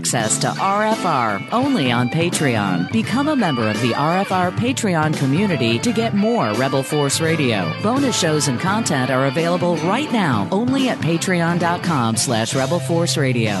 access to RFR only on Patreon. Become a member of the RFR Patreon community to get more Rebel Force Radio. Bonus shows and content are available right now only at patreon.com slash Rebel Force Radio.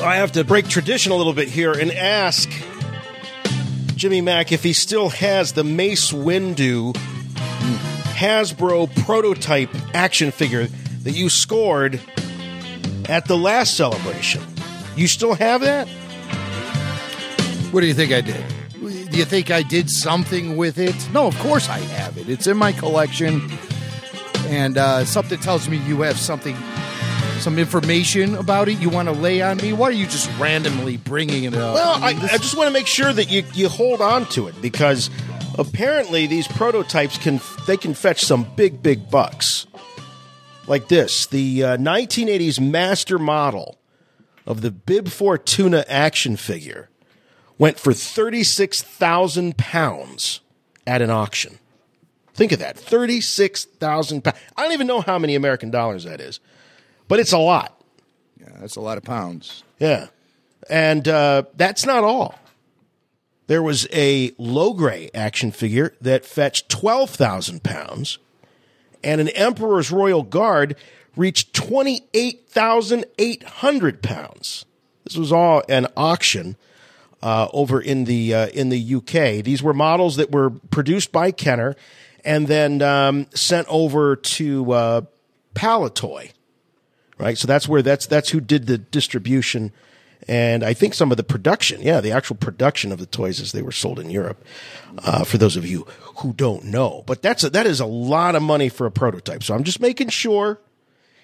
I have to break tradition a little bit here and ask Jimmy Mac if he still has the Mace Windu Hasbro prototype action figure that you scored at the last celebration. You still have that? What do you think I did? Do you think I did something with it? No, of course I have it. It's in my collection, and uh, something tells me you have something, some information about it. You want to lay on me? Why are you just randomly bringing it up? Well, I, mean, this- I just want to make sure that you, you hold on to it because apparently these prototypes can they can fetch some big big bucks. Like this, the uh, 1980s master model of the Bib Fortuna action figure went for 36,000 pounds at an auction. Think of that 36,000 pounds. I don't even know how many American dollars that is, but it's a lot. yeah, that's a lot of pounds. Yeah. And uh, that's not all. There was a Logray action figure that fetched 12,000 pounds, and an Emperor's Royal Guard reached 28,800 pounds. This was all an auction uh, over in the uh, in the UK. These were models that were produced by Kenner and then um, sent over to uh, Palitoy right? So that's where that's that's who did the distribution, and I think some of the production. Yeah, the actual production of the toys as they were sold in Europe. Uh, for those of you who don't know, but that's a, that is a lot of money for a prototype. So I'm just making sure,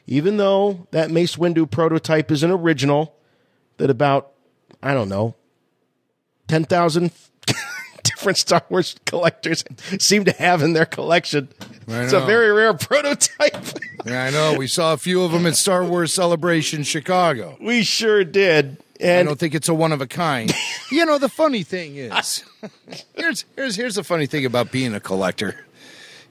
even though that Mace Windu prototype is an original, that about I don't know, ten thousand. Different Star Wars collectors seem to have in their collection. It's a very rare prototype. Yeah, I know. We saw a few of them at Star Wars Celebration Chicago. we sure did. I don't think it's a one of a kind. you know, the funny thing is, here's here's here's the funny thing about being a collector,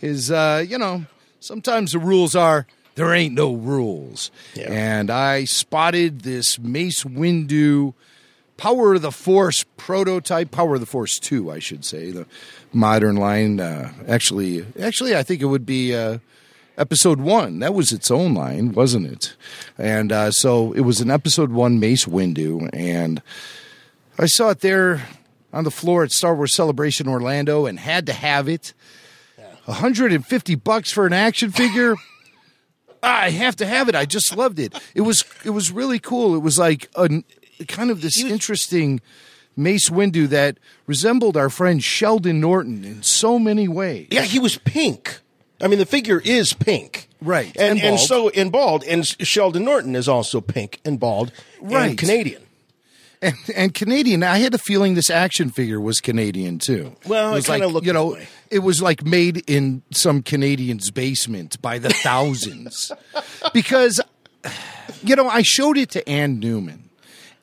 is uh, you know sometimes the rules are there ain't no rules, Yeah. and I spotted this Mace Windu Power of the Force prototype, Power of the Force two, I should say, the modern line. Uh, actually, actually, I think it would be. Uh, episode one. That was its own line, wasn't it? And uh, so it was an episode one Mace Windu, and I saw it there on the floor at Star Wars Celebration Orlando, and had to have it. 150 bucks for an action figure. I have to have it. I just loved it. It was it was really cool. It was like a kind of this interesting Mace Windu that resembled our friend Sheldon Norton in so many ways. Yeah, he was pink. I mean, the figure is pink, Right, And and and, so in bald, and Sheldon Norton is also pink and bald, Right. and Canadian. And, and Canadian, I had a feeling this action figure was Canadian too. Well, it was kinda like looked you know, it was like made in some Canadian's basement by the thousands. because you know, I showed it to Anne Neumann,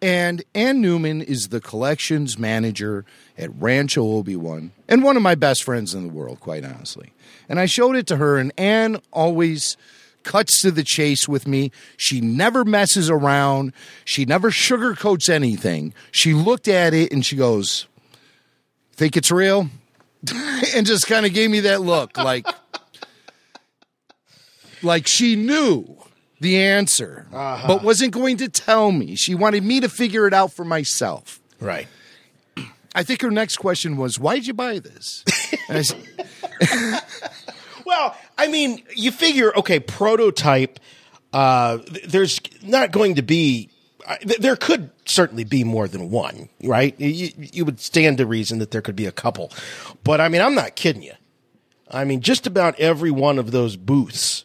and Anne Neumann is the collections manager at Rancho Obi Wan, and one of my best friends in the world, quite honestly. And I showed it to her, and Anne always cuts to the chase with me. She never messes around. She never sugarcoats anything. She looked at it and she goes, "Think it's real?" and just kind of gave me that look, like, like she knew the answer, but wasn't going to tell me. She wanted me to figure it out for myself. Right. I think her next question was, "Why did you buy this?" I said, Well, I mean, you figure, okay, prototype. Uh, there's not going to be. Uh, there could certainly be more than one, right? You, you would stand to reason that there could be a couple, but I mean, I'm not kidding you. I mean, just about every one of those booths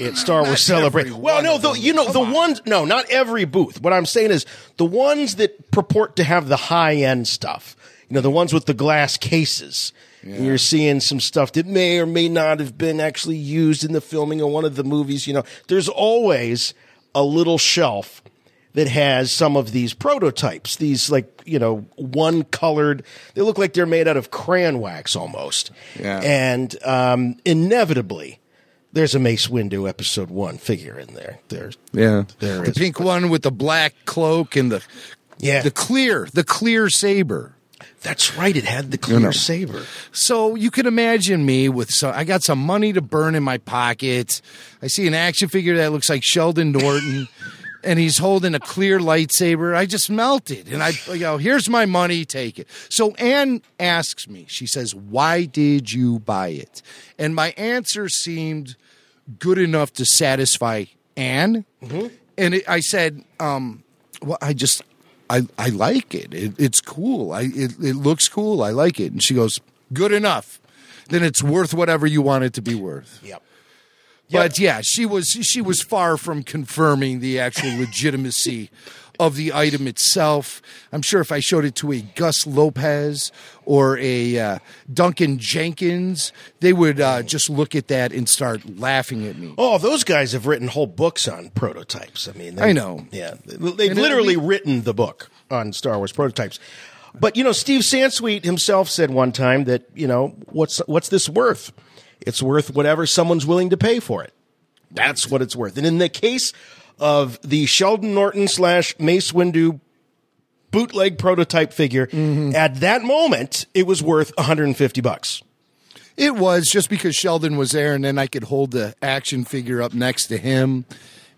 at Star Wars Celebration. every Well, no, the, you know, Come the on. ones. No, not every booth. What I'm saying is the ones that purport to have the high end stuff. You know, the ones with the glass cases. And you're seeing some stuff that may or may not have been actually used in the filming of one of the movies. You know, there's always a little shelf that has some of these prototypes. These like you know one colored. They look like they're made out of crayon wax almost. Yeah. And um, inevitably, there's a Mace Windu episode one figure in there. There's Yeah, There the is. pink one with the black cloak and the Yeah. the clear the clear saber. that's right. It had the clear know. saber. So you can imagine me with some. I got some money to burn in my pocket. I see an action figure that looks like Sheldon Norton, and he's holding a clear lightsaber. I just melted, and I you know, here's my money, take it. So Anne asks me. She says, "Why did you buy it?" And my answer seemed good enough to satisfy Anne, and it, I said, um, "Well, I just." I, I like it. it. It's cool. I it, it looks cool. I like it. And she goes, "Good enough. Then it's worth whatever you want it to be worth." Yep. But yeah, she was she was far from confirming the actual legitimacy of the item itself. I'm sure if I showed it to a Gus Lopez or a uh, Duncan Jenkins, they would uh, just look at that and start laughing at me. Oh, those guys have written whole books on prototypes. I mean, I know. Yeah, they've And it- literally written the book on Star Wars prototypes. But you know, Steve Sansweet himself said one time that you know what's what's this worth? It's worth whatever someone's willing to pay for it. That's what it's worth. And in the case of the Sheldon Norton slash Mace Windu bootleg prototype figure, Mm-hmm. at that moment, it was worth 150 bucks. It was just because Sheldon was there, and then I could hold the action figure up next to him.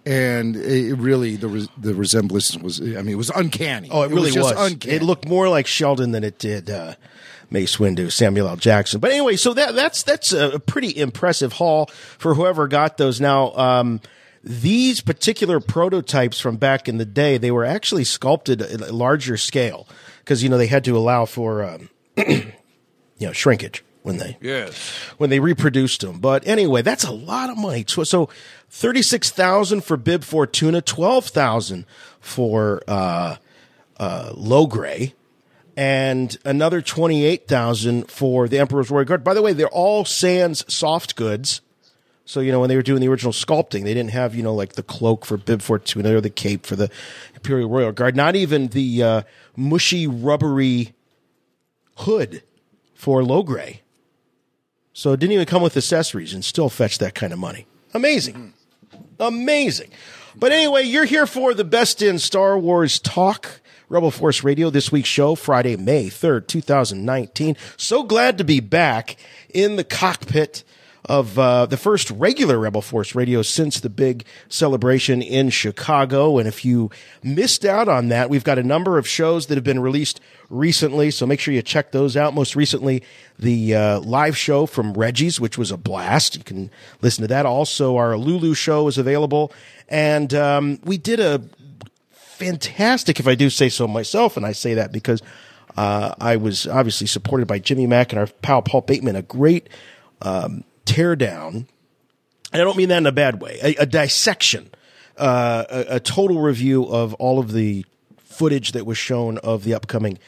And it really, the the resemblance was, I mean, it was uncanny. Oh, it really just was. uncanny. It looked more like Sheldon than it did uh, Mace Windu, Samuel L. Jackson. But anyway, so that that's that's a pretty impressive haul for whoever got those. Now, um, these particular prototypes from back in the day, they were actually sculpted at a larger scale because you know they had to allow for um, you know shrinkage when they Yes. when they reproduced them. But anyway, that's a lot of money. So, thirty six thousand for Bib Fortuna, twelve thousand for uh, uh, Logray, and another twenty eight thousand for the Emperor's Royal Guard. By the way, they're all Sans soft goods. So you know when they were doing the original sculpting, they didn't have you know like the cloak for Bib Fortuna or the cape for the Imperial Royal Guard. Not even the uh, mushy rubbery hood for Logray. So it didn't even come with accessories and still fetched that kind of money. Amazing. Amazing. But anyway, you're here for the best in Star Wars talk. Rebel Force Radio, this week's show, Friday, May 3rd, 2019. So glad to be back in the cockpit of uh, the first regular Rebel Force Radio since the big celebration in Chicago. And if you missed out on that, we've got a number of shows that have been released recently. So make sure you check those out. Most recently, the uh, live show from Reggie's, which was a blast. You can listen to that. Also, our Lulu show is available. And um, we did a fantastic, if I do say so myself, and I say that because uh, I was obviously supported by Jimmy Mac and our pal Paul Bateman, a great um, teardown. And I don't mean that in a bad way, a, a dissection, uh, a, a total review of all of the footage that was shown of the upcoming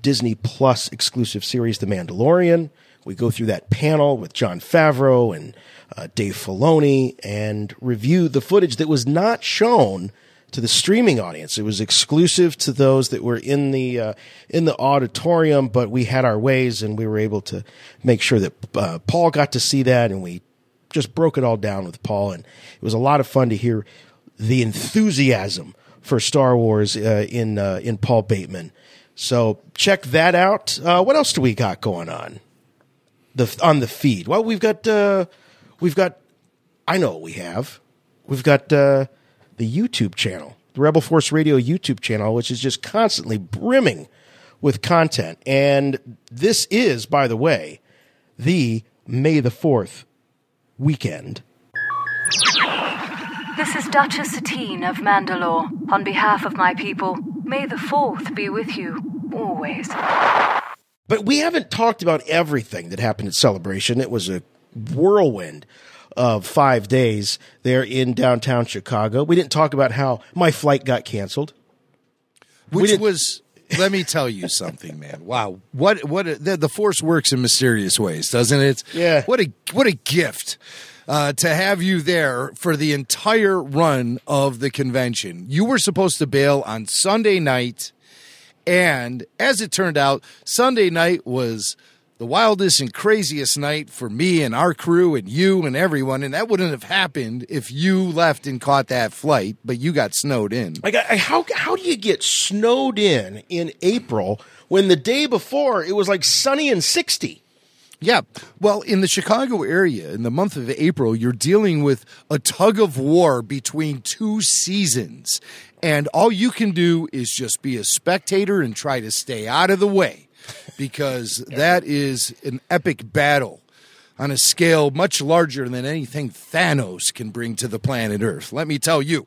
Disney Plus exclusive series, The Mandalorian. We go through that panel with Jon Favreau and uh, Dave Filoni and review the footage that was not shown to the streaming audience. It was exclusive to those that were in the uh, in the auditorium, but we had our ways and we were able to make sure that uh, Paul got to see that, and we just broke it all down with Paul, and it was a lot of fun to hear the enthusiasm for Star Wars uh, in uh, in Paul Bateman. So check that out. Uh, what else do we got going on? The on the feed. Well, we've got uh, we've got. I know we have. We've got uh, the YouTube channel, the Rebel Force Radio YouTube channel, which is just constantly brimming with content. And this is, by the way, the May the Fourth weekend. This is Duchess Satine of Mandalore. On behalf of my people, may the fourth be with you always. But we haven't talked about everything that happened at Celebration. It was a whirlwind of five days there in downtown Chicago. We didn't talk about how my flight got canceled. which was let me tell you something man wow what what a, the, the force works in mysterious ways doesn't it Yeah. what a what a gift uh, to have you there for the entire run of the convention you were supposed to bail on sunday night and as it turned out sunday night was the wildest and craziest night for me and our crew and you and everyone and that wouldn't have happened if you left and caught that flight but you got snowed in Like, I, how how do you get snowed in in April when the day before it was like sunny and sixty? Yeah. Well, in the Chicago area, in the month of April, you're dealing with a tug of war between two seasons. And all you can do is just be a spectator and try to stay out of the way because that is an epic battle on a scale much larger than anything Thanos can bring to the planet Earth. Let me tell you.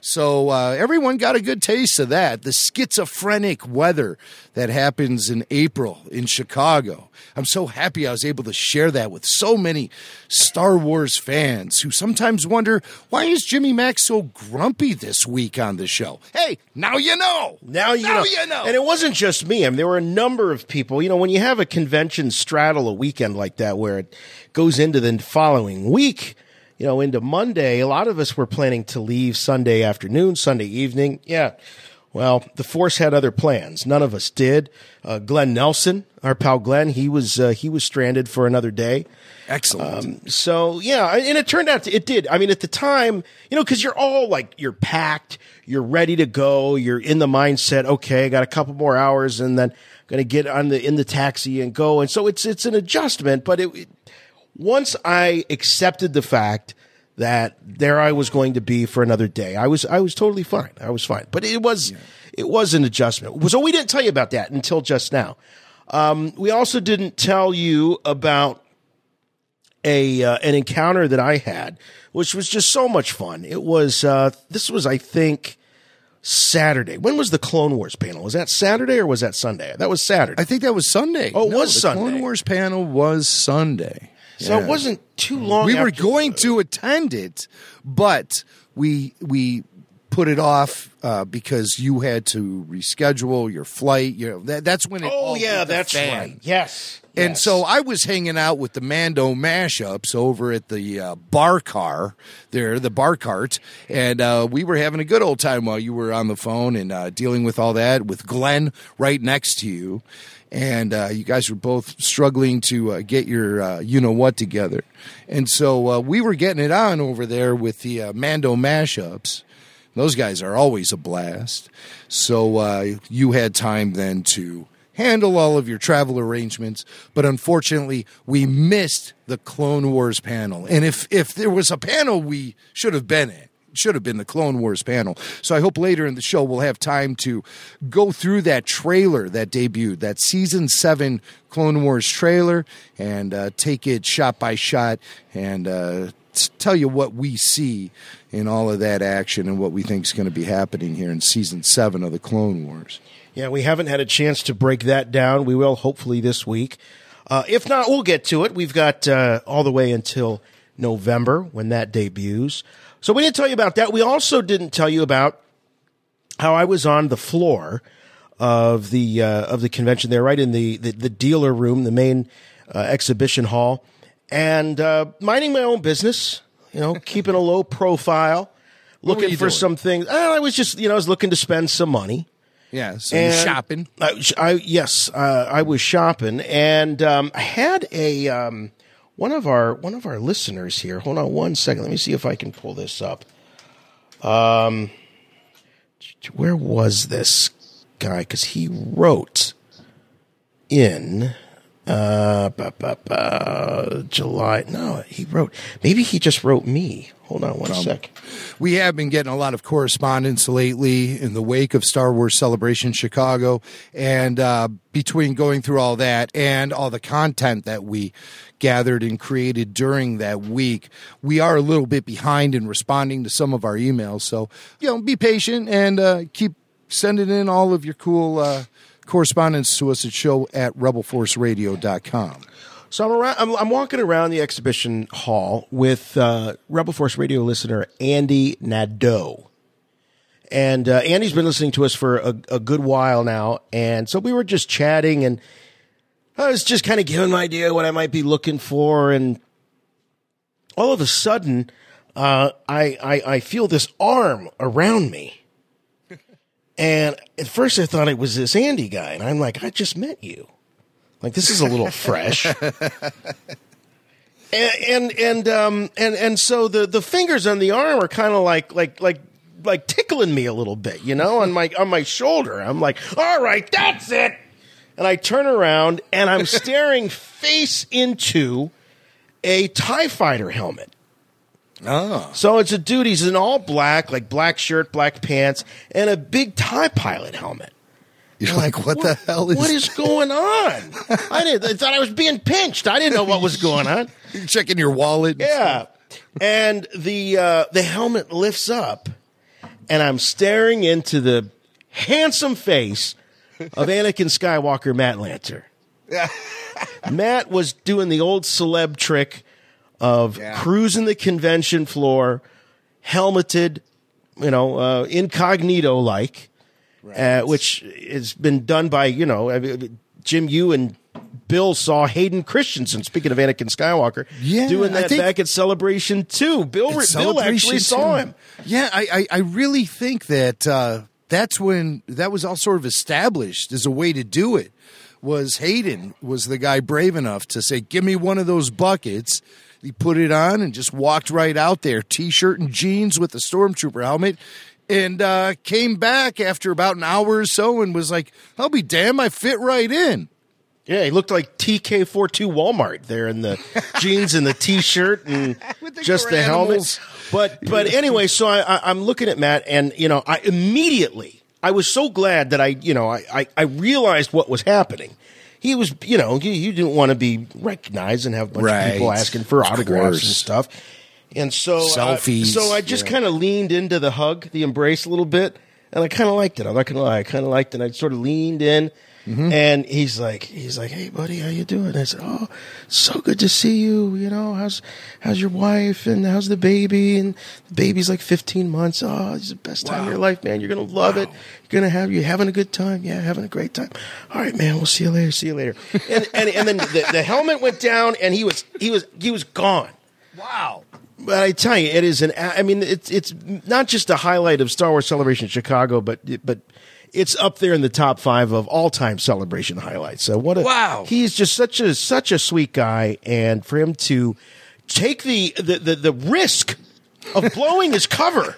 So uh, everyone got a good taste of that. The schizophrenic weather that happens in April in Chicago. I'm so happy I was able to share that with so many Star Wars fans who sometimes wonder why is Jimmy Mac so grumpy this week on the show. Hey, now you know. Now you Now know. you know. And it wasn't just me. I mean, there were a number of people. You know, when you have a convention straddle a weekend like that where it goes into the following week, you know, into Monday, a lot of us were planning to leave Sunday afternoon, Sunday evening. Yeah. Well, the force had other plans. None of us did. Uh, Glenn Nelson, our pal Glenn, he was uh, he was stranded for another day. Excellent. So yeah, and it turned out to, it did. I mean, at the time, you know, because you're all like you're packed, you're ready to go, you're in the mindset. Okay, I got a couple more hours, and then going to get on the in the taxi and go. And so it's it's an adjustment, but it, it once I accepted the fact that there I was going to be for another day, I was I was totally fine. I was fine, but it was it was an adjustment. So we didn't tell you about that until just now. Um, we also didn't tell you about a uh, an encounter that I had, which was just so much fun. It was uh, this was I think Saturday. When was the Clone Wars panel? Was that Saturday or was that Sunday? That was Saturday. I think that was Sunday. Oh, it No, was the Sunday. Clone Wars panel was Sunday. So Yeah. it wasn't too long. we were going to attend it, but we we put it off uh, because you had to reschedule your flight. You know that, that's when it. Oh yeah, the that's fan. right. Yes. And Yes. so I was hanging out with the Mando mashups over at the uh, bar car there, the bar cart, and uh, we were having a good old time while you were on the phone and uh, dealing with all that with Glenn right next to you. And uh, you guys were both struggling to uh, get your uh, you know what together. And so uh, we were getting it on over there with the uh, Mando mashups. Those guys are always a blast. So uh, you had time then to handle all of your travel arrangements, but unfortunately, we missed the Clone Wars panel. And if if there was a panel we should have been at, should have been the Clone Wars panel. So I hope later in the show we'll have time to go through that trailer that debuted, that season seven Clone Wars trailer, and uh, take it shot by shot and. Uh, Tell you what we see in all of that action and what we think is going to be happening here in season seven of the Clone Wars. Yeah, we haven't had a chance to break that down. We will hopefully this week. Uh, if not, we'll get to it. We've got uh, all the way until November when that debuts. So we didn't tell you about that. We also didn't tell you about how I was on the floor of the uh, of the convention there, right in the the, the dealer room, the main uh, exhibition hall, and uh, minding my own business. You know, keeping a low profile, looking for doing? some things. Uh, I was just, you know, I was looking to spend some money. Yeah, so shopping. I, I yes, uh, I was shopping, and um, I had a um, one of our one of our listeners here. Hold on one second. Let me see if I can pull this up. Um, where was this guy? Because he wrote in Uh, ba, ba, ba, July. No, he wrote. Maybe he just wrote me. Hold on one sec. We have been getting a lot of correspondence lately in the wake of Star Wars Celebration Chicago, and uh, between going through all that and all the content that we gathered and created during that week, we are a little bit behind in responding to some of our emails. So, you know, be patient and uh, keep sending in all of your cool uh, correspondence to us at show at rebelforceradio.com. So I'm around. I'm, I'm walking around the exhibition hall with uh, Rebel Force Radio listener Andy Nadeau, and uh, Andy's been listening to us for a, a good while now. And so we were just chatting, and I was just kind of giving my idea what I might be looking for, and all of a sudden, uh, I, I I feel this arm around me. And at first I thought it was this Andy guy, and I'm like, I just met you. Like this is a little fresh. and and and um and and so the the fingers on the arm are kind of like like like like tickling me a little bit, you know, on my on my shoulder. I'm like, all right, that's it. And I turn around and I'm staring face into a Tie Fighter helmet. Oh. So it's a dude. He's in all black, like black shirt, black pants, and a big Tie Pilot helmet. You're like, what, the hell is What is going on? I didn't. I thought I was being pinched. I didn't know what was going on. You're checking your wallet? Yeah, and the uh, the helmet lifts up, and I'm staring into the handsome face of Anakin Skywalker, Matt Lanter. Matt was doing the old celeb trick of cruising the convention floor, helmeted, you know, uh, incognito like, uh, which has been done by, you know, I mean, Jim, you and Bill saw Hayden Christensen, speaking of Anakin Skywalker, Yeah, doing that back at Celebration 2. Bill, Bill actually saw too. him. Yeah, I, I, I really think that uh, that's when that was all sort of established as a way to do it. Was Hayden was the guy brave enough to say, "Give me one of those buckets." He put it on and just walked right out there, t-shirt and jeans with the stormtrooper helmet, and uh, came back after about an hour or so and was like, "I'll be damned, I fit right in." Yeah, he looked like TK42 Walmart there in the jeans and the t-shirt and just the helmet. animals. But but anyway, so I, I, I'm looking at Matt, and you know, I immediately I was so glad that I you know I I, I realized what was happening. He was you know you, you didn't want to be recognized and have a bunch Right. of people asking for Of autographs and stuff. And so uh, Selfies, so I just yeah. kind of leaned into the hug, the embrace a little bit, and I kind of liked it. I'm not gonna lie, I kind of liked it. I sort of leaned in, Mm-hmm. and he's like, he's like, "Hey, buddy, how you doing?" I said, "Oh, so good to see you. You know, how's how's your wife and how's the baby? And the baby's like 15 months. Oh, it's the best time of your life, man. You're gonna love it. You're gonna have you having a good time. Yeah, having a great time. All right, man. We'll see you later. See you later." And and and then the, the helmet went down, and he was he was he was gone. Wow. But I tell you, it is an. I mean, it's it's not just a highlight of Star Wars Celebration Chicago, but but it's up there in the top five of all time celebration highlights. So what a Wow. He's just such a such a sweet guy, and for him to take the the the, the risk of blowing his cover,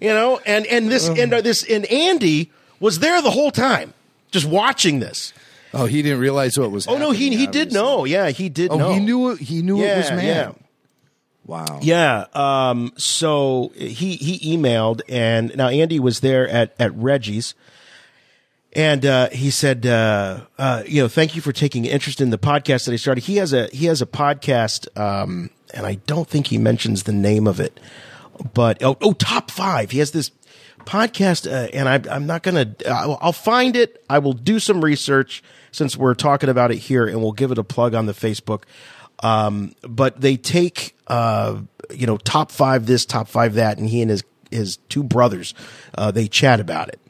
you know, and and this and uh, this and Andy was there the whole time, just watching this. Oh, he didn't realize what was. Oh no, he happening, he did know. Yeah, he did Oh, know. he knew it. He knew it was man. yeah. Wow. Yeah. Um, so he he emailed, and now Andy was there at at Reggie's, and uh, he said, uh, uh, you know, thank you for taking interest in the podcast that I started. He has a he has a podcast, um, and I don't think he mentions the name of it, but oh, oh top five. He has this podcast, uh, and I, I'm not gonna. I'll find it. I will do some research since we're talking about it here, and we'll give it a plug on the Facebook. Um, but they take, uh, you know, top five this, top five that, and he and his his two brothers, uh, they chat about it.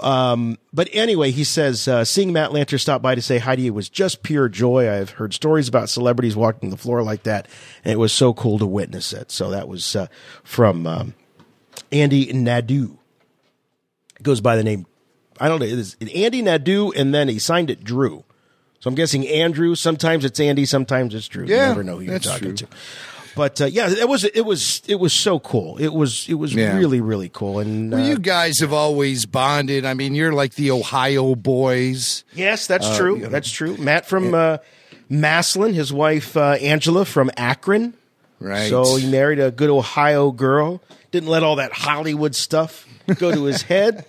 Um, but anyway, he says, uh, seeing Matt Lanter stop by to say hi to you was just pure joy. I've heard stories about celebrities walking the floor like that, and it was so cool to witness it. So that was uh, from um, Andy Nadeau. It goes by the name, I don't know, it's Andy Nadeau, and then he signed it Drew. So I'm guessing Andrew. Sometimes it's Andy, sometimes it's Drew. Yeah, you never know who you're talking true. to. But uh, yeah, it was it was it was so cool. It was it was Yeah. really really cool. And Well, uh, you guys have always bonded. I mean, you're like the Ohio boys. yes, that's uh, true. you know. that's true. Matt from uh, Massillon, his wife uh, Angela from Akron. Right. So he married a good Ohio girl. Didn't let all that Hollywood stuff go to his head.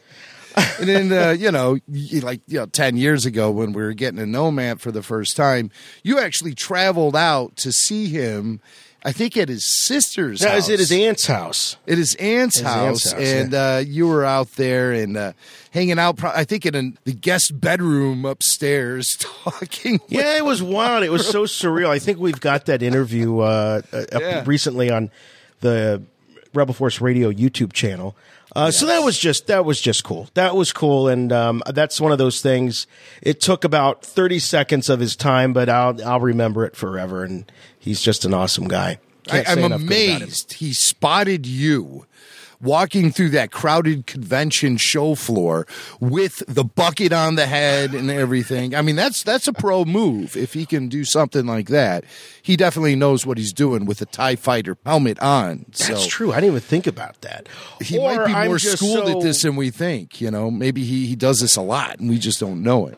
And then uh, you know, like you know, ten years ago when we were getting to know Matt for the first time, you actually traveled out to see him. I think at his sister's That house. was at his aunt's house. At his aunt's His house, aunt's house, and uh, you were out there and uh, hanging out. Pro- I think in an, the guest bedroom upstairs, talking. Yeah, it was wild. It was so surreal. I think we've got that interview uh, uh, Yeah. recently on the Rebel Force Radio YouTube channel. Uh, So that was just that was just cool. That was cool, and um, that's one of those things. It took about thirty seconds of his time, but I'll I'll remember it forever. And he's just an awesome guy. I, Can't I'm say enough good about him. amazed he spotted you walking through that crowded convention show floor with the bucket on the head and everything. I mean, that's that's a pro move. If he can do something like that, he definitely knows what he's doing with a Tie Fighter helmet on. That's true. I didn't even think about that. he Or might be I'm more schooled so- at this than we think. You know, maybe he he does this a lot and we just don't know it.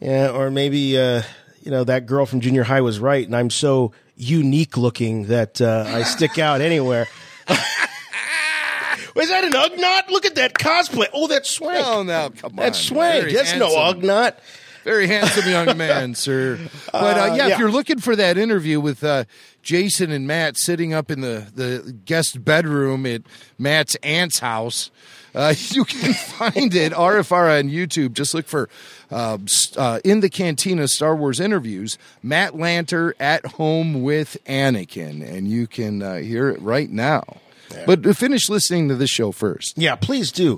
Yeah, or maybe uh, you know that girl from junior high was right, and I'm so unique looking that uh, I stick out anywhere. Was that an Ugnaught? Look at that cosplay. Oh, that's Swank. Oh no, come on, that's Swank. Very That's no. Ugnaught. Very handsome young man, sir. But uh, Uh, yeah, yeah. if you're looking for that interview with uh, Jason and Matt sitting up in the, the guest bedroom at Matt's aunt's house, uh, you can find it RFR on YouTube. Just look for uh, uh, in the Cantina Star Wars interviews. Matt Lanter at home with Anakin, and you can uh, hear it right now. But finish listening to this show first. Yeah, please do.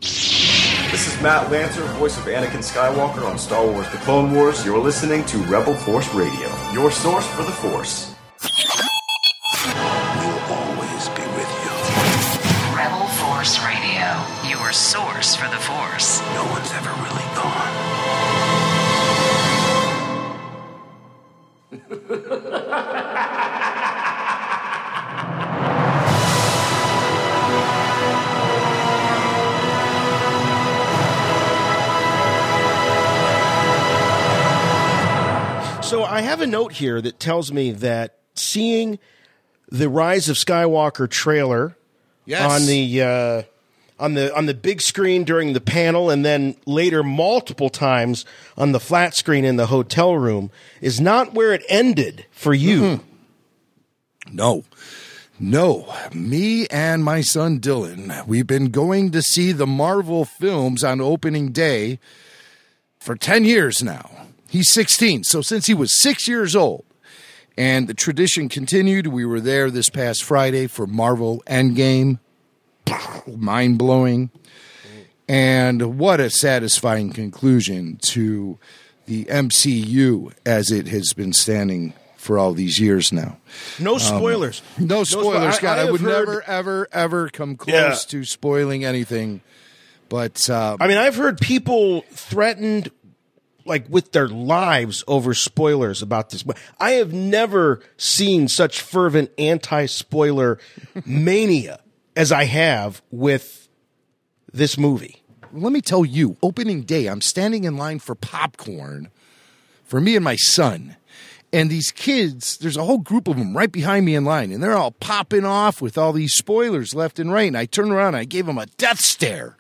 This is Matt Lanter, voice of Anakin Skywalker on Star Wars The Clone Wars. You're listening to Rebel Force Radio, your source for the Force. We'll always be with you. Rebel Force Radio, your source for the Force. No one's ever really gone. So I have a note here that tells me that seeing the Rise of Skywalker trailer Yes. on the uh, on the on the big screen during the panel, and then later multiple times on the flat screen in the hotel room, is not where it ended for you. No. No, me and my son Dylan, we've been going to see the Marvel films on opening day for 10 years now. He's 16, so since he was six years old. And the tradition continued. We were there this past Friday for Marvel Endgame. Mind blowing. And what a satisfying conclusion to the MCU as it has been standing for all these years now. No spoilers. No spo- spoilers, I- God. I I, have would heard- never, ever, ever come close Yeah. to spoiling anything. But uh, I mean, I've heard people threatened like with their lives over spoilers about this. But I have never seen such fervent anti-spoiler mania as I have with this movie. let me tell you, opening day, I'm standing in line for popcorn for me and my son. And these kids, there's a whole group of them right behind me in line, and they're all popping off with all these spoilers left and right. And I turned around and I gave them a death stare,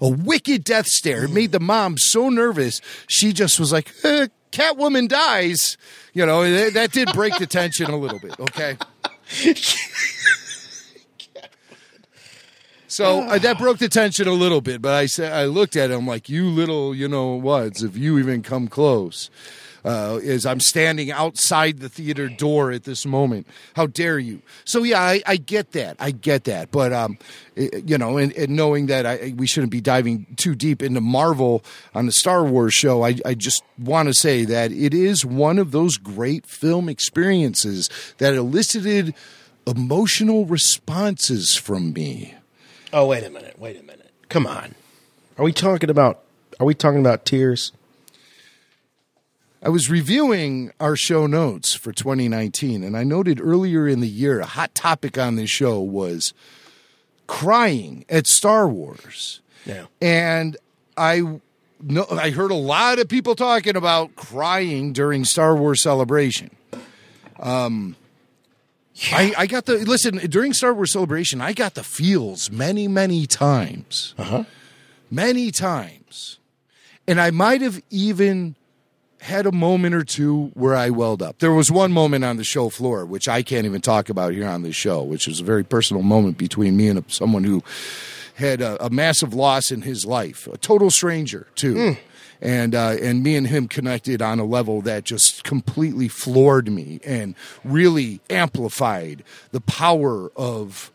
a wicked death stare. It made the mom so nervous. She just was like, eh, Catwoman dies. You know, that, that did break the tension a little bit, okay? So uh, that broke the tension a little bit, but I said I looked at him like you little, you know, what's if you even come close. Uh, as I'm standing outside the theater door at this moment, how dare you? So yeah, I, I get that, I get that, but um, i- you know, and, and knowing that I, we shouldn't be diving too deep into Marvel on the Star Wars show, I, I just want to say that it is one of those great film experiences that elicited emotional responses from me. Oh, wait a minute. Wait a minute. Come on. Are we talking about are we talking about tears? I was reviewing our show notes for 2019, and I noted earlier in the year a hot topic on this show was crying at Star Wars. Yeah. And I know I heard a lot of people talking about crying during Star Wars Celebration. Um, I, I got the listen during Star Wars Celebration. I got the feels many, many times, uh-huh. many times, and I might have even had a moment or two where I welled up. There was one moment on the show floor which I can't even talk about here on this show, which was a very personal moment between me and someone who had a, a massive loss in his life, a total stranger too. And uh, and me and him connected on a level that just completely floored me and really amplified the power of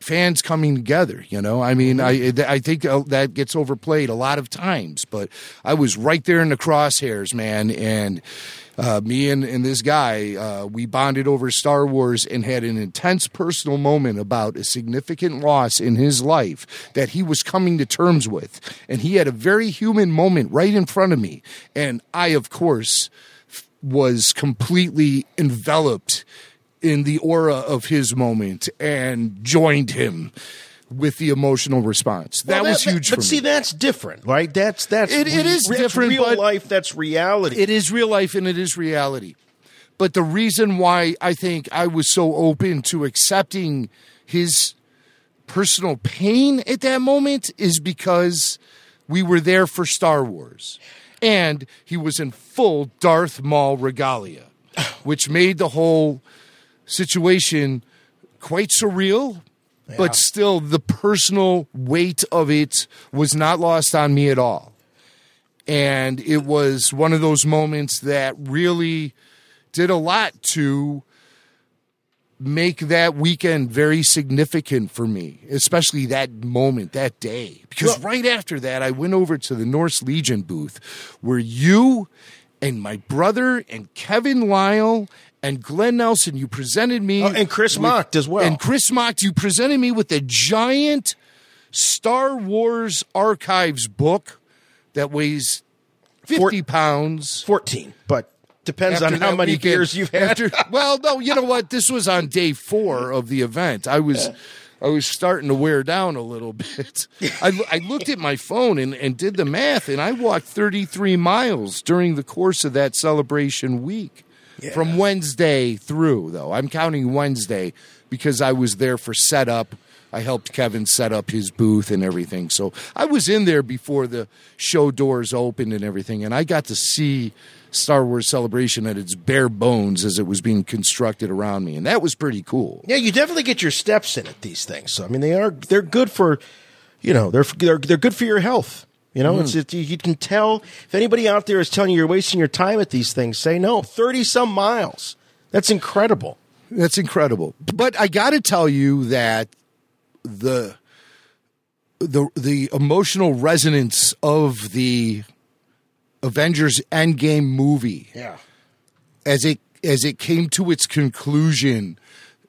fans coming together. You know, I mean, I I think uh, that gets overplayed a lot of times, but I was right there in the crosshairs, man, and. Uh, me and, and this guy, uh, we bonded over Star Wars and had an intense personal moment about a significant loss in his life that he was coming to terms with. And he had a very human moment right in front of me. And I, of course, f- was completely enveloped in the aura of his moment and joined him with the emotional response. That, Well, was huge But for see, me. that's different, right? That's that's It- it is that's different, Real but- life. That's reality. It is real life and it is reality. But the reason why I think I was so open to accepting his personal pain at that moment is because we were there for Star Wars. And he was in full Darth Maul regalia, which made the whole situation quite surreal, but still the personal weight of it was not lost on me at all. And it was one of those moments that really did a lot to make that weekend very significant for me, especially that moment, that day. Because right after that, I went over to the Norse Legion booth where you and my brother and Kevin Lyle and Glenn Nelson, you presented me. Oh, and Chris with- Mocht as well. And Chris Mocked, you presented me with a giant Star Wars Archives book that weighs 50 pounds. 14, but depends After on how many weekend- beers you've had. after- well, no, you know what? This was on day four of the event. I was, I was starting to wear down a little bit. I, I looked at my phone and, and did the math, and I walked 33 miles during the course of that celebration week. From Wednesday through, though. I'm counting Wednesday because I was there for setup. I helped Kevin set up his booth and everything. So I was in there before the show doors opened and everything, and I got to see Star Wars Celebration at its bare bones as it was being constructed around me, and that was pretty cool. Yeah, you definitely get your steps in at these things. So I mean, they are they're good for, you know, they're they're they're good for your health. You know, mm. it's it, you can tell if anybody out there is telling you you're wasting your time at these things. Say no, thirty some miles. That's incredible. That's incredible. But I got to tell you that the the the emotional resonance of the Avengers Endgame movie Yeah. as it as it came to its conclusion,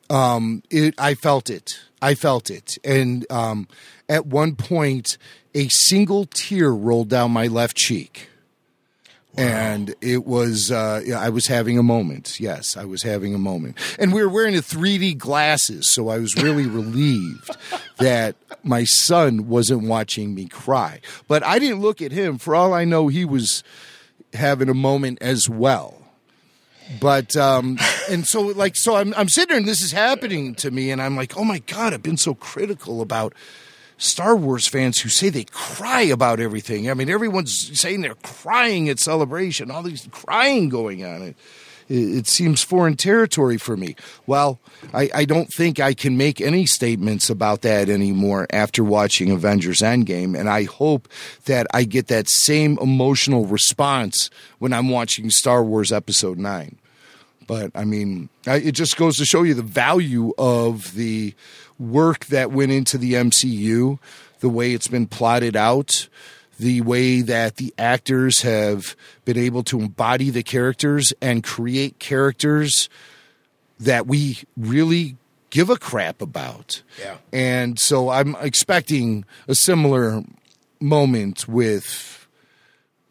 um, it I felt it. I felt it, and um, at one point, a single tear rolled down my left cheek. And it was, uh, I was having a moment. Yes, I was having a moment. And we were wearing the 3D glasses, so I was really relieved that my son wasn't watching me cry. But I didn't look at him. For all I know, he was having a moment as well but um and so like so I'm I'm sitting there and this is happening to me and I'm like, "Oh my god, I've been so critical about Star Wars fans who say they cry about everything. I mean, everyone's saying they're crying at celebration, all these crying going on. It, it, seems foreign territory for me. Well, I, I don't think I can make any statements about that anymore after watching Avengers Endgame, and I hope that I get that same emotional response when I'm watching Star Wars Episode 9. But I mean, I, it just goes to show you the value of the work that went into the MCU, the way it's been plotted out, the way that the actors have been able to embody the characters and create characters that we really give a crap about. Yeah. And so I'm expecting a similar moment with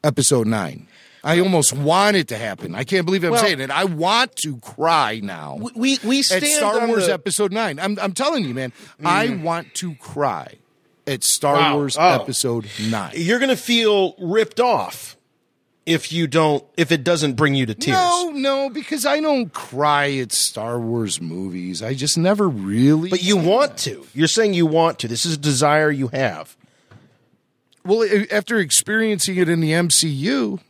Episode Nine. I almost want it to happen. I can't believe I'm Well- saying it. I want to cry now. We we at stand Star on Wars the- Episode Nine. I'm I'm telling you, man. I mm. want to cry at Star Wow. Wars Oh. Episode Nine. You're going to feel ripped off if you don't if it doesn't bring you to tears. No, no, because I don't cry at Star Wars movies. I just never really. But you want to. You're saying you want to. This is a desire you have. Well, after experiencing it in the MCU,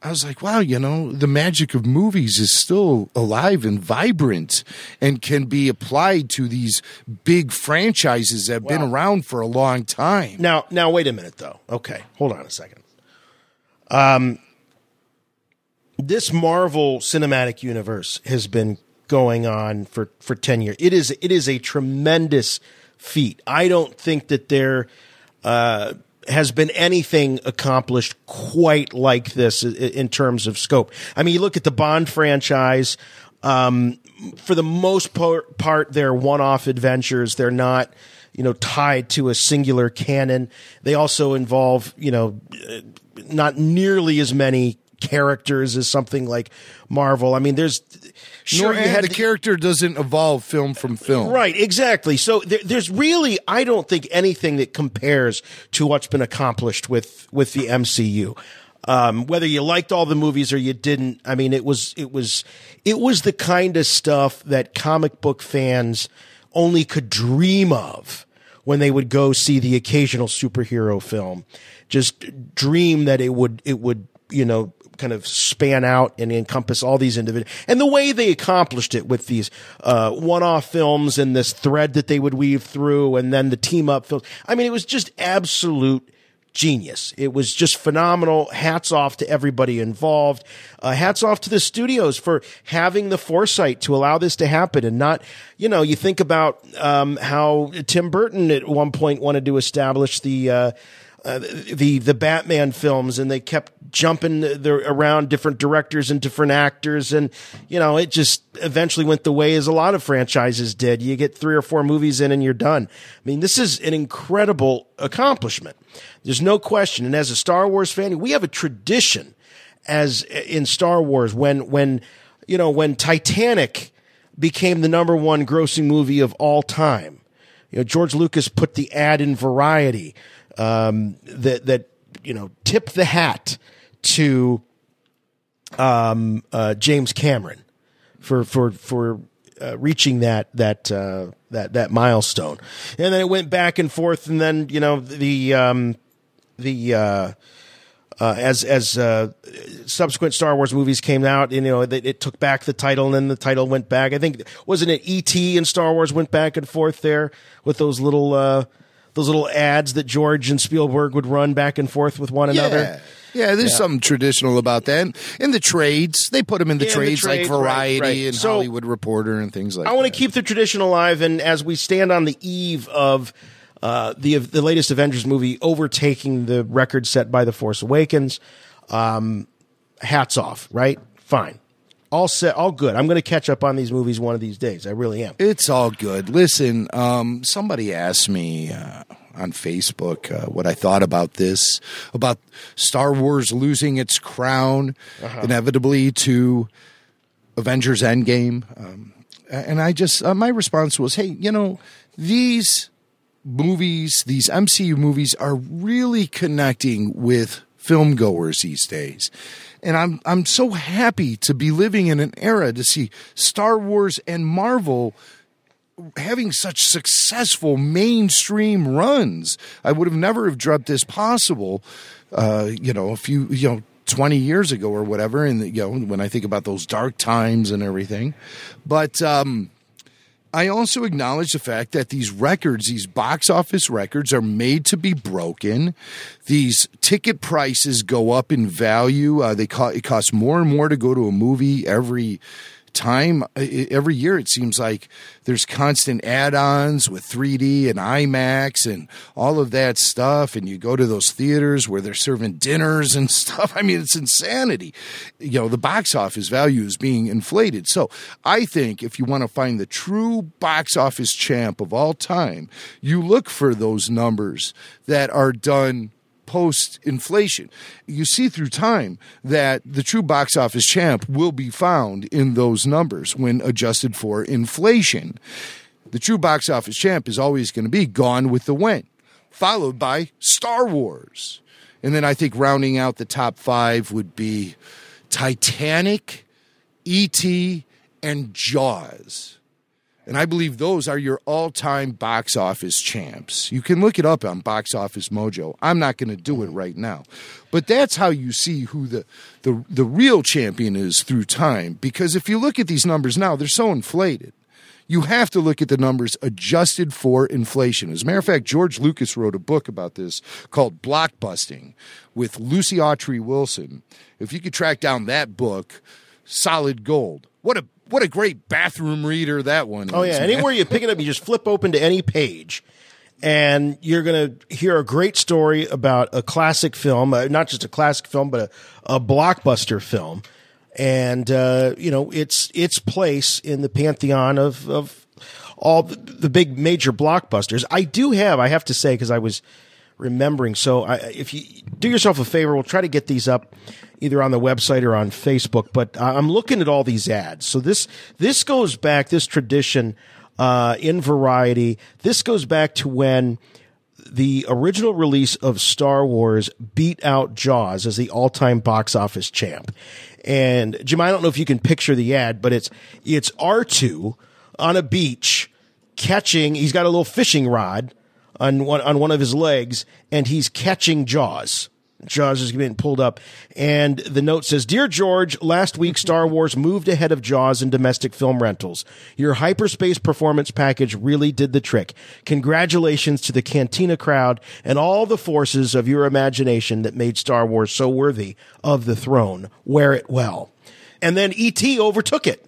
I was like, wow, you know, the magic of movies is still alive and vibrant and can be applied to these big franchises that have been around for a long time. Now, now wait a minute though. Okay, hold on a second. Um, this Marvel Cinematic Universe has been going on for for ten years. It is it is a tremendous feat. I don't think that there uh, has been anything accomplished quite like this in terms of scope. I mean, you look at the Bond franchise. Um, for the most part, they're one-off adventures. They're not, you know, tied to a singular canon. They also involve, you know, uh, not nearly as many characters as something like Marvel. I mean, there's sure Nor, you had the character doesn't evolve film from film. Right, exactly. So there, there's really, I don't think anything that compares to what's been accomplished with with the MCU. Um, whether you liked all the movies or you didn't, I mean, it was it was it was the kind of stuff that comic book fans only could dream of when they would go see the occasional superhero film. Just dream that it would it would you know kind of span out and encompass all these individuals. And the way they accomplished it with these uh, one-off films and this thread that they would weave through, and then the team-up films. I mean, it was just absolute genius. It was just phenomenal. Hats off to everybody involved. Uh, hats off to the studios for having the foresight to allow this to happen and not, you know, you think about um, how Tim Burton at one point wanted to establish the. Uh, uh, the the Batman films, and they kept jumping the, around different directors and different actors, and you know it just eventually went the way as a lot of franchises did. You get three or four movies in, and you're done. I mean, this is an incredible accomplishment. There's no question. And as a Star Wars fan, we have a tradition as in Star Wars when when you know when Titanic became the number one grossing movie of all time. You know, George Lucas put the ad in Variety um, that that you know tipped the hat to um, uh, James Cameron for for for uh, reaching that that uh, that that milestone, and then it went back and forth, and then you know the um, the uh, uh, as as uh, subsequent Star Wars movies came out, you know, it, it took back the title, and then the title went back. I think wasn't it E.T. and Star Wars went back and forth there with those little uh, those little ads that George and Spielberg would run back and forth with one another. Yeah. There's Yeah. something traditional about that. In the trades, they put them in the Yeah, in the trades trade, like right, Variety right. and So- Hollywood Reporter and things like I that. I want to keep the tradition alive, and as we stand on the eve of uh, the the latest Avengers movie overtaking the record set by The Force Awakens, um, hats off, right? Fine, all set, all good. I'm going to catch up on these movies one of these days. I really am. It's all good. Listen, um, somebody asked me uh, on Facebook uh, what I thought about this, about Star Wars losing its crown Uh-huh. inevitably to Avengers Endgame. Um, and I just, uh, my response was, hey, you know, these movies, these MCU movies are really connecting with film goers these days. And I'm I'm so happy to be living in an era to see Star Wars and Marvel having such successful mainstream runs. I would have never have dreamt this possible, uh, you know, a few, you know, 20 years ago or whatever. And, you know, when I think about those dark times and everything. But, um, I also acknowledge the fact that these records, these box office records, are made to be broken. These ticket prices go up in value. Uh, they co- it costs more and more to go to a movie every time. Every year, it seems like there's constant add-ons with 3D and IMAX and all of that stuff. And you go to those theaters where they're serving dinners and stuff. I mean, it's insanity. You know, the box office value is being inflated. So I think if you want to find the true box office champ of all time, you look for those numbers that are done post inflation. You see through time that the true box office champ will be found in those numbers when adjusted for inflation. The true box office champ is always going to be Gone with the Wind, followed by Star Wars. And then I think rounding out the top five would be Titanic, E.T., and Jaws. And I believe those are your all time box office champs. You can look it up on Box Office Mojo. I'm not going to do it right now. But that's how you see who the, the, the real champion is through time. Because if you look at these numbers now, they're so inflated. You have to look at the numbers adjusted for inflation. As a matter of fact, George Lucas wrote a book about this called Blockbusting with Lucy Autrey Wilson. If you could track down that book, solid gold. What a what a great bathroom reader that one is. Oh yeah, man. anywhere you pick it up, you just flip open to any page, and you're going to hear a great story about a classic film, uh, not just a classic film, but a, a blockbuster film, and uh, you know its its place in the pantheon of of all the, the big major blockbusters. I do have, I have to say, because I was remembering. So I, if you do yourself a favor, we'll try to get these up either on the website or on Facebook. But I'm looking at all these ads. So this this goes back this tradition uh, in Variety. This goes back to when the original release of Star Wars beat out Jaws as the all-time box office champ. And Jim, I don't know if you can picture the ad, but it's it's R2 on a beach catching. He's got a little fishing rod on one on one of his legs, and he's catching Jaws. Jaws is being pulled up, and the note says, "Dear George, last week Star Wars moved ahead of Jaws in domestic film rentals. Your hyperspace performance package really did the trick. Congratulations to the Cantina crowd and all the forces of your imagination that made Star Wars so worthy of the throne. Wear it well." And then E.T. overtook it,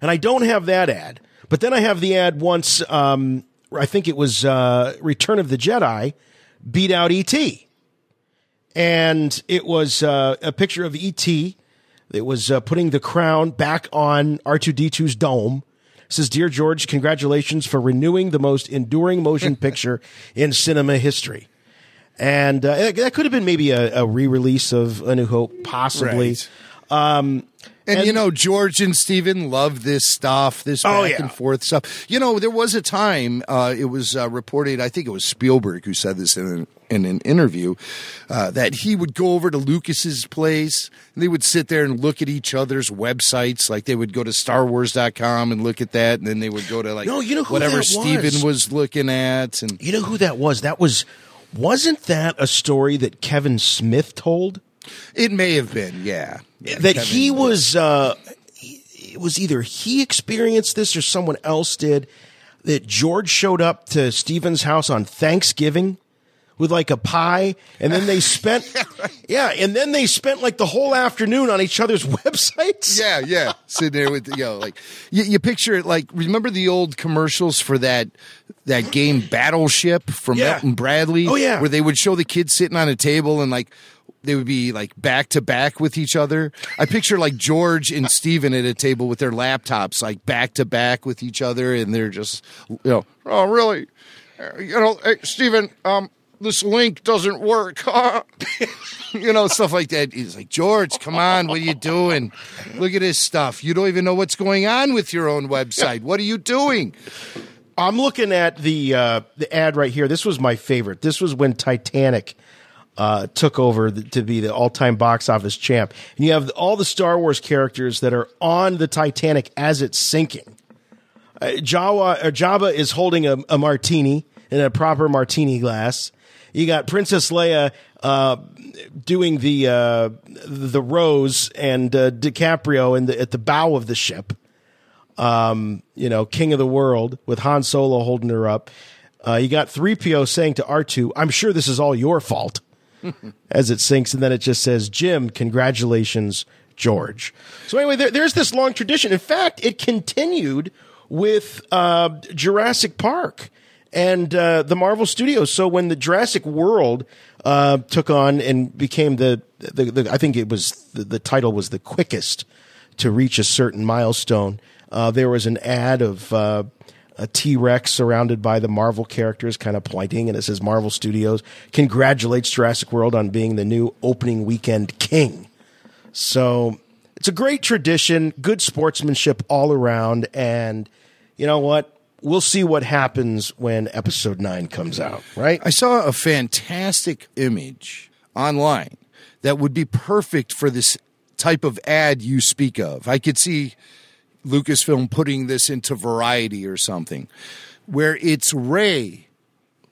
and I don't have that ad, but then I have the ad once. Um, I think it was uh, Return of the Jedi beat out E.T and it was uh, a picture of ET. It was uh, putting the crown back on R2D2's dome. It says, "Dear George, congratulations for renewing the most enduring motion picture in cinema history." And uh, that could have been maybe a, a re-release of A New Hope, possibly. Right. Um, And, you know, George and Steven love this stuff, this back Oh, yeah. and forth stuff. You know, there was a time, uh, it was uh, reported, I think it was Spielberg who said this in an, in an interview, uh, that he would go over to Lucas's place and they would sit there and look at each other's websites. Like they would go to starwars.com and look at that. And then they would go to like No, you know who whatever was? was looking at. And you know who that was? That was wasn't that a story that Kevin Smith told? It may have been, yeah. that he was uh he- it was either he experienced this or someone else did that George showed up to Steven's house on Thanksgiving with like a pie and then they spent yeah and then they spent like the whole afternoon on each other's websites Yeah, yeah. Sitting there with you know, like you, you picture it like remember the old commercials for that that game Battleship from Yeah. Milton Bradley? Oh, yeah. Where they would show the kids sitting on a table and like they would be like back to back with each other. I picture like George and Steven at a table with their laptops like back to back with each other and they're just you know, oh really? You know, hey, Steven, um this link doesn't work. you know, stuff like that. He's like, George, come on, what are you doing? Look at this stuff. You don't even know what's going on with your own website. What are you doing? I'm looking at the uh, the ad right here. This was my favorite. This was when Titanic uh, took over the, to be the all time box office champ, and you have all the Star Wars characters that are on the Titanic as it's sinking. Uh, Jawa or Jabba is holding a, a martini in a proper martini glass. You got Princess Leia uh, doing the uh, the rose and uh, DiCaprio in the, at the bow of the ship um, you know, king of the world with Han Solo holding her up. Uh, you got 3PO saying to R2, I'm sure this is all your fault as it sinks. And then it just says, Jim, congratulations, George. So anyway, there, there's this long tradition. In fact, it continued with uh, Jurassic Park and uh, the Marvel Studios. So when the Jurassic World uh, took on and became the, the, the I think it was the, the title was the quickest to reach a certain milestone. Uh, there was an ad of uh, a T Rex surrounded by the Marvel characters, kind of pointing, and it says Marvel Studios congratulates Jurassic World on being the new opening weekend king. So it's a great tradition, good sportsmanship all around, and you know what? We'll see what happens when episode nine comes out, right? I saw a fantastic image online that would be perfect for this type of ad you speak of. I could see Lucasfilm putting this into Variety or something, where it's Rey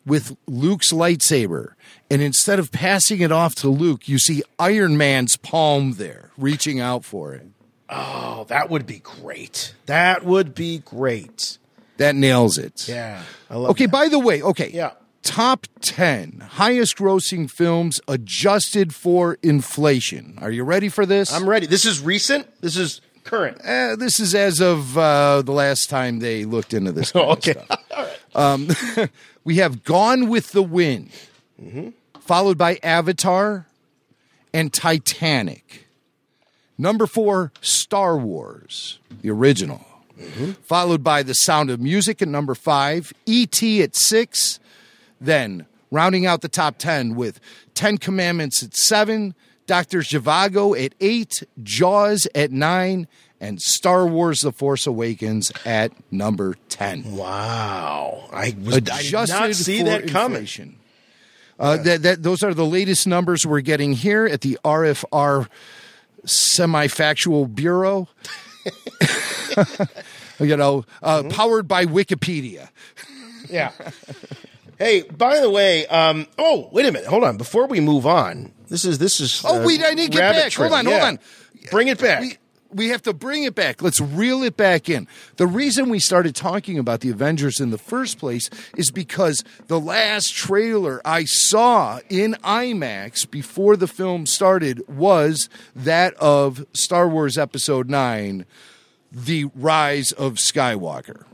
with Luke's lightsaber, and instead of passing it off to Luke, you see Iron Man's palm there, reaching out for it. Oh, that would be great. That would be great. That nails it. Yeah. I love Okay, that. by the way, okay. Yeah. Top 10 highest grossing films adjusted for inflation. Are you ready for this? I'm ready. This is recent. This is current. Uh, this is as of uh, the last time they looked into this. Okay. Of stuff. Um, we have Gone with the Wind, Mm-hmm. followed by Avatar and Titanic. Number four, Star Wars, the original. Mm-hmm. Followed by The Sound of Music at number five, E.T. at six. Then rounding out the top 10 with Ten Commandments at seven, Dr. Zhivago at eight, Jaws at nine, and Star Wars The Force Awakens at number 10. Wow. I was I did not see that coming. Uh, that, that, those are the latest numbers we're getting here at the RFR Semi Factual Bureau. you know, uh, Mm-hmm. powered by Wikipedia. Yeah. hey, by the way, um, oh, wait a minute. Hold on. Before we move on, this is this is. Oh, we I need to get back. Trail. Hold on, Yeah. hold on. Bring it back. We, we have to bring it back. Let's reel it back in. The reason we started talking about the Avengers in the first place is because the last trailer I saw in IMAX before the film started was that of Star Wars Episode 9 The Rise of Skywalker.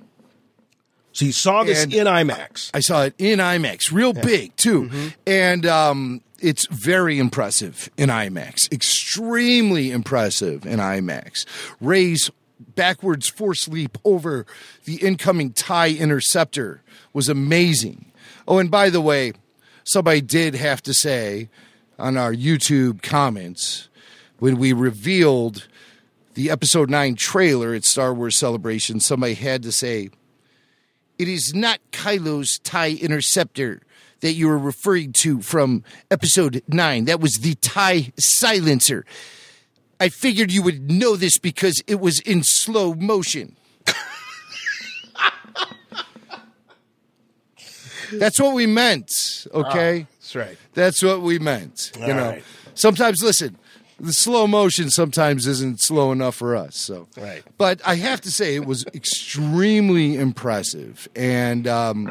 So you saw this And- in IMAX. I saw it in IMAX, real big too, Mm-hmm. and um, it's very impressive in IMAX. Extremely impressive in IMAX. Rey's backwards force leap over the incoming Tie interceptor was amazing. Oh, and by the way, somebody did have to say on our YouTube comments when we revealed the Episode Nine trailer at Star Wars Celebration, somebody had to say it is not Kylo's TIE interceptor that you were referring to from episode 9. That was the TIE silencer. I figured you would know this because it was in slow motion. That's what we meant, okay? Ah, that's right. That's what we meant. you All know, right. sometimes listen, the slow motion sometimes isn't slow enough for us. So, Right. But I have to say, it was extremely impressive, and um,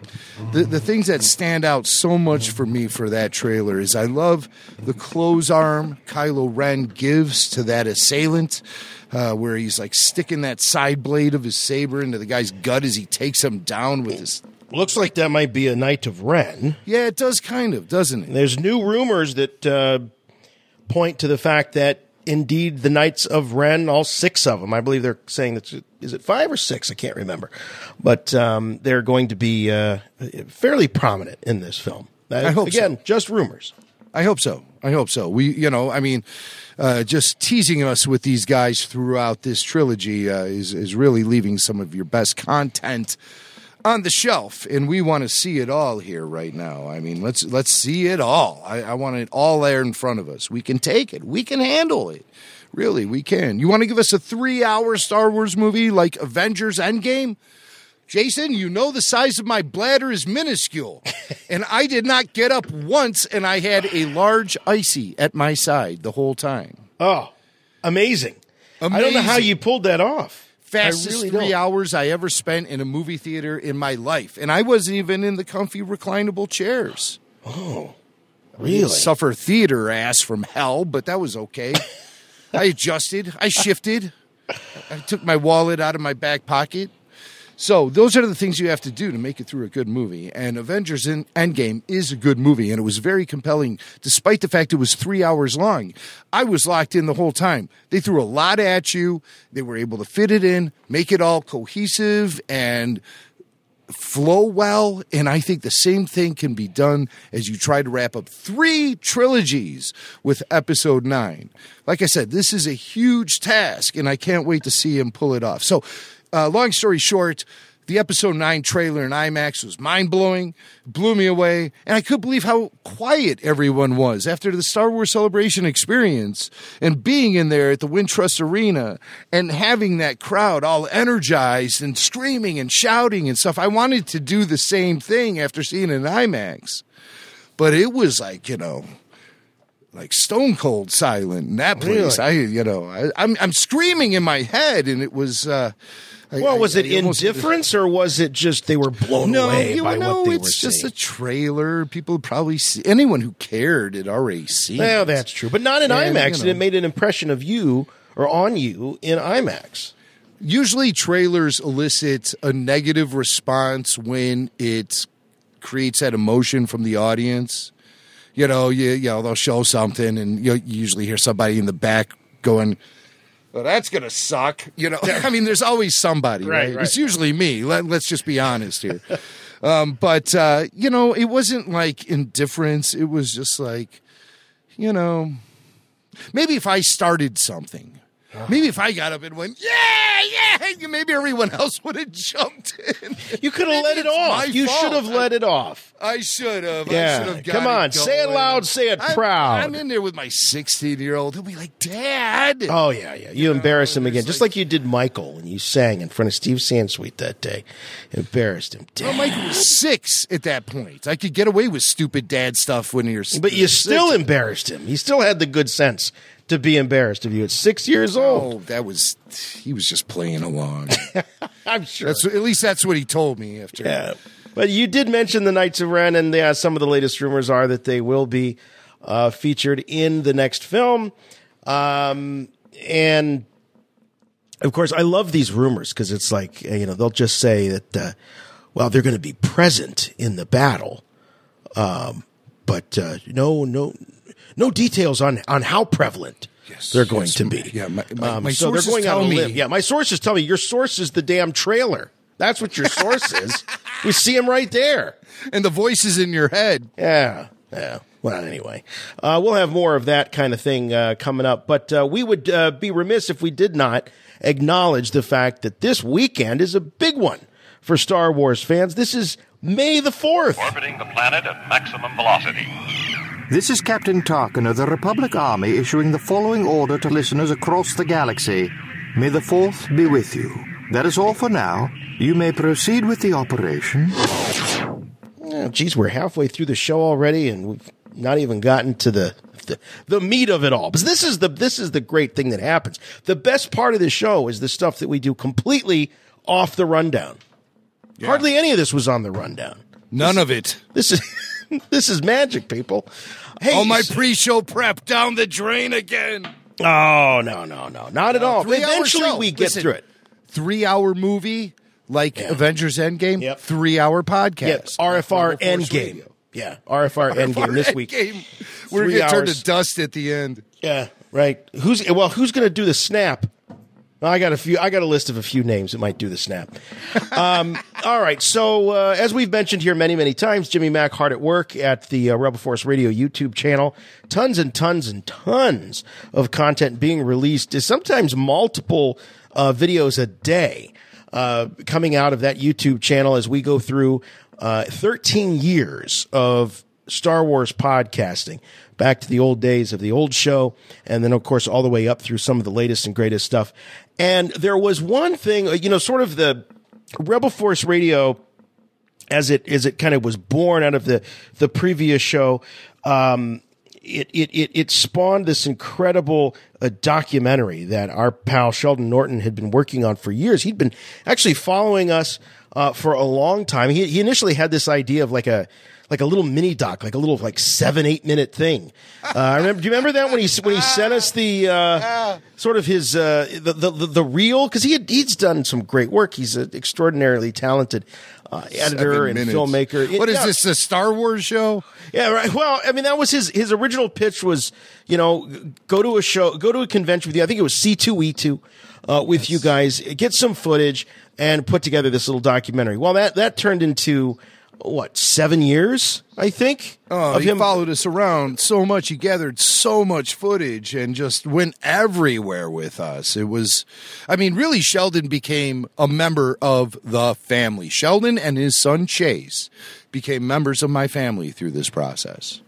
the the things that stand out so much for me for that trailer is I love the close arm Kylo Ren gives to that assailant. Uh, where he's like sticking that side blade of his saber into the guy's gut as he takes him down with his. Looks like that might be a Knight of Ren. Yeah, it does kind of, doesn't it? There's new rumors that uh, point to the fact that indeed the Knights of Ren, all six of them, I believe they're saying that is it five or six? I can't remember, but um, they're going to be uh, fairly prominent in this film. That, I hope so. again, just rumors. I hope so. I hope so. We, you know, I mean, uh, just teasing us with these guys throughout this trilogy uh, is is really leaving some of your best content on the shelf, and we want to see it all here right now. I mean, let's let's see it all. I, I want it all there in front of us. We can take it. We can handle it. Really, we can. You want to give us a three-hour Star Wars movie like Avengers Endgame? Jason, you know the size of my bladder is minuscule. and I did not get up once, and I had a large icy at my side the whole time. Oh, amazing! I don't know how you pulled that off. Fastest really three don't. hours I ever spent in a movie theater in my life. And I wasn't even in the comfy reclinable chairs. Oh, really? Suffer theater ass from hell, but that was okay. I adjusted, I shifted, I took my wallet out of my back pocket. So those are the things you have to do to make it through a good movie. And Avengers Endgame is a good movie, and it was very compelling, despite the fact it was three hours long. I was locked in the whole time. They threw a lot at you. They were able to fit it in, make it all cohesive, and flow well. And I think the same thing can be done as you try to wrap up three trilogies with episode nine. Like I said, this is a huge task, and I can't wait to see him pull it off. So, uh, long story short, the episode 9 trailer in IMAX was mind blowing, blew me away, and I couldn't believe how quiet everyone was after the Star Wars Celebration experience and being in there at the Wintrust Arena and having that crowd all energized and screaming and shouting and stuff. I wanted to do the same thing after seeing it in IMAX, but it was like, you know, like stone cold silent in that place. Really? I, you know, I, I'm I'm screaming in my head, and it was. Uh, Well, I- was it I indifference or was it just they were blown no, away you by know, what they it's were just seeing? a trailer. People probably see anyone who cared had already seen. Well, it. that's true, but not in And, IMAX, you and it made an impression of you or on you in IMAX. Usually, trailers elicit a negative response when it creates that emotion from the audience. You know, you, you know, they'll show something, and you usually hear somebody in the back going. Well, that's gonna suck. You know, I mean, there's always somebody, Right, right? right. It's usually me. Let, let's just be honest here. um, but uh, you know, it wasn't like indifference. It was just like, you know, maybe if I started something, maybe if I got up and went, yeah, yeah, maybe everyone else would have jumped in. You could have let it off. You fault. should have let it off. I should have. I Yeah, should have. come on, say it loud, say it I'm, proud. I'm in there with my 16 year old. He'll be like, Dad. Oh yeah, yeah. You embarrassed him again, just like you did Michael when you sang in front of Steve Sansweet that day. Embarrassed him. Well, Michael was six at that point. I could get away with stupid dad stuff when you're. six, But you still embarrassed him. He still had the good sense to be embarrassed of you at six years old. Oh, that was. He was just playing along. I'm sure. That's at least that's what he told me after. Yeah. But you did mention the Knights of Ren, and yeah, some of the latest rumors are that they will be uh, featured in the next film. Um, and of course, I love these rumors because it's like, uh, you know, they'll just say that, uh, well, they're going to be present in the battle. Um, but uh, no, no, no details on, on how prevalent they're going yes. to be. Yeah, my- my- Um, my so they're sources going out tell on me- limb. Yeah, my sources tell me your source is the damn trailer. That's what your source is. We see him right there. And the voices in your head. Yeah. Yeah. Well, anyway, uh, we'll have more of that kind of thing uh, coming up. But uh, we would uh, be remiss if we did not acknowledge the fact that this weekend is a big one for Star Wars fans. This is May the 4th. Orbiting the planet at maximum velocity. This is Captain Tarkin of the Republic Army issuing the following order to listeners across the galaxy. May the Fourth be with you. That is all for now. You may proceed with the operation. Oh, geez, we're halfway through the show already, and we've not even gotten to the, the the meat of it all. Because this is the this is the great thing that happens. The best part of the show is the stuff that we do completely off the rundown. Hardly any of this was on the rundown. None of it. This is this is magic, people. Hey, All my pre-show prep down the drain again. Oh no, no, no, not at all. Eventually, we get Listen, through it. Three-hour movie like Avengers Endgame. Yep. Three-hour podcast. Yes, RFR Endgame. Radio. Yeah, RFR Endgame this week. Endgame. We're gonna turn to dust at the end. Yeah, right. Who's well? Who's going to do the snap? I got a few. I got a list of a few names that might do the snap. Um, all right. So uh, as we've mentioned here many, many times, Jimmy Mac hard at work at the uh, Rebel Force Radio YouTube channel. Tons and tons and tons of content being released. Sometimes multiple uh, videos a day uh, coming out of that YouTube channel as we go through uh, 13 years of Star Wars podcasting back to the old days of the old show, and then, of course, all the way up through some of the latest and greatest stuff. And there was one thing, you know, sort of the Rebel Force Radio as it as it kind of was born out of the the previous show. Um, it, it, it, it spawned this incredible uh, documentary that our pal Sheldon Norton had been working on for years. He'd been actually following us uh, for a long time. He, he initially had this idea of like a like a little mini doc, like a little like seven eight minute thing. Uh, I remember. Do you remember that when he when he sent us the uh, sort of his uh, the, the the the reel because he had, he's done some great work. He's an extraordinarily talented uh, editor and filmmaker. What is Yeah. this? A Star Wars show? Yeah, right. Well, I mean, that was his his original pitch was, you know, go to a show, go to a convention with you. I think it was C two E two, uh, with you guys, get some footage and put together this little documentary. Well, that that turned into what seven years, I think. Oh, he him followed us around so much. He gathered so much footage and just went everywhere with us. It was, I mean, really, Sheldon became a member of the family. Sheldon and his son Chase became members of my family through this process.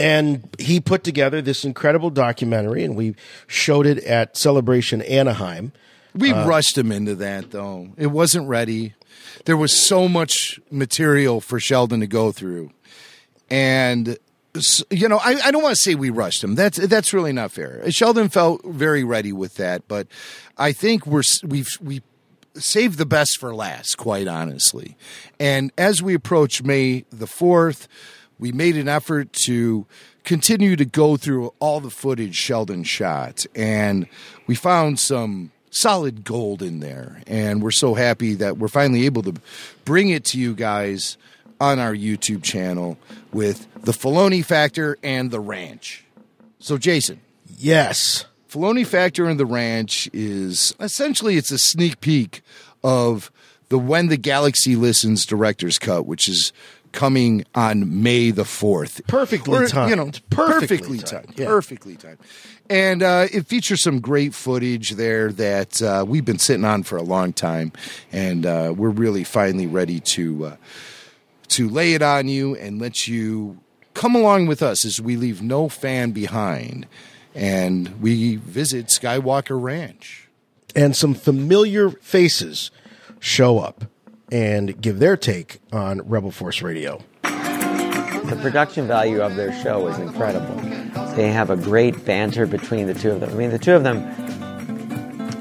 and he put together this incredible documentary, and we showed it at Celebration Anaheim. We Uh, rushed him into that, though. It wasn't ready. There was so much material for Sheldon to go through, and you know, I, I don't want to say we rushed him. That's that's really not fair. Sheldon felt very ready with that, but I think we're we've we saved the best for last, quite honestly. And as we approach May the fourth, we made an effort to continue to go through all the footage Sheldon shot, and we found some solid gold in there. And we're so happy that we're finally able to bring it to you guys on our YouTube channel with the Filoni Factor and the Ranch. So, Jason. Yes. Filoni Factor and the Ranch is essentially it's a sneak peek of the When the Galaxy Listens director's cut, which is coming on May the fourth. Perfectly timed. You know, Perfectly perfectly, timed, timed. yeah. Perfectly timed. And uh, it features some great footage there that uh, we've been sitting on for a long time, and uh, we're really finally ready to uh, to lay it on you and let you come along with us as we leave no fan behind and we visit Skywalker Ranch. and some familiar faces show up and give their take on Rebel Force Radio. The production value of their show is incredible. They have a great banter between the two of them. I mean, the two of them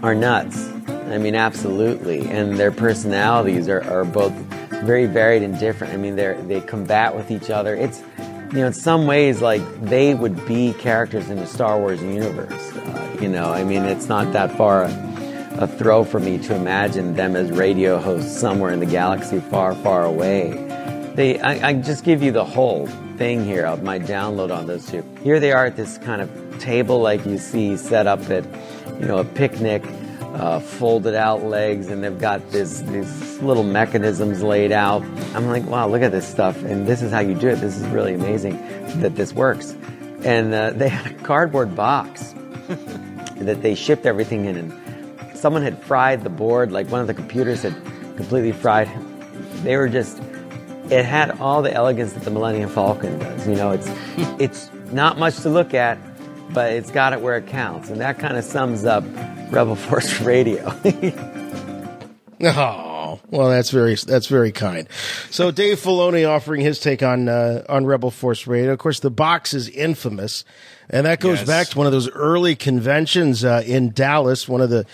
are nuts. I mean, absolutely. And their personalities are, are both very varied and different. I mean, they they combat with each other. It's, you know, in some ways, like they would be characters in the Star Wars universe. Uh, you know, I mean, it's not that far a, throw for me to imagine them as radio hosts somewhere in the galaxy far, far away. They, I, I just give you the whole thing here of my download on those two. Here they are at this kind of table like you see set up at, you know, a picnic, uh, folded out legs, and they've got this these little mechanisms laid out. I'm like, wow, look at this stuff, and this is how you do it. This is really amazing that this works. And uh, they had a cardboard box that they shipped everything in, and someone had fried the board, like one of the computers had completely fried. They were just it had all the elegance that the Millennium Falcon does. You know, it's it's not much to look at, but it's got it where it counts, and that kind of sums up Rebel Force Radio. Oh, well, that's very that's very kind. So Dave Filoni offering his take on uh, on Rebel Force Radio. Of course, the box is infamous, and that goes Yes. back to one of those early conventions uh, in Dallas, one of the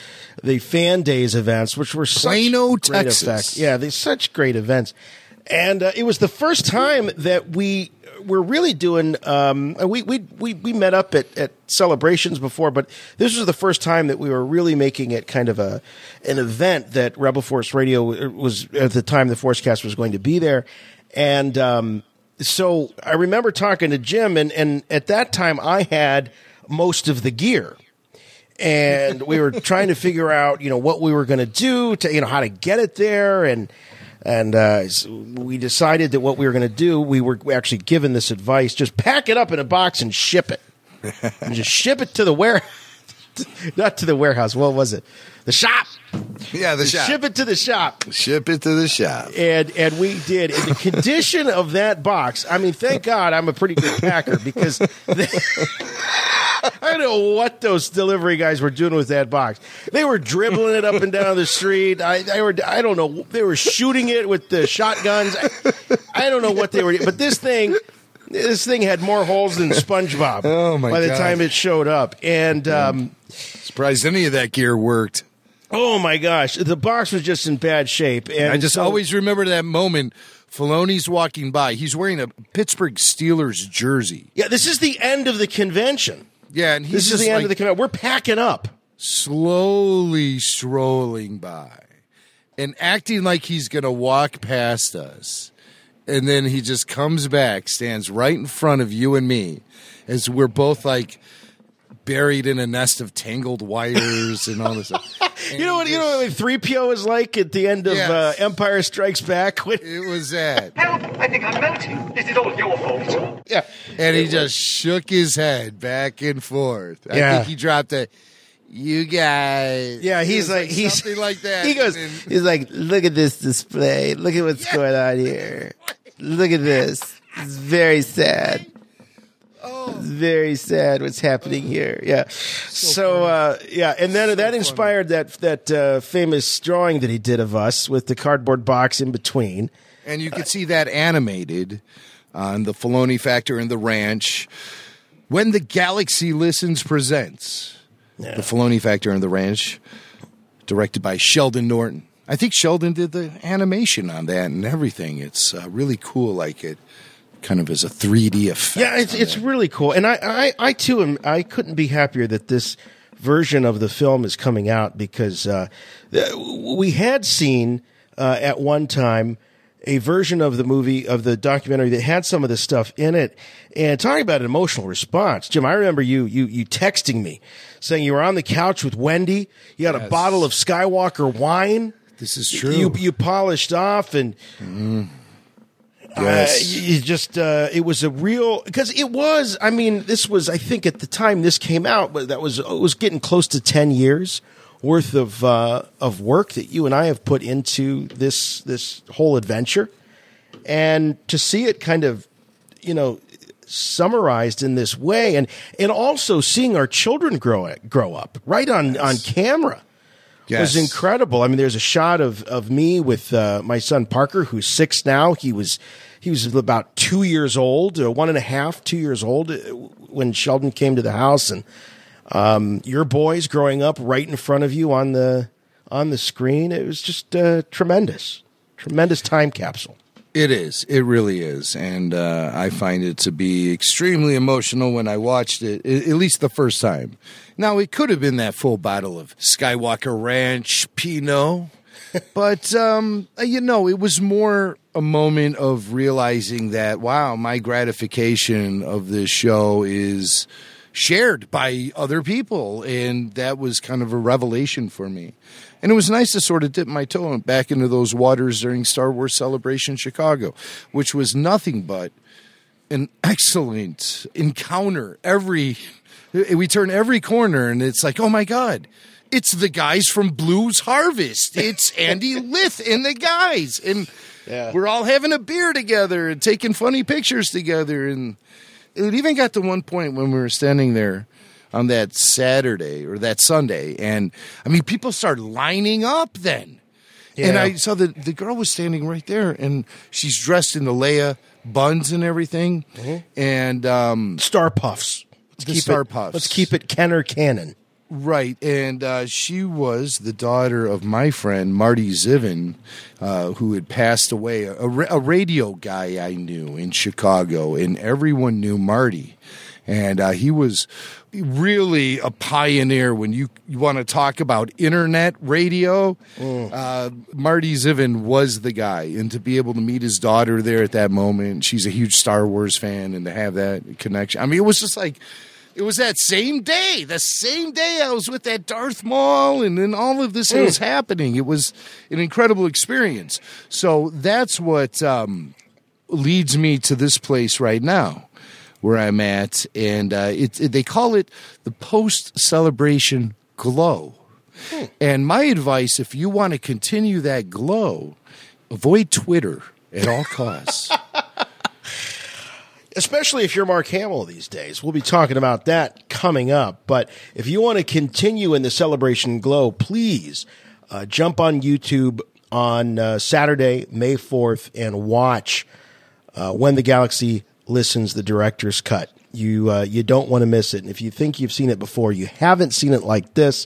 the fan days events, which were such Plano, great Texas. effect. Yeah, they such great events, and uh, it was the first time that we were really doing. Um, we, we we we met up at, at celebrations before, but this was the first time that we were really making it kind of a an event that Rebel Force Radio was at the time the Forcecast was going to be there, and um, so I remember talking to Jim, and and at that time I had most of the gear and we were trying to figure out, you know, what we were going to do to, you know, how to get it there, and and uh, so we decided that what we were going to do, we were actually given this advice: just pack it up in a box and ship it, and just ship it to the ware, not to the warehouse. What was it? The shop. Yeah, the shop. Ship it to the shop. Ship it to the shop. And and we did. And the condition of that box, I mean, thank God I'm a pretty good packer because I don't know what those delivery guys were doing with that box. They were dribbling it up and down the street. I they were I don't know. They were shooting it with the shotguns. I, I don't know what they were but this thing this thing had more holes than SpongeBob Oh, my by the God. time it showed up. And um Surprised any of that gear worked. Oh my gosh, the box was just in bad shape and I just so- always remember that moment Filoni's walking by. He's wearing a Pittsburgh Steelers jersey. Yeah, this is the end of the convention. Yeah, and he's This is the end like of the convention. We're packing up. slowly strolling by and acting like he's going to walk past us. And then he just comes back, stands right in front of you and me as we're both like buried in a nest of tangled wires and all this stuff. You know what? You know what three PO is like at the end of Yes. uh, Empire Strikes Back. When, It was that. Help! I think I'm melting. This is all your fault. yeah, And he just shook his head back and forth. I Yeah. think he dropped a, you guys. yeah. He's was like he's something like that. He goes. And- He's like, look at this display. Look at what's going on here. Look at this. It's very sad. Oh. Very sad what's happening here. Yeah. So, uh, yeah, and then that inspired that that uh, famous drawing that he did of us with the cardboard box in between. And you could see that animated on the Filoni Factor and the Ranch. When the Galaxy Listens presents the Filoni Factor and the Ranch, directed by Sheldon Norton. I think Sheldon did the animation on that and everything. It's uh, really cool, like it kind of as a 3D effect. Yeah, it's it's really cool, and I, I I too am. I couldn't be happier that this version of the film is coming out because uh, we had seen uh, at one time a version of the movie of the documentary that had some of this stuff in it, and talking about an emotional response, Jim. I remember you you you texting me saying you were on the couch with Wendy. You had a bottle of Skywalker wine. This is true. You you polished off and. Yes. Uh, you just uh, it was a real because it was. I mean, this was. I think at the time this came out, but that was it was getting close to ten years worth of uh, of work that you and I have put into this this whole adventure, and to see it kind of, you know, summarized in this way, and and also seeing our children grow grow up right on on camera Yes. was incredible. I mean, there's a shot of of me with uh, my son Parker, who's six now. He was he was about two years old, uh, one and a half, two years old uh, when Sheldon came to the house, and um, your boys growing up right in front of you on the on the screen. It was just uh, tremendous, tremendous time capsule. It is. It really is. And uh, I find it to be extremely emotional when I watched it, at least the first time. Now, it could have been that full bottle of Skywalker Ranch Pinot, but, um, you know, it was more a moment of realizing that, wow, my gratification of this show is shared by other people. And that was kind of a revelation for me. And it was nice to sort of dip my toe back into those waters during Star Wars Celebration Chicago, which was nothing but an excellent encounter. Every we turn every corner and it's like, oh my god, it's the guys from Blues Harvest. It's Andy Lith and the guys, and we're all having a beer together and taking funny pictures together. And it even got to one point when we were standing there on that Saturday or that Sunday, and I mean, people started lining up then. And I saw that the girl was standing right there, and she's dressed in the Leia buns and everything, and um, Star Puffs. Let's the keep Star it, Puffs. Let's keep it Kenner Canon. Right, and uh, she was the daughter of my friend Marty Zivin, uh, who had passed away. A, a radio guy I knew in Chicago, and everyone knew Marty, and uh, he was really a pioneer when you, you want to talk about internet radio. Uh, Marty Zivin was the guy, and to be able to meet his daughter there at that moment, she's a huge Star Wars fan, and to have that connection. I mean, it was just like. It was that same day, the same day I was with that Darth Maul, and then all of this was happening. It was an incredible experience. So that's what um, leads me to this place right now, where I'm at, and uh, it, it- they call it the post celebration glow. And my advice, if you want to continue that glow, avoid Twitter at all costs. especially if you're Mark Hamill these days. We'll be talking about that coming up. But if you want to continue in the celebration glow, please uh, jump on YouTube on uh, Saturday, May 4th, and watch uh, When the Galaxy Listens, the director's cut. You, uh, you don't want to miss it. And if you think you've seen it before, you haven't seen it like this.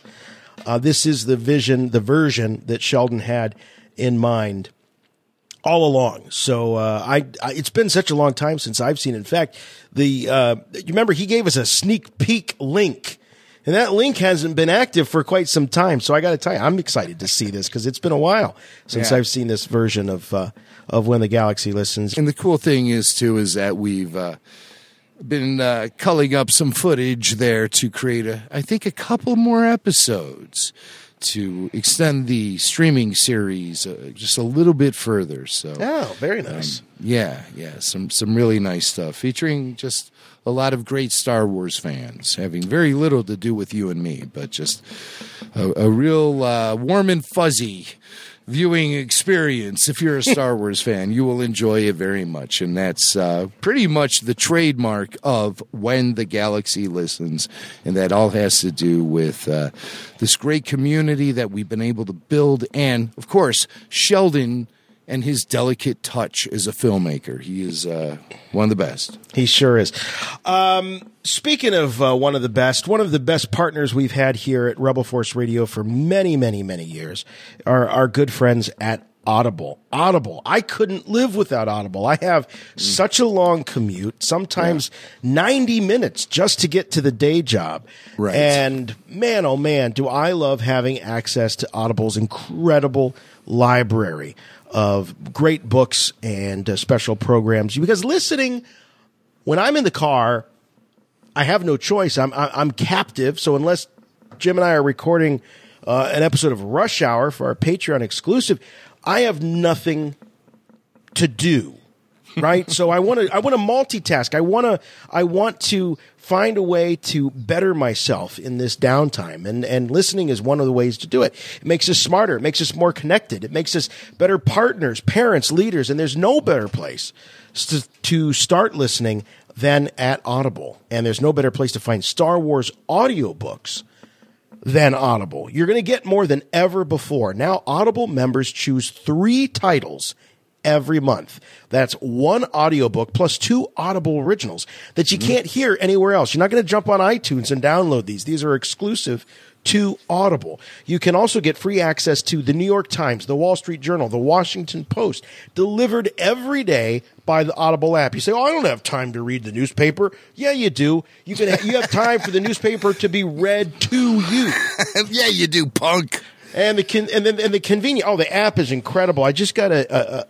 Uh, this is the vision, the version that Sheldon had in mind all along. So uh, I, I, it's been such a long time since I've seen. it. In fact, the uh, you remember he gave us a sneak peek link, and that link hasn't been active for quite some time. So I got to tell you, I'm excited to see this because it's been a while since Yeah. I've seen this version of uh, of when the galaxy listens. And the cool thing is too is that we've uh, been uh, culling up some footage there to create a, I think, a couple more episodes to extend the streaming series uh, just a little bit further. So, Oh, very nice. yeah, yeah, some some really nice stuff featuring just a lot of great Star Wars fans, having very little to do with you and me, but just a, a real uh, warm and fuzzy viewing experience. If you're a Star Wars fan, you will enjoy it very much, and that's uh, pretty much the trademark of when the galaxy listens, and that all has to do with uh, this great community that we've been able to build, and of course, Sheldon and his delicate touch as a filmmaker. He is uh, one of the best. He sure is. Um, speaking of uh, one of the best, one of the best partners we've had here at Rebel Force Radio for many, many, many years are our good friends at Audible. Audible. I couldn't live without Audible. I have such a long commute, sometimes 90 minutes just to get to the day job. Right. And man, oh man, do I love having access to Audible's incredible library of great books and uh, special programs because listening when I'm in the car, I have no choice. I'm I'm captive. So unless Jim and I are recording uh, an episode of Rush Hour for our Patreon exclusive, I have nothing to do. Right. so I want to I want to multitask. I want to I want to find a way to better myself in this downtime. And and listening is one of the ways to do it. It makes us smarter. It makes us more connected. It makes us better partners, parents, leaders. And there's no better place to, to start listening than at Audible. And there's no better place to find Star Wars audiobooks than Audible. You're going to get more than ever before. Now, Audible members choose three titles every month. That's one audiobook plus two Audible originals that you mm-hmm. can't hear anywhere else. You're not going to jump on iTunes and download these. These are exclusive to Audible. You can also get free access to the New York Times, the Wall Street Journal, the Washington Post, delivered every day by the Audible app. You say, "Oh, I don't have time to read the newspaper." Yeah, you do. You can. you have time for the newspaper to be read to you. yeah, you do, punk. And the con- and then and the convenient. Oh, the app is incredible. I just got a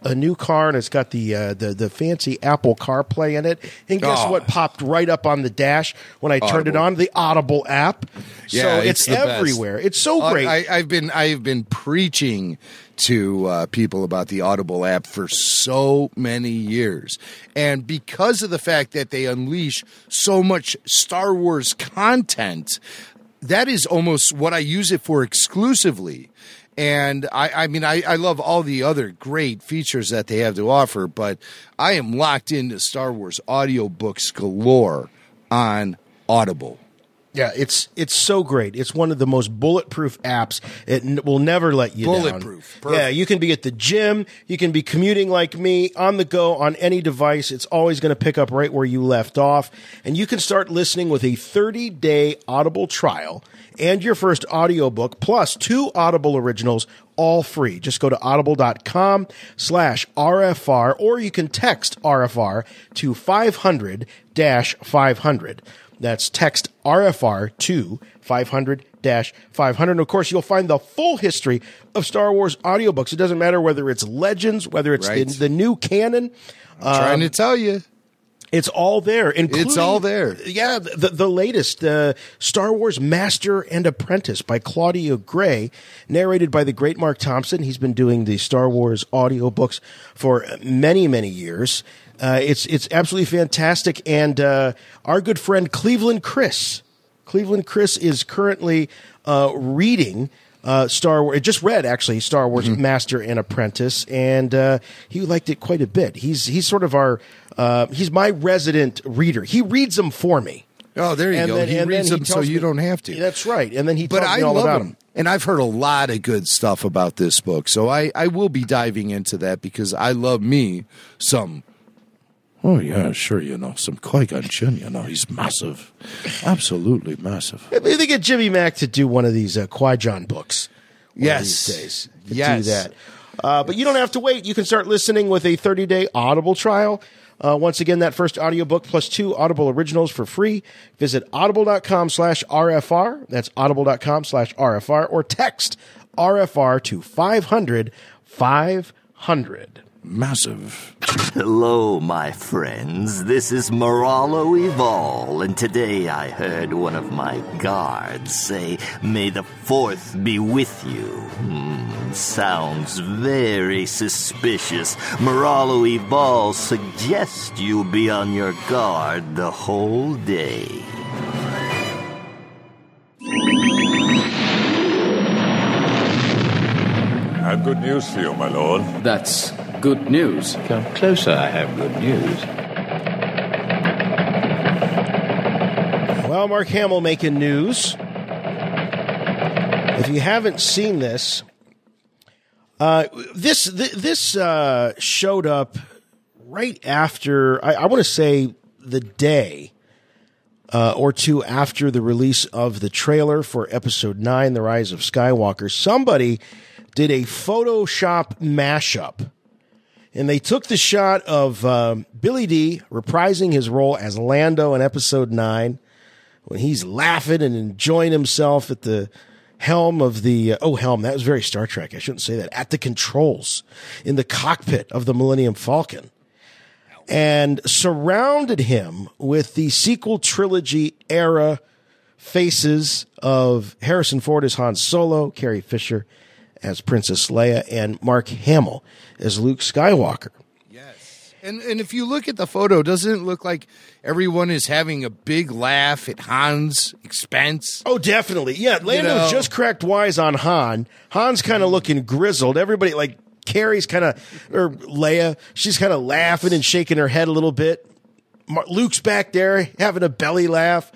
a, a new car and it's got the uh, the the fancy Apple CarPlay in it. And guess Oh. what popped right up on the dash when I turned it Audible. on? The Audible app. Yeah, so it's it's, the best. everywhere. It's so great. I, I've been I've been preaching to uh, people about the Audible app for so many years, and because of the fact that they unleash so much Star Wars content, that is almost what I use it for exclusively. And I, I mean, I, I love all the other great features that they have to offer, but I am locked into Star Wars audiobooks galore on Audible. Yeah, it's it's so great. It's one of the most bulletproof apps. It n- will never let you down. Bulletproof. Yeah, you can be at the gym, you can be commuting like me, on the go, on any device. It's always going to pick up right where you left off, and you can start listening with a 30-day Audible trial and your first audiobook plus two Audible originals all free. Just go to audible.com slash RFR or you can text RFR to 500 500. That's text RFR to 500 500. And of course, you'll find the full history of Star Wars audiobooks. It doesn't matter whether it's Legends, whether it's Right. the, the new canon. trying Um, to tell you. It's all there. Including, all there. Yeah, the, the latest uh, Star Wars Master and Apprentice by Claudia Gray, narrated by the great Mark Thompson. He's been doing the Star Wars audiobooks for many, many years. Uh, it's it's absolutely fantastic. And uh, our good friend Cleveland Chris, Cleveland Chris is currently uh, reading. Uh, Star Wars. Just read actually Star Wars Master and Apprentice, and uh, he liked it quite a bit. He's he's sort of our uh, he's my resident reader. He reads them for me. Oh, there you And go. then- he and reads them so you me- don't have to. That's right. And then he But tells I me all love about them. them. And I've heard a lot of good stuff about this book. So I, I will be diving into that because I love me some. Oh, yeah, sure. You know, some Qui Gon Jinn, you know, he's massive. Absolutely massive. Maybe they get Jimmy Mac to do one of these uh, Qui-Gon books. one of Yes. these days. Could Yes. do that. Uh, but you don't have to wait. You can start listening with a 30 day Audible trial. Uh, once again, that first audiobook plus two Audible originals for free. Visit audible.com slash RFR. That's audible.com slash RFR or text RFR to 500 500. Massive. Hello, my friends. This is Moralo Evol, and today I heard one of my guards say, May the Fourth be with you. Hmm, sounds very suspicious. Moralo Evol suggests you be on your guard the whole day. I have good news for you, my lord. That's good news. Come closer, I have good news. Well, Mark Hamill making news. If you haven't seen this, uh, this th- this uh, showed up right after I, I want to say the day uh, or two after the release of the trailer for Episode Nine, The Rise of Skywalker. Somebody did a Photoshop mashup. And they took the shot of um, Billy Dee reprising his role as Lando in Episode 9 when he's laughing and enjoying himself at the helm of the uh, oh helm that was very Star Trek. I shouldn't say that. At the controls in the cockpit of the Millennium Falcon and surrounded him with the sequel trilogy era faces of Harrison Ford as Han Solo, Carrie Fisher as Princess Leia, and Mark Hamill as Luke Skywalker. Yes. And and if you look at the photo, doesn't it look like everyone is having a big laugh at Han's expense? Oh, definitely. Yeah, Lando know. just cracked wise on Han. Han's kind of looking grizzled. Everybody like Carrie's kind of or Leia, she's kind of laughing and shaking her head a little bit. Luke's back there having a belly laugh,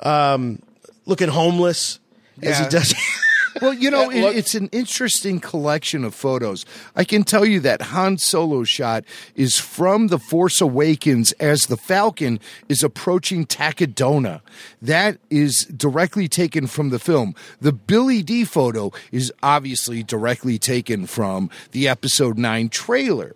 um, looking homeless as he does. Well, you know, look- it's an interesting collection of photos. I can tell you that Han Solo shot is from The Force Awakens as the Falcon is approaching Takodana. That is directly taken from the film. The Billy Dee photo is obviously directly taken from the Episode 9 trailer.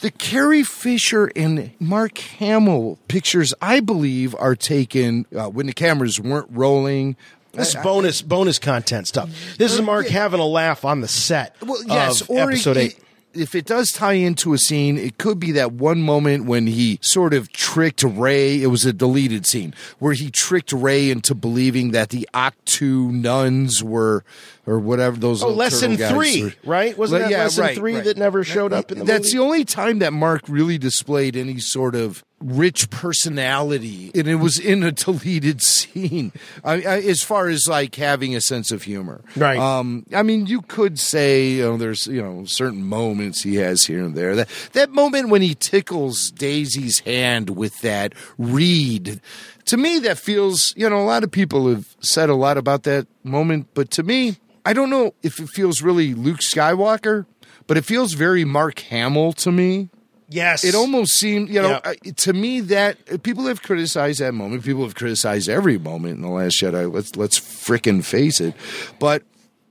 The Carrie Fisher and Mark Hamill pictures, I believe, are taken uh, when the cameras weren't rolling. This is I- I- bonus bonus content stuff. This is uh, Mark having a laugh on the set Well, yes, or episode eight. If it does tie into a scene, it could be that one moment when he sort of tricked Rey. It was a deleted scene where he tricked Rey into believing that the Octu nuns were, or whatever those. Oh, lesson three, were. right? Wasn't Le- that yeah, lesson right, three right. that never showed up in the That's movie? the only time that Mark really displayed any sort of rich personality, and it was in a deleted scene. I, I, as far as like having a sense of humor, Right. Um, I mean, you could say you know there's you know certain moments he has here and there. That that moment when he tickles Daisy's hand with that reed. To me, that feels, you know, a lot of people have said a lot about that moment, but to me, I don't know if it feels really Luke Skywalker, but it feels very Mark Hamill to me. Yes. It almost seemed, you know, Yeah. uh, to me that people have criticized that moment. People have criticized every moment in the Last Jedi. Let's let's frickin' face it. But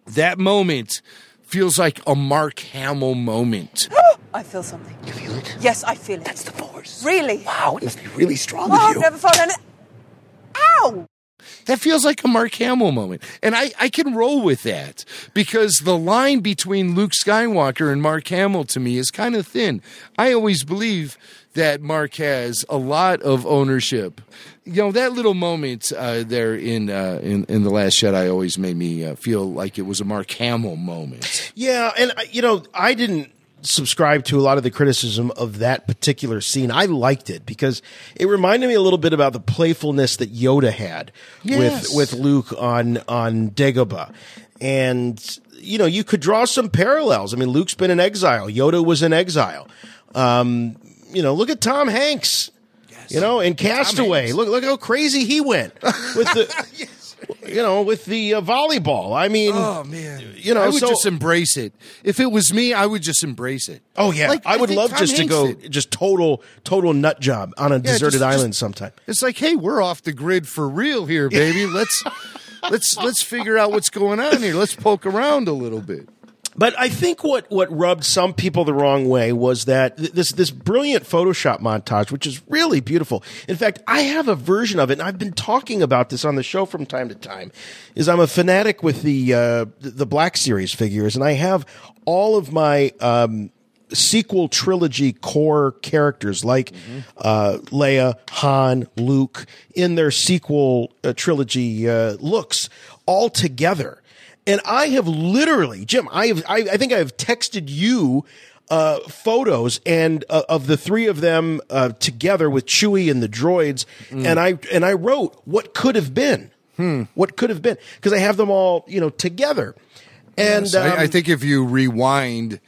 that moment feels like a Mark Hamill moment. I feel something. You feel it? Yes, I feel it. That's the force. Really? Wow, it must be really strong Oh, I've never felt any. Ow! That feels like a Mark Hamill moment. And I, I can roll with that because the line between Luke Skywalker and Mark Hamill to me is kind of thin. I always believe that Mark has a lot of ownership. You know, that little moment uh, there in, uh, in in The Last Jedi always made me uh, feel like it was a Mark Hamill moment. Yeah, and uh, you know, I didn't subscribe to a lot of the criticism of that particular scene. I liked it because it reminded me a little bit about the playfulness that Yoda had Yes. with with Luke on on Dagobah. And you know, you could draw some parallels. I mean, Luke's been in exile. Yoda was in exile. Um, you know, look at Tom Hanks. You know, in Castaway, look look how crazy he went with the, you know, with the uh, volleyball. I mean, Oh man, you know, I would so- just embrace it. If it was me, I would just embrace it. Oh yeah, Like, I would think love Tom just to go did. just total total nut job on a deserted just- island just- sometime. It's like, hey, we're off the grid for real here, baby. Let's let's let's figure out what's going on here. Let's poke around a little bit. But I think what, what rubbed some people the wrong way was that th- this this brilliant Photoshop montage, which is really beautiful. In fact, I have a version of it, and I've been talking about this on the show from time to time. Is I'm a fanatic with the uh, the Black Series figures, and I have all of my um, sequel trilogy core characters like uh, Leia, Han, Luke in their sequel uh, trilogy uh, looks all together. And I have literally, Jim, I have, I, I think I have texted you uh, photos and uh, of the three of them uh, together with Chewie and the droids, Mm. and I and I wrote what could have been, Hmm. what could have been, because I have them all, you know, together. And Yes, I, I um, think if you rewind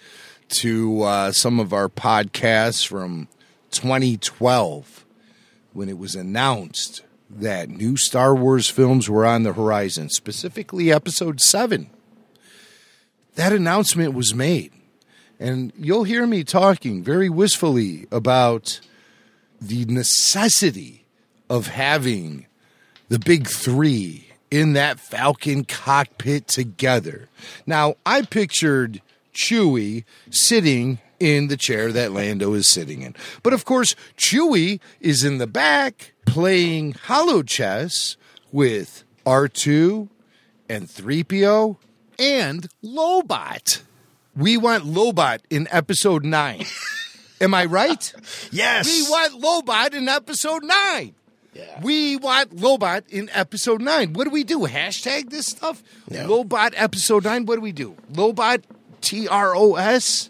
to uh, some of our podcasts from 2012, when it was announced that new Star Wars films were on the horizon, specifically Episode 7, that announcement was made. And you'll hear me talking very wistfully about the necessity of having the big three in that Falcon cockpit together. Now, I pictured Chewie sitting in the chair that Lando is sitting in. But of course, Chewie is in the back playing holochess with R2 and 3PO and Lobot. We want Lobot in episode 9. Am I right? Yes. We want Lobot in episode 9. Yeah. We want Lobot in episode 9. What do we do? Hashtag this stuff? Lobot episode 9. What do we do? Lobot T R O S?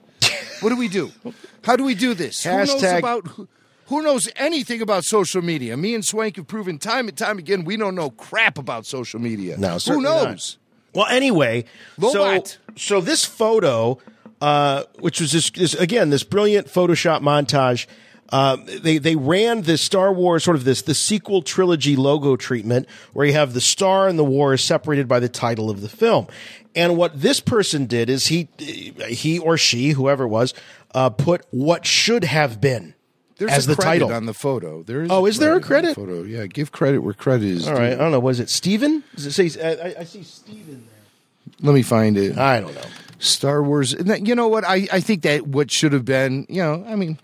What do we do? How do we do this? Who knows Hashtag- about who, who knows anything about social media? Me and Swank have proven time and time again we don't know crap about social media. No, who knows? not. Well, anyway, so so this photo, uh, which was this, this again this brilliant Photoshop montage. Uh, they they ran this Star Wars sort of this the sequel trilogy logo treatment where you have the star and the war is separated by the title of the film. And what this person did is he he or she whoever it was uh, put what should have been There's as a the credit title on the photo. There is. Oh, is there a credit? photo? Yeah, give credit where credit is. All right, I don't know. Was it Steven? Does it say? I, I- I see Steven there. Let me find it. I don't know. Star Wars. You know what? I, I think that what should have been. You know, I mean,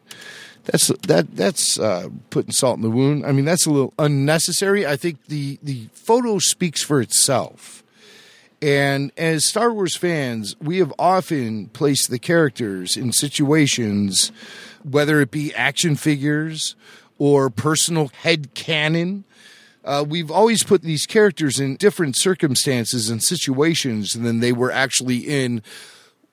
that's that that's uh, putting salt in the wound. I mean, that's a little unnecessary. I think the the photo speaks for itself. And as Star Wars fans, we have often placed the characters in situations, whether it be action figures or personal head canon. Uh, we've always put these characters in different circumstances and situations than they were actually in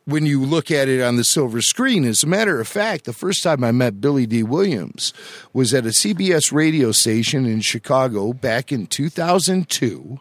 when you look at it on the silver screen. As a matter of fact, the first time I met Billy Dee Williams was at a CBS radio station in Chicago back in 2002.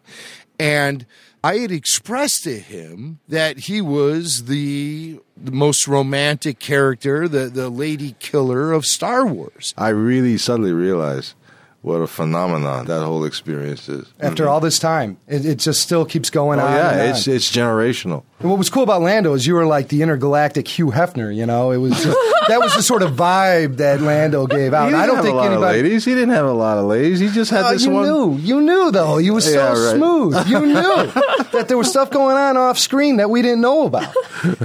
And I had expressed to him that he was the, the most romantic character, the, the lady killer of Star Wars. I really suddenly realized what a phenomenon that whole experience is. After mm-hmm. all this time, it, it just still keeps going Oh on. yeah, on. it's it's generational. And what was cool about Lando is you were like the intergalactic Hugh Hefner. You know, it was just, that was the sort of vibe that Lando gave out. He didn't I don't have think a lot anybody. of ladies. He didn't have a lot of ladies. He just had Oh, this you one. knew, you knew though. You was so Yeah, right. smooth. You knew that there was stuff going on off screen that we didn't know about.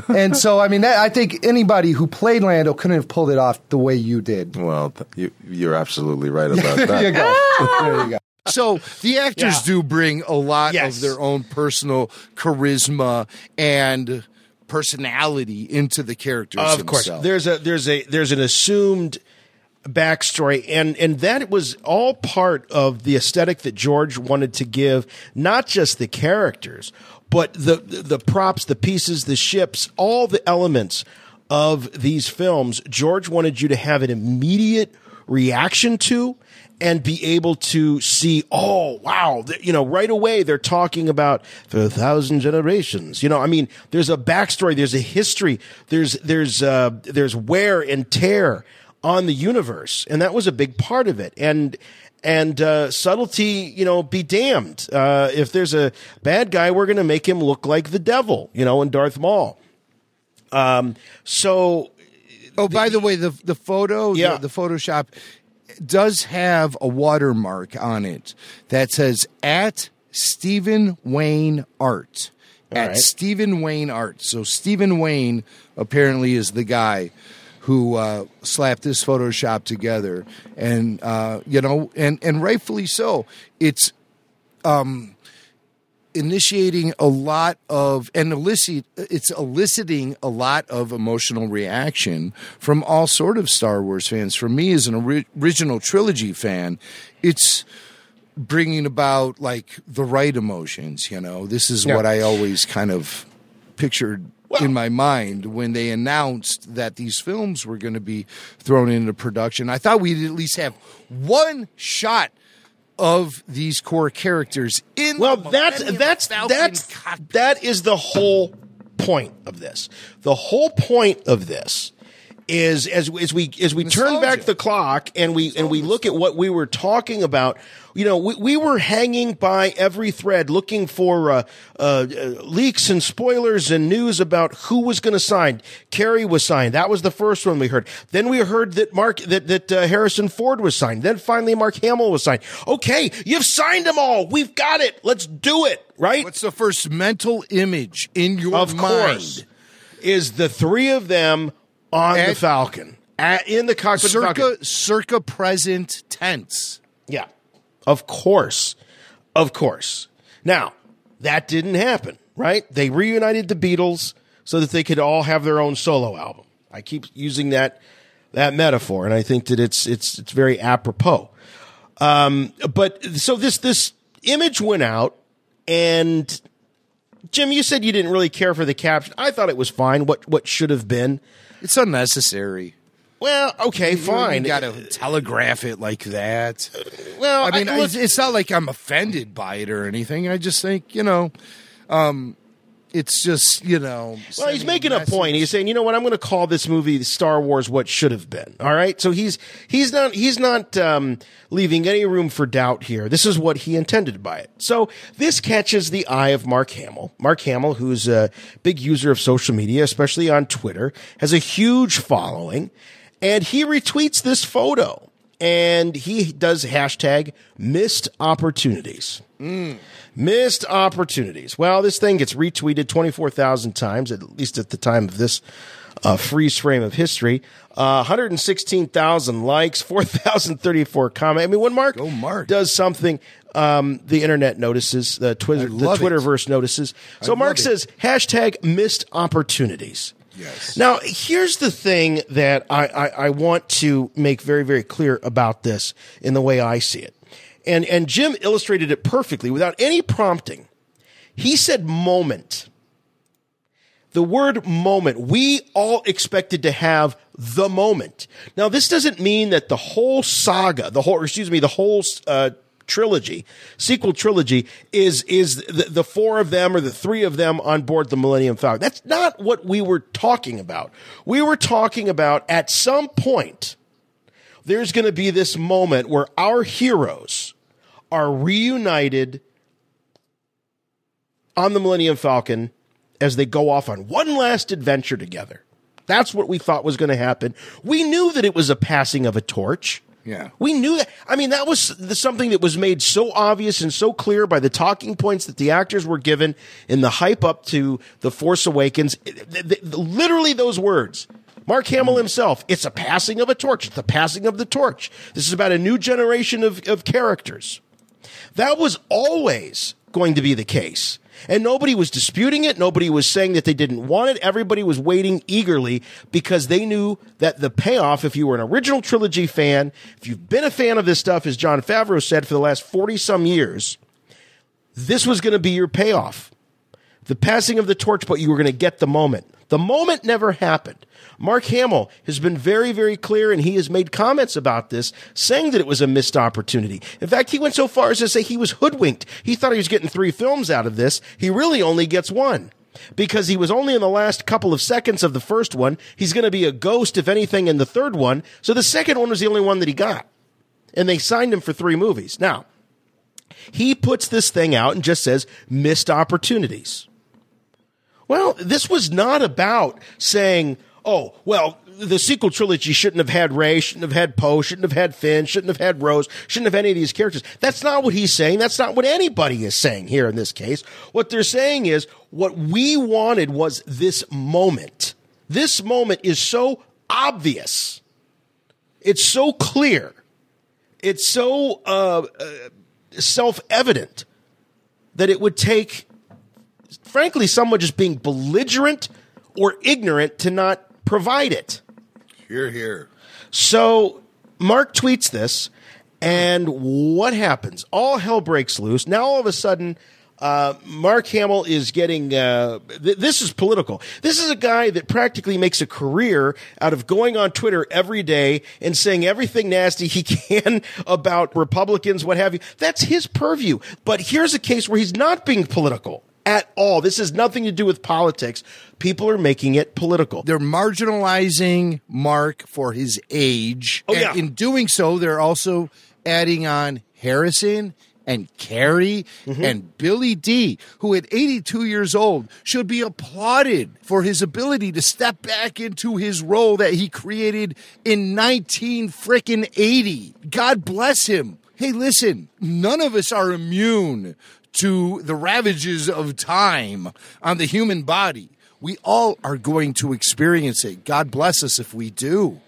And so, I mean, that, I think anybody who played Lando couldn't have pulled it off the way you did. Well, th- you, you're absolutely right about that. There you go. Ah! There you go. So the actors Yeah. do bring a lot Yes. of their own personal charisma and personality into the characters. Of course, themselves. there's a there's a there's an assumed backstory, and and that was all part of the aesthetic that George wanted to give, not just the characters, but the the props, the pieces, the ships, all the elements of these films. George wanted you to have an immediate reaction to. And be able to see, oh wow, you know, right away they're talking about the thousand generations. You know, I mean, there's a backstory, there's a history, there's there's uh, there's wear and tear on the universe, and that was a big part of it. And and uh, subtlety, you know, be damned. Uh, if there's a bad guy, we're going to make him look like the devil, you know, in Darth Maul. Um, so Oh, by the way, the the photo, Yeah. the, the Photoshop does have a watermark on it that says at Stephen Wayne Art. at right. Stephen Wayne Art. So Stephen Wayne apparently is the guy who uh, slapped this Photoshop together, and uh, you know, and and rightfully so. It's um, initiating a lot of and elicit it's eliciting a lot of emotional reaction from all sort of Star Wars fans. For me, as an ori- original trilogy fan, it's bringing about like the right emotions. You know, this is Yeah. what I always kind of pictured. in my mind, when they announced that these films were going to be thrown into production, I thought we'd at least have one shot of these core characters in Well, that's that's Falcon that's that is the whole point of this. The whole point of this is as as we as we turn back the clock and we and we look at what we were talking about. You know, we, we were hanging by every thread looking for uh, uh, leaks and spoilers and news about who was going to sign. Carrie was signed. That was the first one we heard. Then we heard that Mark that that uh, Harrison Ford was signed. Then finally Mark Hamill was signed. Okay, you've signed them all. We've got it. Let's do it. Right? What's the first mental image in your of mind? course, is the three of them on the Falcon at, in the cockpit. of the circa circa present tense. Yeah, of course, of course. Now that didn't happen, right? They reunited the Beatles so that they could all have their own solo album. I keep using that that metaphor, and I think that it's it's it's very apropos. Um, but so this this image went out, and Jim, you said you didn't really care for the caption. I thought it was fine. What what should have been? It's unnecessary. Well, okay, fine. You got to telegraph it like that. Well, I mean, I- look- it's, it's not like I'm offended by it or anything. I just think you know, um, it's just you know. Well, he's making a point. He's saying, you know what? I'm going to call this movie Star Wars what should have been. All right. So he's he's not he's not um, leaving any room for doubt here. This is what he intended by it. So this catches the eye of Mark Hamill. Mark Hamill, who's a big user of social media, especially on Twitter, has a huge following, and he retweets this photo. And he does hashtag missed opportunities. Missed opportunities. Well, this thing gets retweeted 24,000 times, at least at the time of this uh, freeze frame of history. Uh, 116,000 likes, 4,034 comments. I mean, when Mark, Mark. does something, um, the internet notices, the Twitter, the love it. Twitterverse notices. So Mark it. says hashtag missed opportunities. Yes. Now, here's the thing that I, I, I want to make very, very clear about this in the way I see it. And, and Jim illustrated it perfectly without any prompting. He said moment. The word moment. We all expected to have the moment. Now, this doesn't mean that the whole saga, the whole, excuse me, the whole, uh, trilogy, sequel trilogy is, is the, the four of them or the three of them on board the Millennium Falcon. That's not what we were talking about. We were talking about at some point, there's going to be this moment where our heroes are reunited on the Millennium Falcon as they go off on one last adventure together. That's what we thought was going to happen. We knew that it was a passing of a torch. Yeah. We knew that. I mean, that was the, something that was made so obvious and so clear by the talking points that the actors were given in the hype up to The Force Awakens. Th- th- literally those words. Mark Hamill himself, it's a passing of a torch. It's the passing of the torch. This is about a new generation of, of characters. That was always going to be the case. And nobody was disputing it. Nobody was saying that they didn't want it. Everybody was waiting eagerly because they knew that the payoff, if you were an original trilogy fan, if you've been a fan of this stuff, as Jon Favreau said for the last 40 some years, this was going to be your payoff. The passing of the torch, but you were going to get the moment. The moment never happened. Mark Hamill has been very, very clear, and he has made comments about this, saying that it was a missed opportunity. In fact, he went so far as to say he was hoodwinked. He thought he was getting three films out of this. He really only gets one. Because he was only in the last couple of seconds of the first one. He's going to be a ghost, if anything, in the third one. So the second one was the only one that he got. And they signed him for three movies. Now, he puts this thing out and just says missed opportunities. Well, this was not about saying, oh, well, the sequel trilogy shouldn't have had Rey, shouldn't have had Poe, shouldn't have had Finn, shouldn't have had Rose, shouldn't have any of these characters. That's not what he's saying. That's not what anybody is saying here in this case. What they're saying is what we wanted was this moment. This moment is so obvious. It's so clear. It's so uh, uh, self evident that it would take, frankly, someone just being belligerent or ignorant to not provide it. Here, here. So Mark tweets this, and what happens? All hell breaks loose. Now, all of a sudden, uh, Mark Hamill is getting. Uh, th- this is political. This is a guy that practically makes a career out of going on Twitter every day and saying everything nasty he can about Republicans, what have you. That's his purview. But here's a case where he's not being political at all. This has nothing to do with politics. People are making it political. They're marginalizing Mark for his age. Oh, and yeah. in doing so, they're also adding on Harrison and Carrie Mm-hmm. and Billy Dee, who at 82 years old should be applauded for his ability to step back into his role that he created in 19 frickin' 80. God bless him. Hey, listen, none of us are immune to the ravages of time on the human body. We all are going to experience it. God bless us if we do.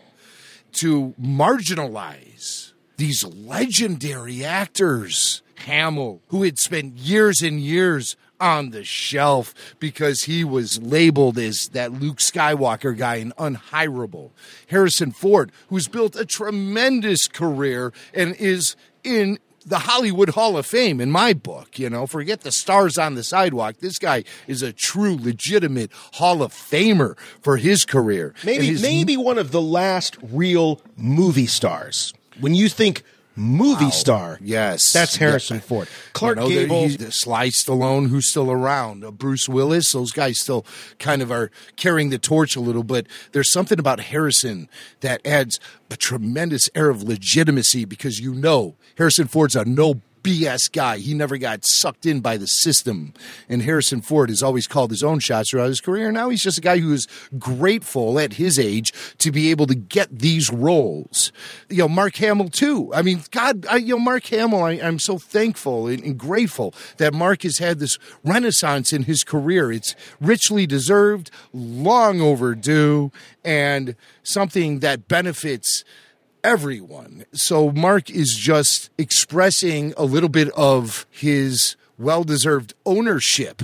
To marginalize these legendary actors, Hamill, who had spent years and years on the shelf because he was labeled as that Luke Skywalker guy and unhirable. Harrison Ford, who's built a tremendous career and is in the Hollywood Hall of Fame in my book, you know, forget the stars on the sidewalk. This guy is a true legitimate Hall of Famer for his career. Maybe his maybe one of the last real movie stars. When you think movie star, yes, that's Harrison Ford. Clark you know, Gable. Sly Stallone, who's still around, uh, Bruce Willis, those guys still kind of are carrying the torch a little. But there's something about Harrison that adds a tremendous air of legitimacy because you know Harrison Ford's a no BS guy. He never got sucked in by the system. And Harrison Ford has always called his own shots throughout his career. Now he's just a guy who is grateful at his age to be able to get these roles. You know, Mark Hamill too. I mean, God, I, you know, Mark Hamill, I, I'm so thankful and, and grateful that Mark has had this renaissance in his career. It's richly deserved, long overdue, and something that benefits everyone. So Mark is just expressing a little bit of his well deserved ownership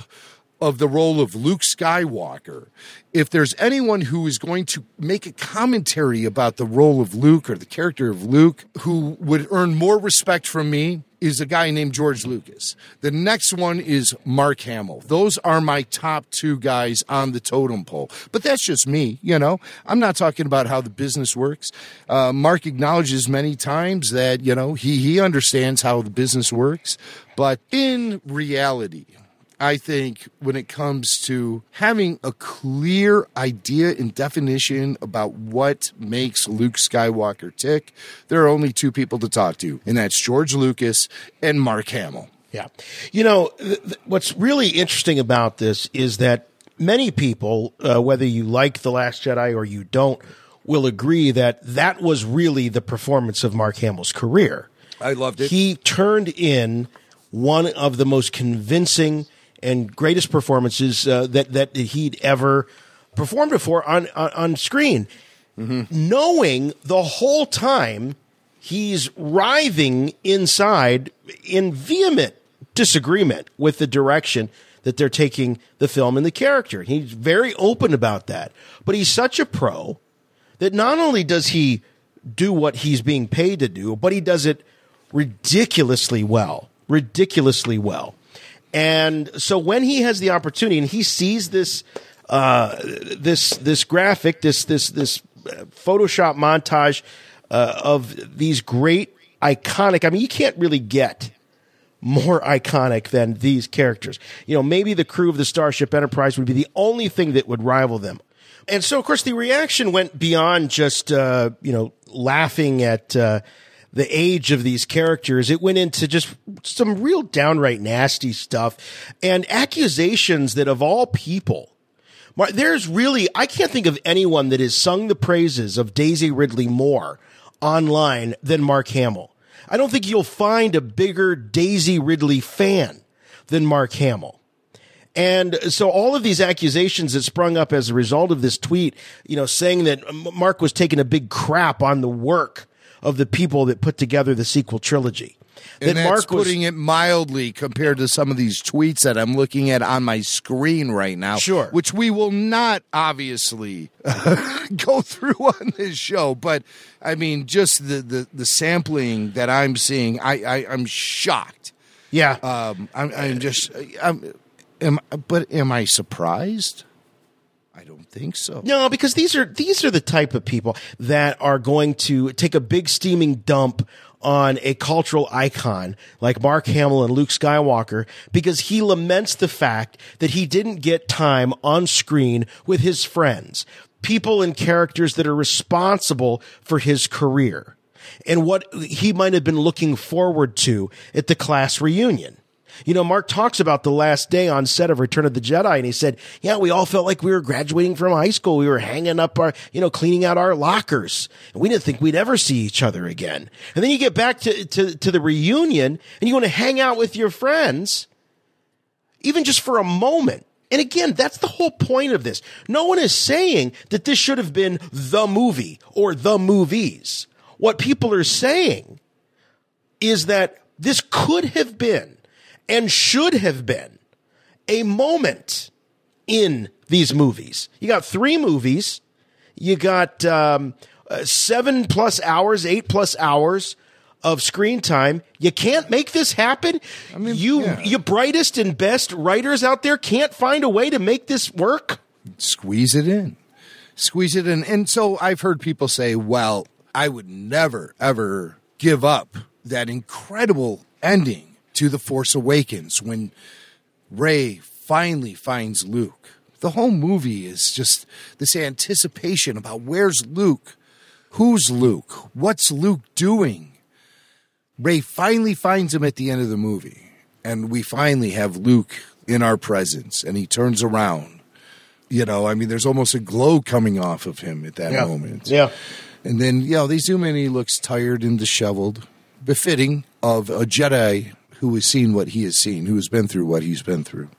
of the role of Luke Skywalker. If there's anyone who is going to make a commentary about the role of Luke or the character of Luke who would earn more respect from me, is a guy named George Lucas. The next one is Mark Hamill. Those are my top two guys on the totem pole. But that's just me, you know. I'm not talking about how the business works. Uh, Mark acknowledges many times that, you know, he, he understands how the business works. But in reality, I think when it comes to having a clear idea and definition about what makes Luke Skywalker tick, there are only two people to talk to, and that's George Lucas and Mark Hamill. Yeah. You know, th- th- what's really interesting about this is that many people, uh, whether you like The Last Jedi or you don't, will agree that that was really the performance of Mark Hamill's career. I loved it. He turned in one of the most convincing and greatest performances uh, that that he'd ever performed before on on, on screen, knowing the whole time he's writhing inside in vehement disagreement with the direction that they're taking the film and the character. He's very open about that. But he's such a pro that not only does he do what he's being paid to do, but he does it ridiculously well. Ridiculously well. And so when he has the opportunity and he sees this uh, this this graphic, this this this uh, Photoshop montage uh, of these great iconic. I mean, you can't really get more iconic than these characters. You know, maybe the crew of the Starship Enterprise would be the only thing that would rival them. And so, of course, the reaction went beyond just uh, you know laughing at uh, the age of these characters. It went into just some real downright nasty stuff and accusations that, of all people, There's really, I can't think of anyone that has sung the praises of Daisy Ridley more online than Mark Hamill. I don't think you'll find a bigger Daisy Ridley fan than Mark Hamill. And so all of these accusations that sprung up as a result of this tweet, you know, saying that Mark was taking a big crap on the work of the people that put together the sequel trilogy. And that that's Mark was putting it mildly compared to some of these tweets that I'm looking at on my screen right now. Sure. Which we will not obviously go through on this show. But I mean, just the, the, the sampling that I'm seeing, I, I, I'm shocked. Yeah. Um, I'm, I'm just, I'm, am, but am I surprised? I don't think so. No, because these are these are the type of people that are going to take a big steaming dump on a cultural icon like Mark Hamill and Luke Skywalker because he laments the fact that he didn't get time on screen with his friends, people and characters that are responsible for his career and what he might have been looking forward to at the class reunion. You know, Mark talks about the last day on set of Return of the Jedi, and he said, "Yeah, we all felt like we were graduating from high school. We were hanging up our, you know, cleaning out our lockers, and we didn't think we'd ever see each other again." And then you get back to to, to the reunion, and you want to hang out with your friends, even just for a moment. And again, that's the whole point of this. No one is saying that this should have been the movie or the movies. What people are saying is that this could have been and should have been a moment in these movies. You got three movies. You got um, uh, seven plus hours, eight plus hours of screen time. You can't make this happen. I mean, you, you brightest and best writers out there can't find a way to make this work. Squeeze it in. Squeeze it in. And so I've heard people say, well, I would never, ever give up that incredible ending to The Force Awakens when Rey finally finds Luke. The whole movie is just this anticipation about where's Luke? Who's Luke? What's Luke doing? Rey finally finds him at the end of the movie, and we finally have Luke in our presence, and he turns around. You know, I mean, there's almost a glow coming off of him at that Yeah. moment. Yeah. And then, you know, they zoom in, he looks tired and disheveled, befitting of a Jedi who has seen what he has seen, who has been through what he's been through.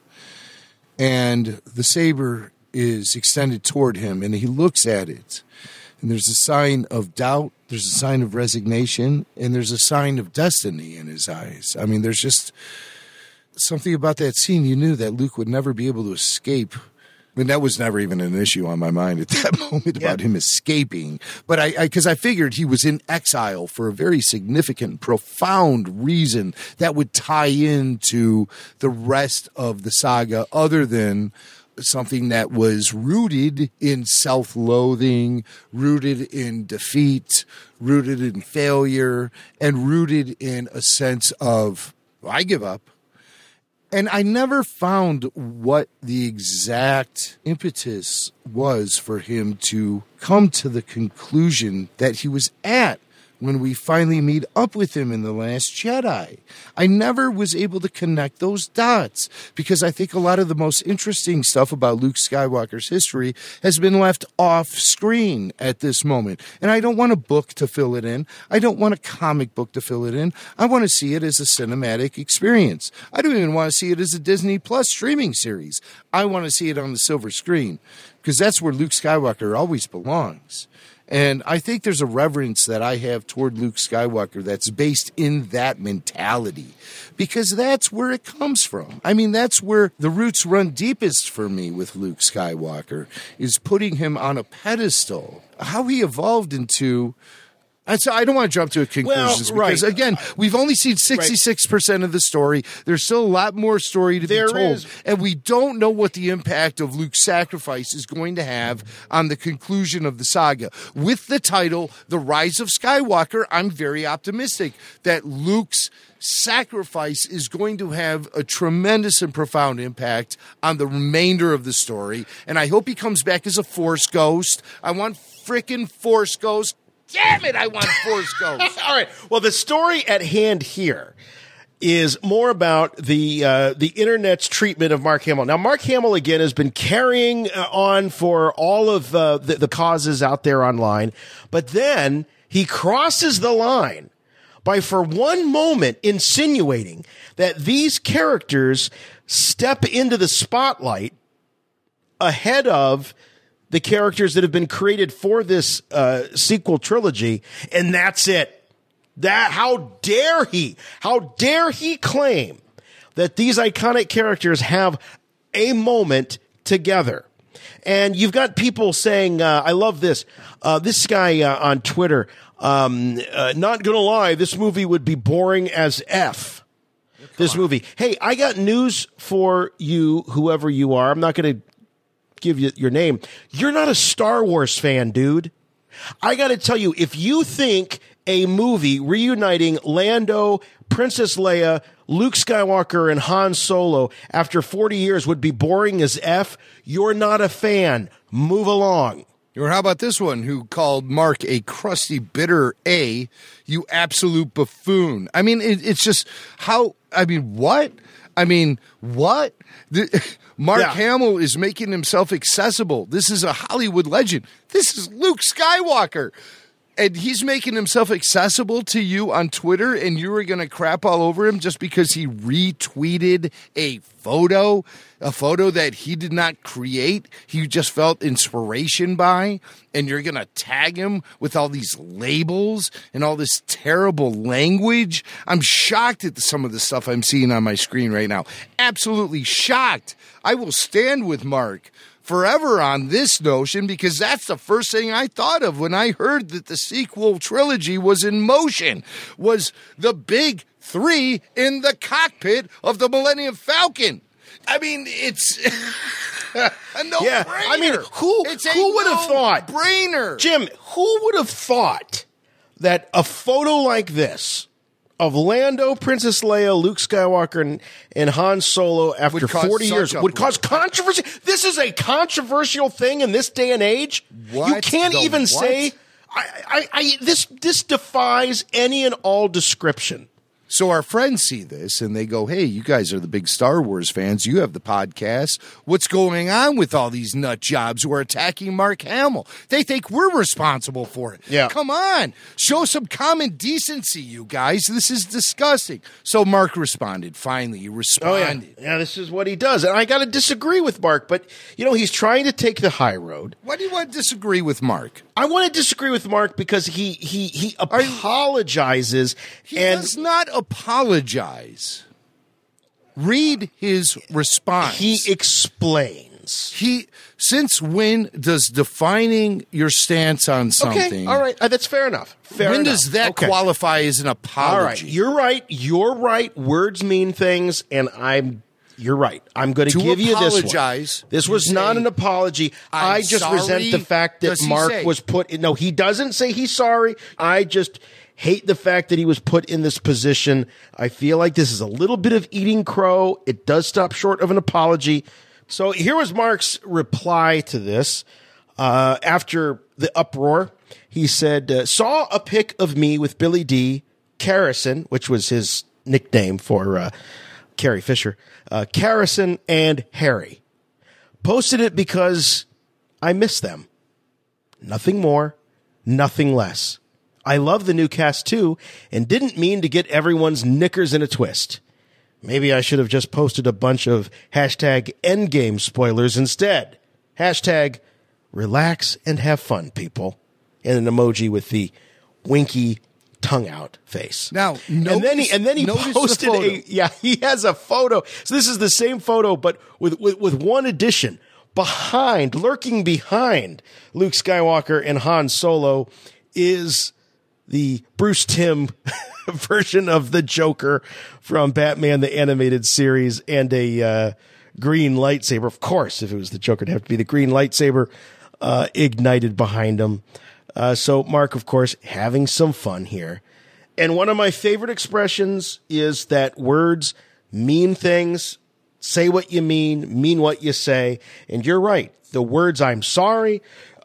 And the saber is extended toward him, and he looks at it. And there's a sign of doubt, there's a sign of resignation, and there's a sign of destiny in his eyes. I mean, there's just something about that scene. You knew that Luke would never be able to escape. I mean, that was never even an issue on my mind at that moment about him escaping. But I, because I, figured he was in exile for a very significant, profound reason that would tie into the rest of the saga, other than something that was rooted in self loathing, rooted in defeat, rooted in failure, and rooted in a sense of, I give up. And I never found what the exact impetus was for him to come to the conclusion that he was at when we finally meet up with him in The Last Jedi. I never was able to connect those dots because I think a lot of the most interesting stuff about Luke Skywalker's history has been left off screen at this moment. And I don't want a book to fill it in. I don't want a comic book to fill it in. I want to see it as a cinematic experience. I don't even want to see it as a Disney Plus streaming series. I want to see it on the silver screen because that's where Luke Skywalker always belongs. And I think there's a reverence that I have toward Luke Skywalker that's based in that mentality because that's where it comes from. I mean, that's where the roots run deepest for me with Luke Skywalker is putting him on a pedestal. How he evolved into. And so I don't want to jump to conclusions Well, because right. again, we've only seen sixty six percent of the story. There's still a lot more story to There be told, is. and we don't know what the impact of Luke's sacrifice is going to have on the conclusion of the saga. With the title "The Rise of Skywalker," I'm very optimistic that Luke's sacrifice is going to have a tremendous and profound impact on the remainder of the story. And I hope he comes back as a Force ghost. I want frickin' Force ghost. Damn it, I want Force ghost. All right. Well, the story at hand here is more about the uh, the internet's treatment of Mark Hamill. Now, Mark Hamill again has been carrying uh, on for all of uh, the, the causes out there online, but then he crosses the line by for one moment insinuating that these characters step into the spotlight ahead of the characters that have been created for this uh, sequel trilogy, and that's it. That how dare he? How dare he claim that these iconic characters have a moment together? And you've got people saying, uh, "I love this." Uh, this guy uh, on Twitter, um, uh, not gonna lie, this movie would be boring as f. This movie. Hey, I got news for you, whoever you are. I'm not going to give you your name. You're not a Star Wars fan, dude. I got to tell you, if you think a movie reuniting Lando, Princess Leia, Luke Skywalker, and Han Solo after 40 years would be boring as F, you're not a fan. Move along. Or how about this one who called Mark a crusty, bitter A, you absolute buffoon? I mean, it, it's just how, I mean, what? I mean, what? The, Mark Yeah. Hamill is making himself accessible. This is a Hollywood legend. This is Luke Skywalker. And he's making himself accessible to you on Twitter, and you were going to crap all over him just because he retweeted a photo, a photo that he did not create. He just felt inspiration by, and you're going to tag him with all these labels and all this terrible language. I'm shocked at some of the stuff I'm seeing on my screen right now. Absolutely shocked. I will stand with Mark forever on this notion because that's the first thing I thought of when I heard that the sequel trilogy was in motion was the big 3 in the cockpit of the Millennium Falcon. I mean, it's a no Yeah, I mean, who It's who would have thought, brainer, Jim? Who would have thought that a photo like this of Lando, Princess Leia, Luke Skywalker, and, and Han Solo after forty years would cause controversy? This is a controversial thing in this day and age. You can't even what? say. I, I, I, this this defies any and all description. So our friends see this and they go, "Hey, you guys are the big Star Wars fans. You have the podcast. What's going on with all these nut jobs who are attacking Mark Hamill? They think we're responsible for it. Yeah. come on, show some common decency, you guys. This is disgusting." So Mark responded. Finally, he Oh yeah, yeah. This is what he does, and I got to disagree with Mark. But you know, he's trying to take the high road. Why do you want to disagree with Mark? I want to disagree with Mark because he he he apologizes He and does not apologize. Read his response. he explains. He since when does defining your stance on something? Okay, all right, uh, that's fair enough. Fair when enough. does that Okay. qualify as an apology? All right, you're right. You're right. Words mean things, and I'm. You're right. I'm going to To give you this apologize, one. This was not an apology. "I'm I just sorry." resent the fact that Does Mark was put. in No, he doesn't say he's sorry. I just hate the fact that he was put in this position. I feel like this is a little bit of eating crow. It does stop short of an apology. So here was Mark's reply to this uh, after the uproar. He said, uh, "Saw a pic of me with Billy Dee. Carrison, which was his nickname for uh, Carrie Fisher, uh, and Harry. Posted it because I miss them. Nothing more, nothing less. I love the new cast too, and didn't mean to get everyone's knickers in a twist. Maybe I should have just posted a bunch of hashtag endgame spoilers instead. Hashtag relax and have fun, people. And an emoji with the winky tongue out face. Now, and then he and then he notice the posted a yeah he has a photo. So this is the same photo, but with with, with one addition. Behind, lurking behind Luke Skywalker and Han Solo is the Bruce Timm version of the Joker from Batman the animated series and a uh, green lightsaber. Of course, if it was the Joker, it'd have to be the green lightsaber uh, ignited behind him. Uh, so Mark, of course, having some fun here. And one of my favorite expressions is that words mean things. Say what you mean, mean what you say. And you're right. The words I'm sorry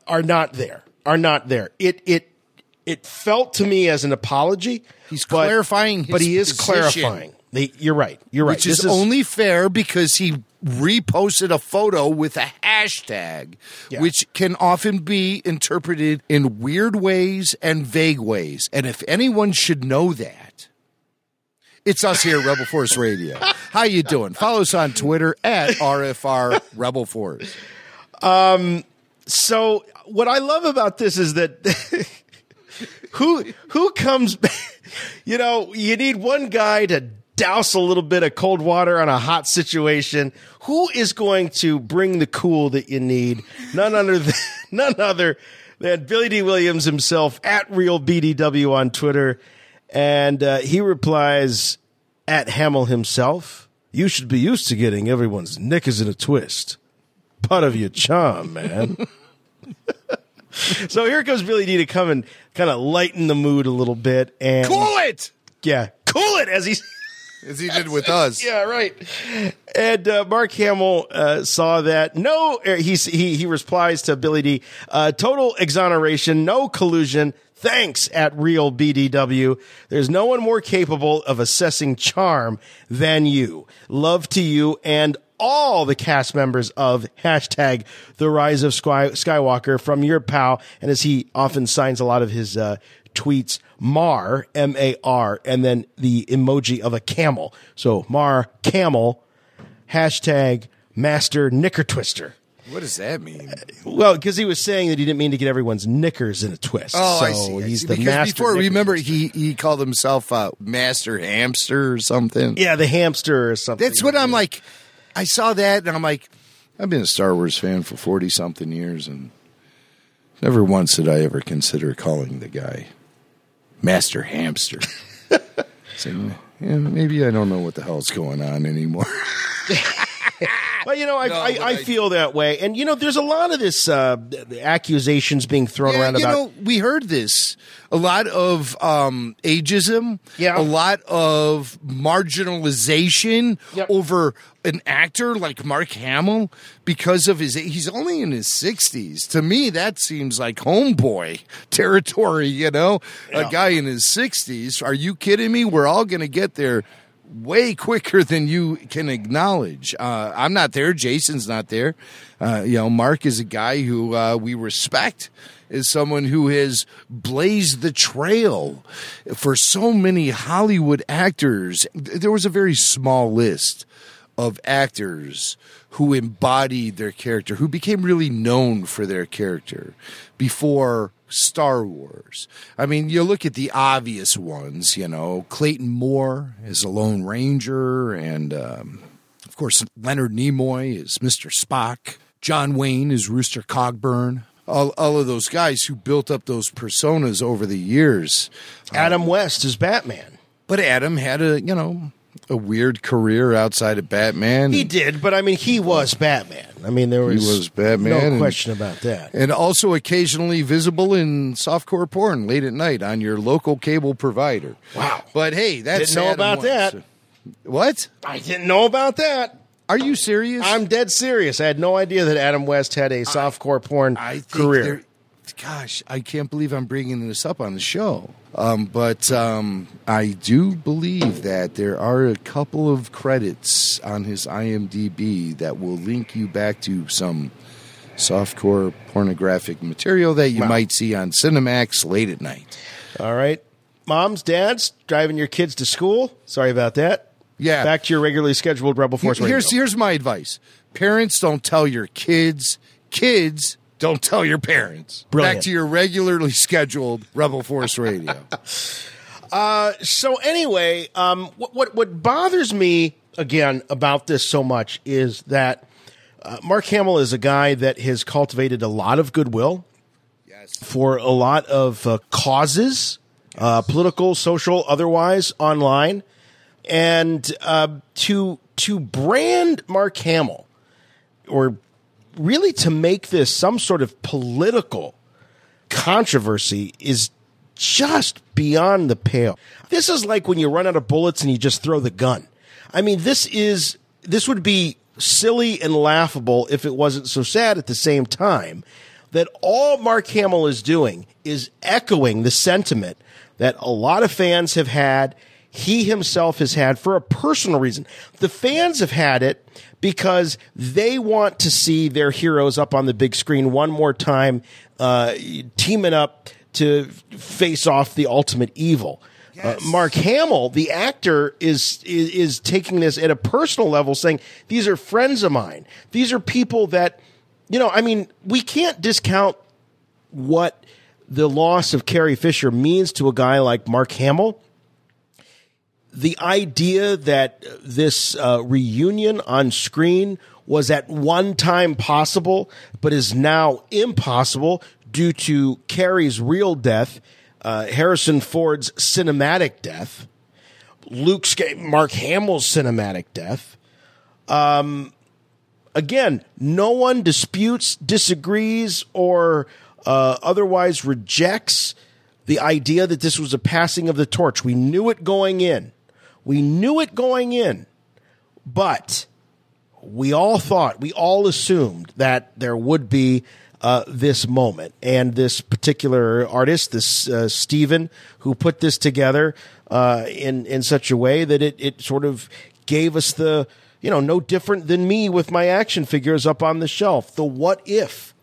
are not there. Are not there. It it it felt to me as an apology. He's but- clarifying but he is position. clarifying. They, you're right. You're right. Which is, This only fair because he reposted a photo with a hashtag, Yeah. which can often be interpreted in weird ways and vague ways. And if anyone should know that, it's us here at Rebel Force Radio. How you doing? Follow us on Twitter at RFR Rebel Force. Um, so what I love about this is that who who comes, you know, you need one guy to douse a little bit of cold water on a hot situation. Who is going to bring the cool that you need? None other than none other than Billy Dee. Williams himself at Real BDW on Twitter, and uh, he replies at Hamill himself. You should be used to getting everyone's knickers in a twist. Part of your charm, man. so here comes Billy Dee to come and kind of lighten the mood a little bit and Cool it! Yeah, cool it as he As he did with us. Yeah, right. And uh, Mark Hamill uh, saw that. No, er, he he he replies to Billy Dee. Uh, total exoneration, no collusion. Thanks at Real BDW. There's no one more capable of assessing charm than you. Love to you and all the cast members of hashtag The Rise of Sky- Skywalker from your pal. And as he often signs a lot of his uh, tweets, Mar, M A R, and then the emoji of a camel. So Mar Camel, hashtag Master Knicker Twister. What does that mean? Well, because he was saying that he didn't mean to get everyone's knickers in a twist. Oh, so I see. I He's see. the because master. before, remember, he, he called himself uh, Master Hamster or something. yeah, the hamster or something. That's what I'm like. I saw that and I'm like, I've been a Star Wars fan for 40 something years and never once did I ever consider calling the guy Master Hamster. Saying, yeah, maybe I don't know what the hell's going on anymore. Well, you know, I, No, I, I, I- feel that way, and you know, there's a lot of this uh, accusations being thrown Yeah, around you about. know, we heard this. A lot of um, ageism. Yeah. A lot of marginalization over an actor like Mark Hamill because of his. He's only in his sixties. To me, that seems like homeboy territory. You know, a guy in his sixties. Are you kidding me? We're all going to get there way quicker than you can acknowledge. Uh, I'm not there. Jason's not there. Uh, you know, Mark is a guy who uh, we respect as someone who has blazed the trail for so many Hollywood actors. There was a very small list of actors who embodied their character, who became really known for their character before Star Wars. I mean, you look at the obvious ones, you know, Clayton Moore is a Lone Ranger, and um, of course, Leonard Nimoy is Mr. Spock, John Wayne is Rooster Cogburn. All, all of those guys who built up those personas over the years. Adam West is Batman. But Adam had a, you know, a weird career outside of Batman. He did, but I mean, he was Batman. I mean, there He was, was Batman no and- question about that. and also occasionally visible in softcore porn late at night on your local cable provider. Wow. But hey, that's Didn't know Adam about West. that. What? I didn't know about that. Are you serious? I'm dead serious. I had no idea that Adam West had a softcore porn I think career. there- Gosh, I can't believe I'm bringing this up on the show. Um, but um, I do believe that there are a couple of credits on his IMDb that will link you back to some softcore pornographic material that you Wow. might see on Cinemax late at night. All right. Moms, dads, driving your kids to school. Sorry about that. Yeah. Back to your regularly scheduled Rebel Force here's Radio. here's my advice: parents don't tell your kids. Kids don't tell your parents. Brilliant. Back to your regularly scheduled Rebel Force Radio. Uh, so anyway, um, what, what what bothers me again about this so much is that uh, Mark Hamill is a guy that has cultivated a lot of goodwill yes. for a lot of uh, causes, uh, political, social, otherwise, online, and uh, to to brand Mark Hamill or really to make this some sort of political controversy is just beyond the pale. This is like when you run out of bullets and you just throw the gun. I mean, this is this would be silly and laughable if it wasn't so sad at the same time that all Mark Hamill is doing is echoing the sentiment that a lot of fans have had. he himself has had for a personal reason. The fans have had it because they want to see their heroes up on the big screen one more time, uh, teaming up to face off the ultimate evil. Uh, Mark Hamill, the actor, is, is is taking this at a personal level, saying these are friends of mine. These are people that, you know, I mean, we can't discount what the loss of Carrie Fisher means to a guy like Mark Hamill. The idea that this uh, reunion on screen was at one time possible, but is now impossible due to Carrie's real death, uh, Harrison Ford's cinematic death, Luke Sca- Mark Hamill's cinematic death. Um, again, no one disputes, disagrees, or uh, otherwise rejects the idea that this was a passing of the torch. We knew it going in. We knew it going in. But we all thought, we all assumed that there would be uh, this moment. And this particular artist, this uh, Steven, who put this together uh, in, in such a way that it, it sort of gave us the, you know, no different than me with my action figures up on the shelf. The what if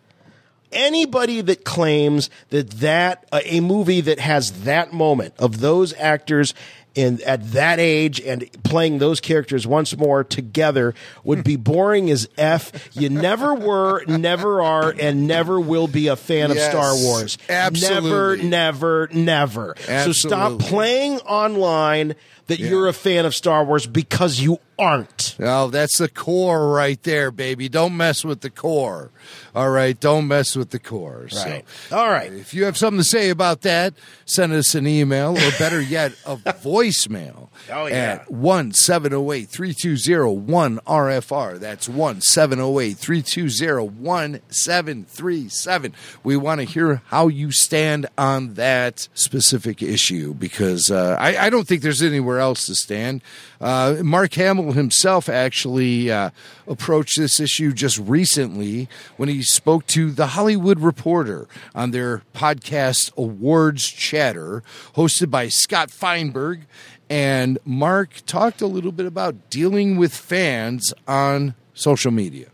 anybody that claims that that uh, a movie that has that moment of those actors in at that age and playing those characters once more together would be boring as f. You never were, never are, and never will be a fan of Star Wars. absolutely. Never, never, never. So stop playing online that you're a fan of Star Wars because you aren't. Oh, that's the core right there, baby. Don't mess with the core. All right, don't mess with the core. Right. So, all right. If you have something to say about that, send us an email or better yet, a voicemail. Oh, yeah. At 1 708 320 1RFR. That's 1 708 320 1737. We want to hear how you stand on that specific issue because uh, I, I don't think there's anywhere else to stand. Uh, Mark Hamill himself actually uh, approached this issue just recently when he spoke to the Hollywood Reporter on their podcast Awards Chatter, hosted by Scott Feinberg. And Mark talked a little bit about dealing with fans on social media.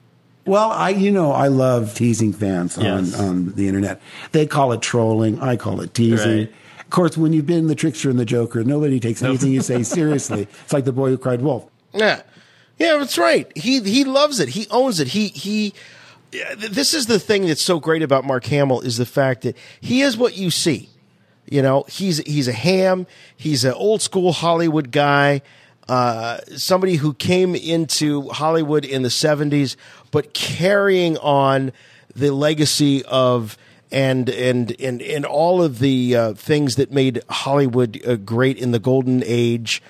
Well, I you know I love teasing fans on, Yes. on the internet. They call it trolling. I call it teasing. Right. Of course, when you've been the trickster and the joker, nobody takes anything you say seriously. It's like the boy who cried wolf. Yeah, yeah, that's right. He he loves it. He owns it. He he. This is the thing that's so great about Mark Hamill is the fact that he is what you see. You know, he's he's a ham. He's an old school Hollywood guy. Uh, somebody who came into Hollywood in the '70s, but carrying on the legacy of and and and and all of the uh, things that made Hollywood uh, great in the golden age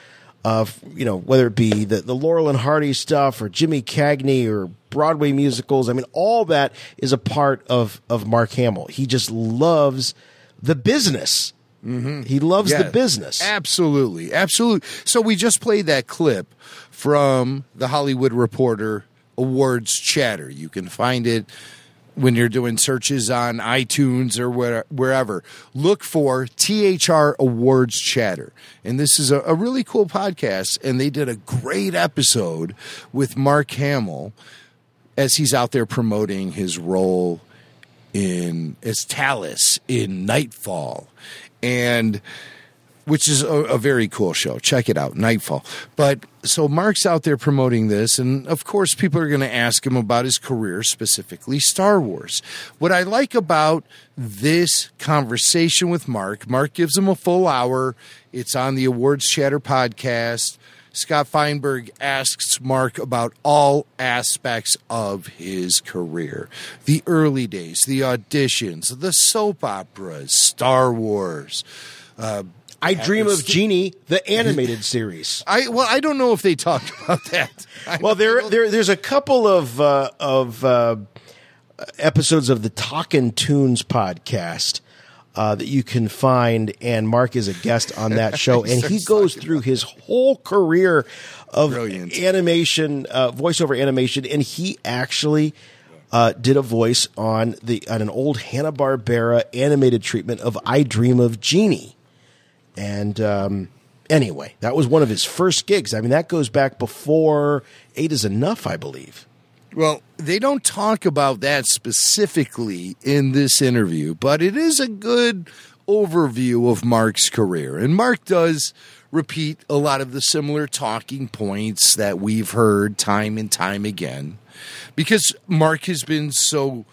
of you know whether it be the the Laurel and Hardy stuff or Jimmy Cagney or Broadway musicals. I mean, all that is a part of of Mark Hamill. He just loves the business. Mm-hmm. He loves the business. Absolutely. Absolutely. So we just played that clip from the Hollywood Reporter Awards chatter. You can find it when you're doing searches on iTunes or where, wherever. Look for THR Awards chatter. And this is a, a really cool podcast. And they did a great episode with Mark Hamill as he's out there promoting his role in as Talus in Knightfall, and which is a, a very cool show. Check it out, Knightfall. But so Mark's out there promoting this, and of course, people are going to ask him about his career, specifically Star Wars. What I like about this conversation with Mark, Mark gives him a full hour. It's on the Awards Chatter podcast. Scott Feinberg asks Mark about all aspects of his career the early days, the auditions, the soap operas, Star Wars. Uh, I Dream of Jeannie, the animated series. I well, I don't know if they talked about that. well, there, there, there's a couple of uh, of uh, episodes of the Talkin' Toons podcast uh, that you can find, and Mark is a guest on that show, and he goes through his whole career of animation, uh, voiceover animation, and he actually. Uh, did a voice on the on an old Hanna Barbera animated treatment of "I Dream of Jeannie," and um, anyway, that was one of his first gigs. I mean, that goes back before Eight is Enough, I believe. Well, they don't talk about that specifically in this interview, but it is a good overview of Mark's career. And Mark does repeat a lot of the similar talking points that we've heard time and time again because Mark has been so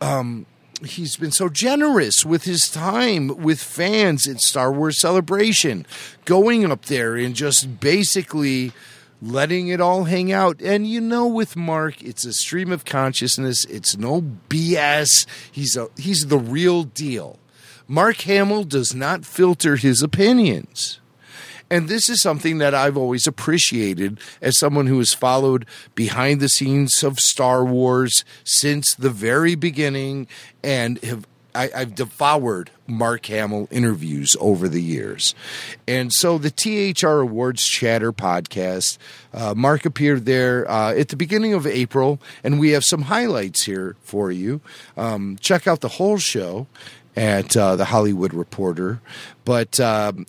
um he's been so generous with his time with fans at Star Wars Celebration, going up there and just basically letting it all hang out. And you know, with Mark, it's a stream of consciousness. It's no BS. He's a he's the real deal. Mark Hamill does not filter his opinions. And this is something that I've always appreciated as someone who has followed behind the scenes of Star Wars since the very beginning and have I, I've devoured Mark Hamill interviews over the years. And so the THR Awards Chatter podcast, uh, Mark appeared there uh, at the beginning of April, and we have some highlights here for you. Um, check out the whole show at uh, the Hollywood Reporter. But um,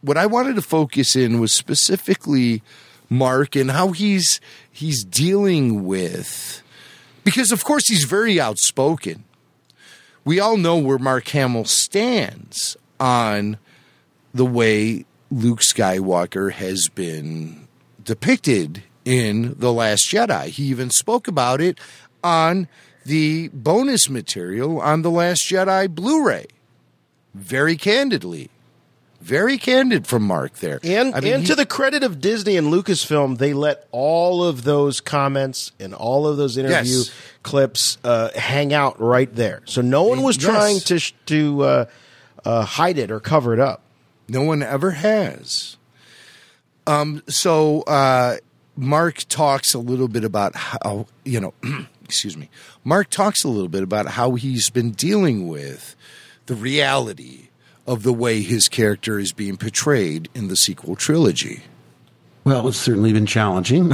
what I wanted to focus in was specifically Mark and how he's he's dealing with because of course he's very outspoken. We all know where Mark Hamill stands on the way Luke Skywalker has been depicted in The Last Jedi. He even spoke about it on the bonus material on The Last Jedi Blu ray. Very candidly. Very candid from Mark there. And I mean, and he- to the credit of Disney and Lucasfilm, they let all of those comments and all of those interview Yes. clips uh, hang out right there. So no one was Yes. trying to to uh, uh, hide it or cover it up. No one ever has. Um, so uh, Mark talks a little bit about how you know, excuse me. Mark talks a little bit about how he's been dealing with the reality of the way his character is being portrayed in the sequel trilogy. Well, it's certainly been challenging.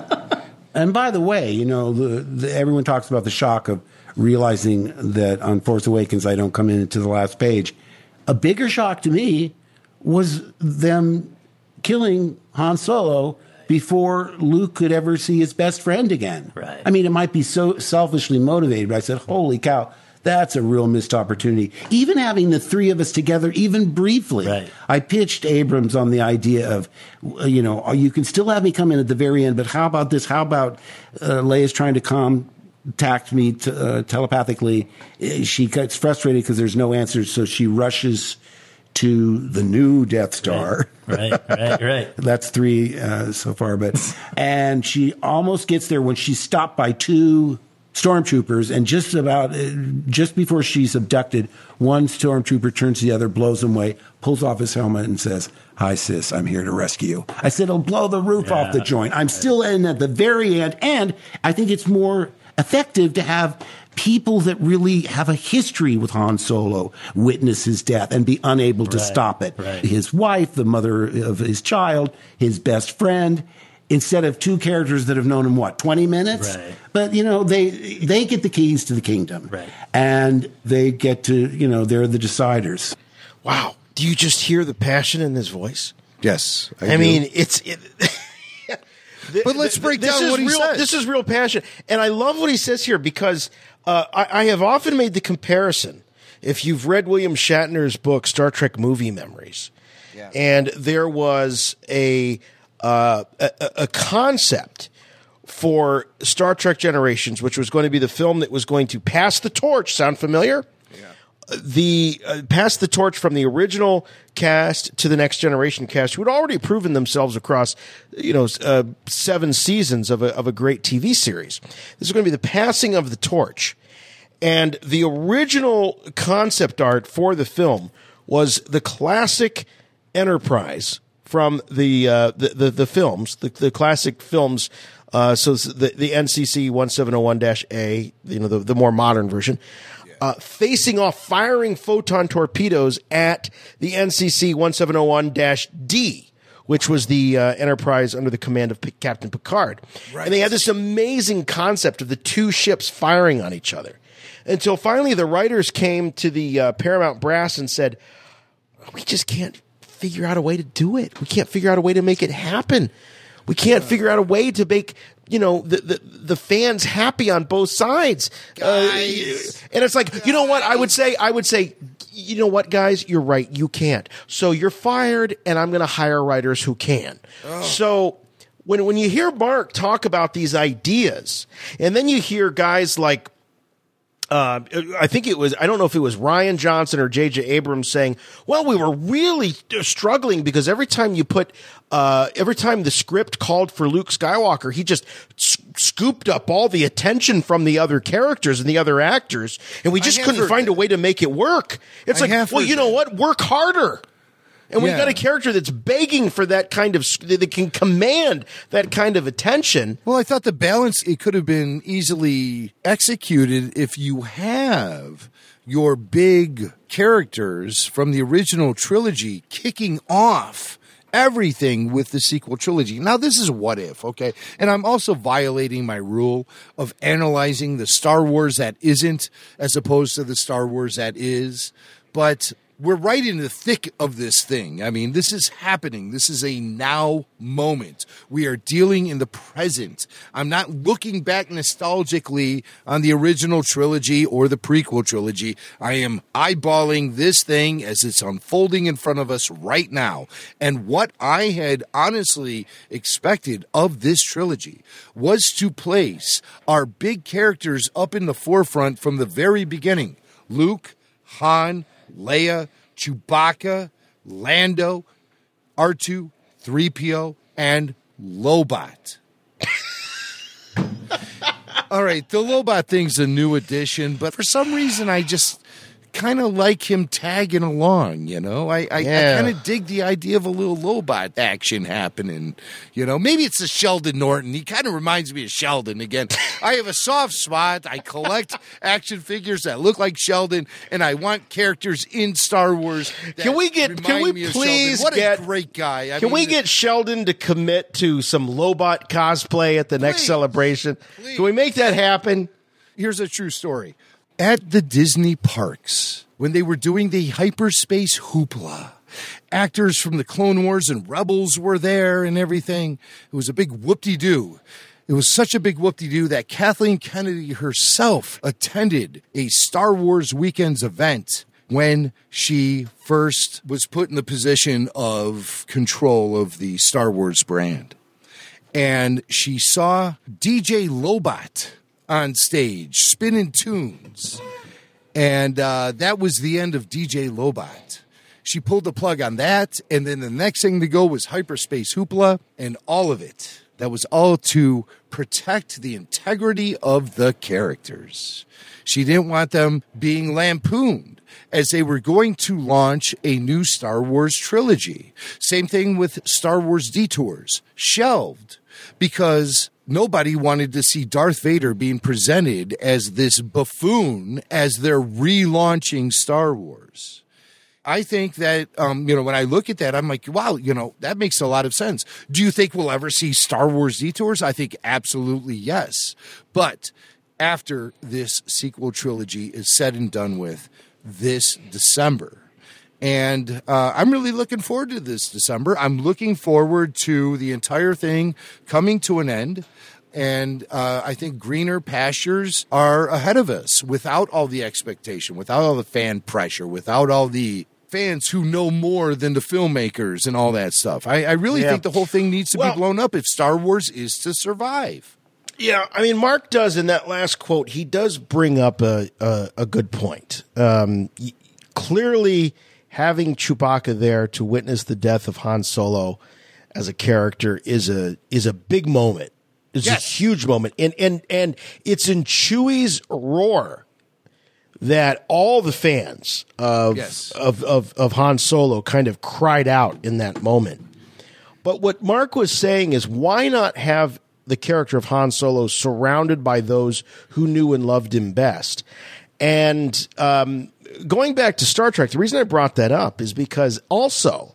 and by the way, you know, the, the, everyone talks about the shock of realizing that on Force Awakens I don't come into the last page. A bigger shock to me was them killing Han Solo before Luke could ever see his best friend again. Right. I mean, it might be so selfishly motivated, but I said, "Holy cow, that's a real missed opportunity." Even having the three of us together, even briefly, right. I pitched Abrams on the idea of, you know, you can still have me come in at the very end, but how about this? How about uh, Leia's trying to contact me t- uh, telepathically? She gets frustrated because there's no answers, so she rushes to the new Death Star. Right, right, right. That's three uh, so far, but and she almost gets there when she's stopped by two stormtroopers, and just about uh, just before she's abducted, one stormtrooper turns to the other, blows him away, pulls off his helmet, and says, "Hi, sis, I'm here to rescue you." I said, "It'll blow the roof off the joint." I'm still in at the very end, and I think it's more effective to have people that really have a history with Han Solo witness his death and be unable to Right, stop it. right. His wife, the mother of his child, his best friend, instead of two characters that have known him what, 20 minutes? Right. But you know, they they get the keys to the kingdom. Right. And they get to, you know, they're the deciders. Wow. Do you just hear the passion in his voice? Yes. I, do. mean, it's. It, But let's break this down is what he real, says. This is real passion, and I love what he says here because uh, I, I have often made the comparison. If you've read William Shatner's book Star Trek Movie Memories, and there was a, uh, a a- a concept for Star Trek Generations, which was going to be the film that was going to pass the torch. Sound familiar? the uh, pass the torch from the original cast to the next generation cast, who had already proven themselves across, you know, uh, seven seasons of a of a great TV series. This is going to be the passing of the torch, and the original concept art for the film was the classic Enterprise from the uh, the, the the films, the the classic films. Uh, so the the NCC one seven zero one A, you know, the the more modern version uh, facing off firing photon torpedoes at the NCC 1701-D, which was the uh, Enterprise under the command of P- Captain Picard. Right. And they had this amazing concept of the two ships firing on each other. Until finally the writers came to the uh, Paramount brass and said, we just can't figure out a way to do it. We can't figure out a way to make it happen. We can't figure out a way to make you know the the, the fans happy on both sides. Uh, and it's like you know what I would say. I would say. You know what, guys? You're right. You can't. So you're fired, and I'm going to hire writers who can. So when when you hear Mark talk about these ideas, and then you hear guys like uh, I think it was, I don't know if it was Rian Johnson or J.J. Abrams saying, well, we were really struggling because every time you put, uh, every time the script called for Luke Skywalker, he just s- scooped up all the attention from the other characters and the other actors, and we just couldn't find a way to make it work. It's I like, well, you know what? Work harder. And we've Yeah. got a character that's begging for that kind of, that that can command that kind of attention. Well, I thought the balance it could have been easily executed if you have your big characters from the original trilogy kicking off everything with the sequel trilogy. Now this is what if, okay? And I'm also violating my rule of analyzing the Star Wars that isn't as opposed to the Star Wars that is, but we're right in the thick of this thing. I mean, this is happening. This is a now moment. We are dealing in the present. I'm not looking back nostalgically on the original trilogy or the prequel trilogy. I am eyeballing this thing as it's unfolding in front of us right now. And what I had honestly expected of this trilogy was to place our big characters up in the forefront from the very beginning. Luke, Han, Leia, Chewbacca, Lando, R2, 3PO, and Lobot. All right, the Lobot thing's a new addition, but for some reason I just kind of like him tagging along, you know? I, I, Yeah. I kind of dig the idea of a little Lobot action happening, you know? Maybe it's a Sheldon Norton. He kind of reminds me of Sheldon again. I have a soft spot. I collect action figures that look like Sheldon, and I want characters in Star Wars. Can we get? Can we please What get? a great guy! I can mean, we get Sheldon to commit to some Lobot cosplay at the next Please. celebration? Can we make that happen? Here's a true story. At the Disney parks, when they were doing the hyperspace hoopla, actors from the Clone Wars and Rebels were there and everything. It was a big whoop de doo. It was such a big whoop de doo that Kathleen Kennedy herself attended a Star Wars Weekends event when she first was put in the position of control of the Star Wars brand and she saw DJ Lobot on stage spinning tunes. And uh, that was the end of DJ Lobot. She pulled the plug on that, and then the next thing to go was Hyperspace Hoopla, and all of it. That was all to protect the integrity of the characters. She didn't want them being lampooned as they were going to launch a new Star Wars trilogy. Same thing with Star Wars Detours, shelved because nobody wanted to see Darth Vader being presented as this buffoon as they're relaunching Star Wars. I think that um, you know when I look at that, I'm like, wow, you know that makes a lot of sense. Do you think we'll ever see Star Wars detours? I think absolutely yes. But after this sequel trilogy is said and done with this December, and uh, I'm really looking forward to this December. I'm looking forward to the entire thing coming to an end. And uh, I think greener pastures are ahead of us without all the expectation, without all the fan pressure, without all the fans who know more than the filmmakers and all that stuff. I, I really Yeah. think the whole thing needs to Well- be blown up if Star Wars is to survive. Yeah, I mean, Mark does in that last quote. He does bring up a a, a good point. Um, clearly, having Chewbacca there to witness the death of Han Solo as a character is a is a big moment. It's a huge moment, and and and it's in Chewie's roar that all the fans of of, of of Han Solo kind of cried out in that moment. But what Mark was saying is, why not have the character of Han Solo surrounded by those who knew and loved him best? And um, going back to Star Trek, the reason I brought that up is because also,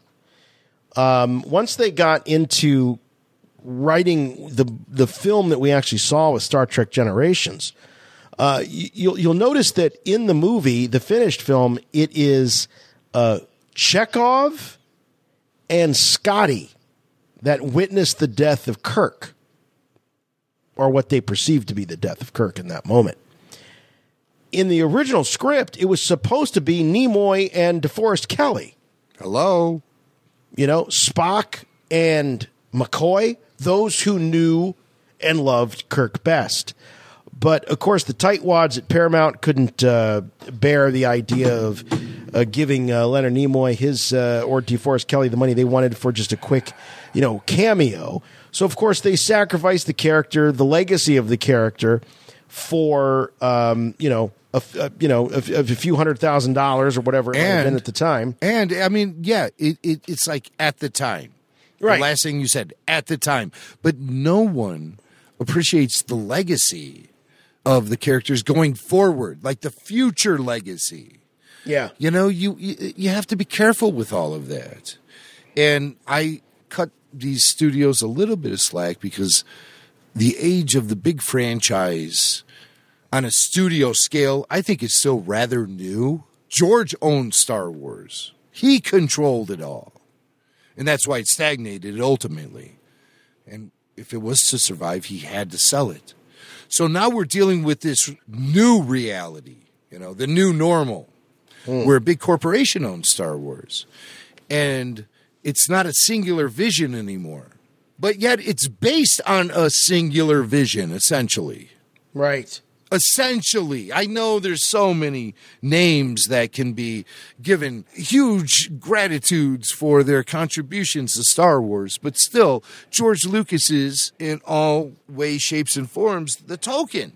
um, once they got into writing the the film that we actually saw with Star Trek Generations, uh, y- you'll you'll notice that in the movie, the finished film, it is uh, Chekov and Scotty that witnessed the death of Kirk, or what they perceived to be the death of Kirk in that moment. In the original script, it was supposed to be Nimoy and DeForest Kelley. Hello. You know, Spock and McCoy, those who knew and loved Kirk best. But of course, the tightwads at Paramount couldn't uh, bear the idea of uh, giving uh, Leonard Nimoy his uh, or DeForest Kelley the money they wanted for just a quick, you know, cameo. So of course, they sacrificed the character, the legacy of the character, for um, you know, a, a- you know, a, a few hundred thousand dollars or whatever it might have been at the time. And I mean, yeah, it, it it's like at the time. Right. The last thing you said, at the time. But no one appreciates the legacy of the characters going forward, like the future legacy. Yeah. You know, you, you have to be careful with all of that. And I cut these studios a little bit of slack because the age of the big franchise on a studio scale, I think is still rather new. George owned Star Wars. He controlled it all. And that's why it stagnated ultimately. And if it was to survive, he had to sell it. So now we're dealing with this new reality, you know, the new normal, hmm. where a big corporation owns Star Wars. And it's not a singular vision anymore. But yet it's based on a singular vision, essentially. Right. Essentially, I know there's so many names that can be given huge gratitudes for their contributions to Star Wars, but still, George Lucas is, in all ways, shapes, and forms, the token.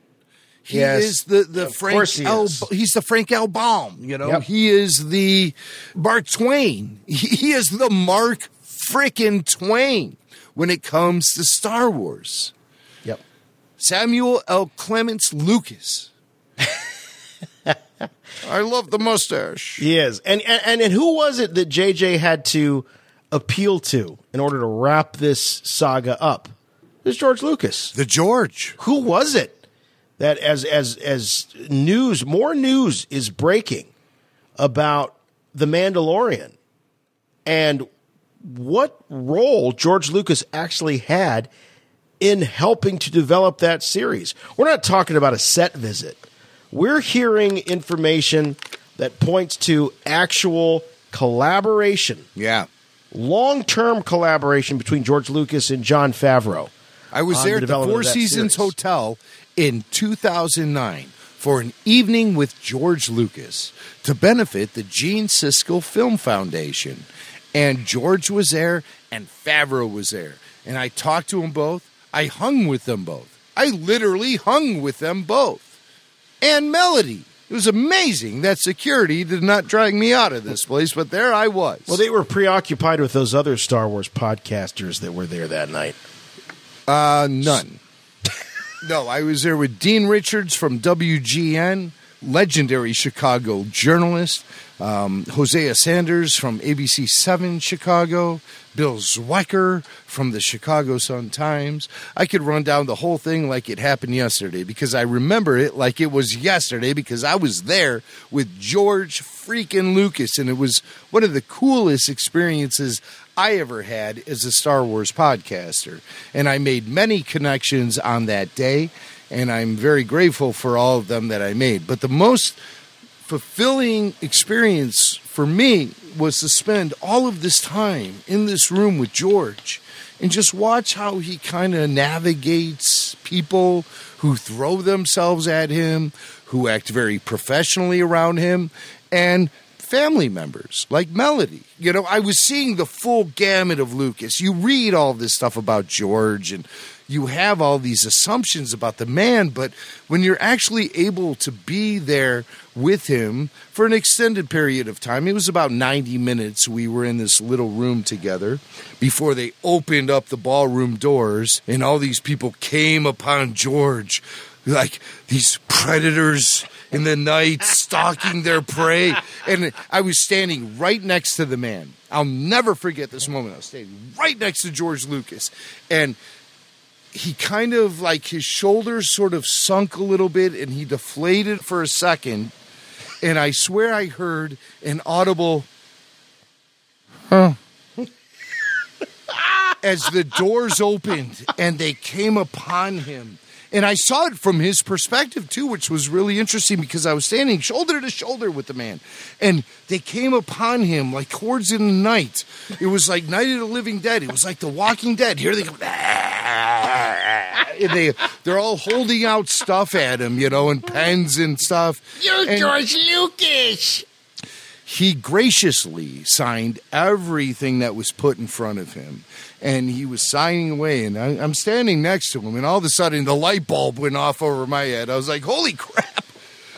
He Yes. is the, the Frank he L. is. He's the Frank L. Baum, you know. Yep. He is the Mark Twain. He is the Mark frickin' Twain when it comes to Star Wars. Yep. Samuel L. Clemens Lucas. I love the mustache. He is. And, and and and who was it that JJ had to appeal to in order to wrap this saga up? It was George Lucas. The George. Who was it that as as as news more news is breaking about the Mandalorian and what role George Lucas actually had in helping to develop that series. We're not talking about a set visit. We're hearing information that points to actual collaboration. Yeah. Long term collaboration between George Lucas and Jon Favreau. I was there at the Four Seasons series. Hotel in 2009 for an evening with George Lucas to benefit the Gene Siskel Film Foundation. And George was there and Favreau was there. And I talked to them both. I hung with them both. I literally hung with them both. And Mellody. It was amazing that security did not drag me out of this place, but there I was. Well, they were preoccupied with those other Star Wars podcasters that were there that night. Uh, none. no, I was there with Dean Richards from WGN, legendary Chicago journalist, um, Hosea Sanders from ABC 7 Chicago, Bill Zwecker from the Chicago Sun Times. I could run down the whole thing like it happened yesterday because I remember it like it was yesterday because I was there with George freaking Lucas and it was one of the coolest experiences I ever had as a Star Wars podcaster. And I made many connections on that day, and I'm very grateful for all of them that I made. But the most fulfilling experience for me was to spend all of this time in this room with George and just watch how he kind of navigates people who throw themselves at him, who act very professionally around him, and family members like Mellody. You know, I was seeing the full gamut of Lucas. You read all this stuff about George and you have all these assumptions about the man, but when you're actually able to be there with him for an extended period of time, it was about 90 minutes. We were in this little room together before they opened up the ballroom doors, and all these people came upon George like these predators in the night stalking their prey. And I was standing right next to the man. I'll never forget this moment. I was standing right next to George Lucas. And he kind of like his shoulders sort of sunk a little bit and he deflated for a second. And I swear I heard an audible, huh. as the doors opened and they came upon him. And I saw it from his perspective too, which was really interesting because I was standing shoulder to shoulder with the man. And they came upon him like hordes in the night. It was like Night of the Living Dead. It was like The Walking Dead. Here they come. And they, they're all holding out stuff at him, you know, and pens and stuff. You're And- George Lucas. he graciously signed everything that was put in front of him. And he was signing away, and I, I'm standing next to him, and all of a sudden the light bulb went off over my head. I was like, holy crap,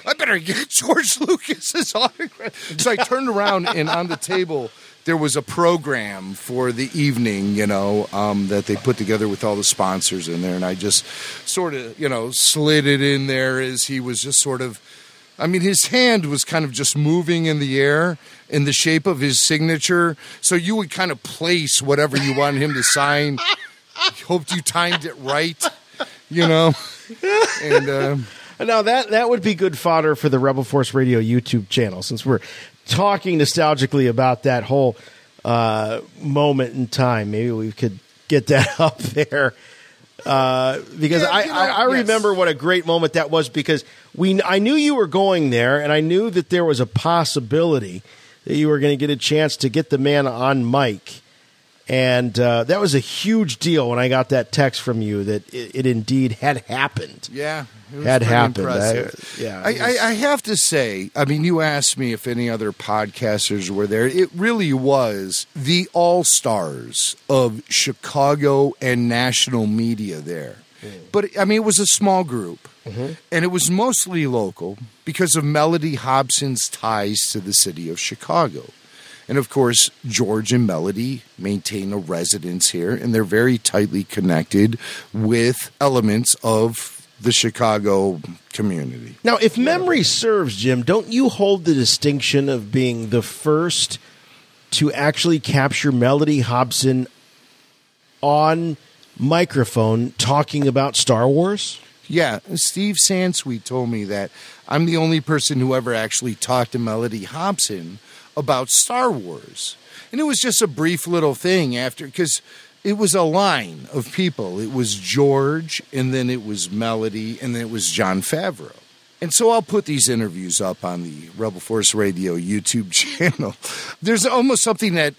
I better get George Lucas's autograph. So I turned around, and on the table, there was a program for the evening, you know, um, that they put together with all the sponsors in there. And I just sort of, you know, slid it in there as he was just sort of I mean, his hand was kind of just moving in the air in the shape of his signature. So you would kind of place whatever you wanted him to sign. Hoped you timed it right, you know. And uh, Now that that would be good fodder for the Rebel Force Radio YouTube channel, since we're talking nostalgically about that whole uh, moment in time. Maybe we could get that up there uh, because Yeah, I, you know, I, I yes. remember what a great moment that was because we I knew you were going there and I knew that there was a possibility that you were going to get a chance to get the man on mic. And uh, that was a huge deal when I got that text from you that it, it indeed had happened. yeah, it was had happened. I- yeah, I, was- I, I have to say, I mean, you asked me if any other podcasters were there. It really was the all stars of Chicago and national media there. But I mean, it was a small group, and it was mostly local because of Mellody Hobson's ties to the city of Chicago. And of course, George and Mellody maintain a residence here, and they're very tightly connected with elements of the Chicago community. Now, if memory serves, Jim, don't you hold the distinction of being the first to actually capture Mellody Hobson on microphone talking about Star Wars? Yeah, Steve Sansweet told me that I'm the only person who ever actually talked to Mellody Hobson about Star Wars. And it was just a brief little thing after, because it was a line of people. It was George, and then it was Mellody, and then it was Jon Favreau. And so I'll put these interviews up on the Rebel Force Radio YouTube channel. There's almost something that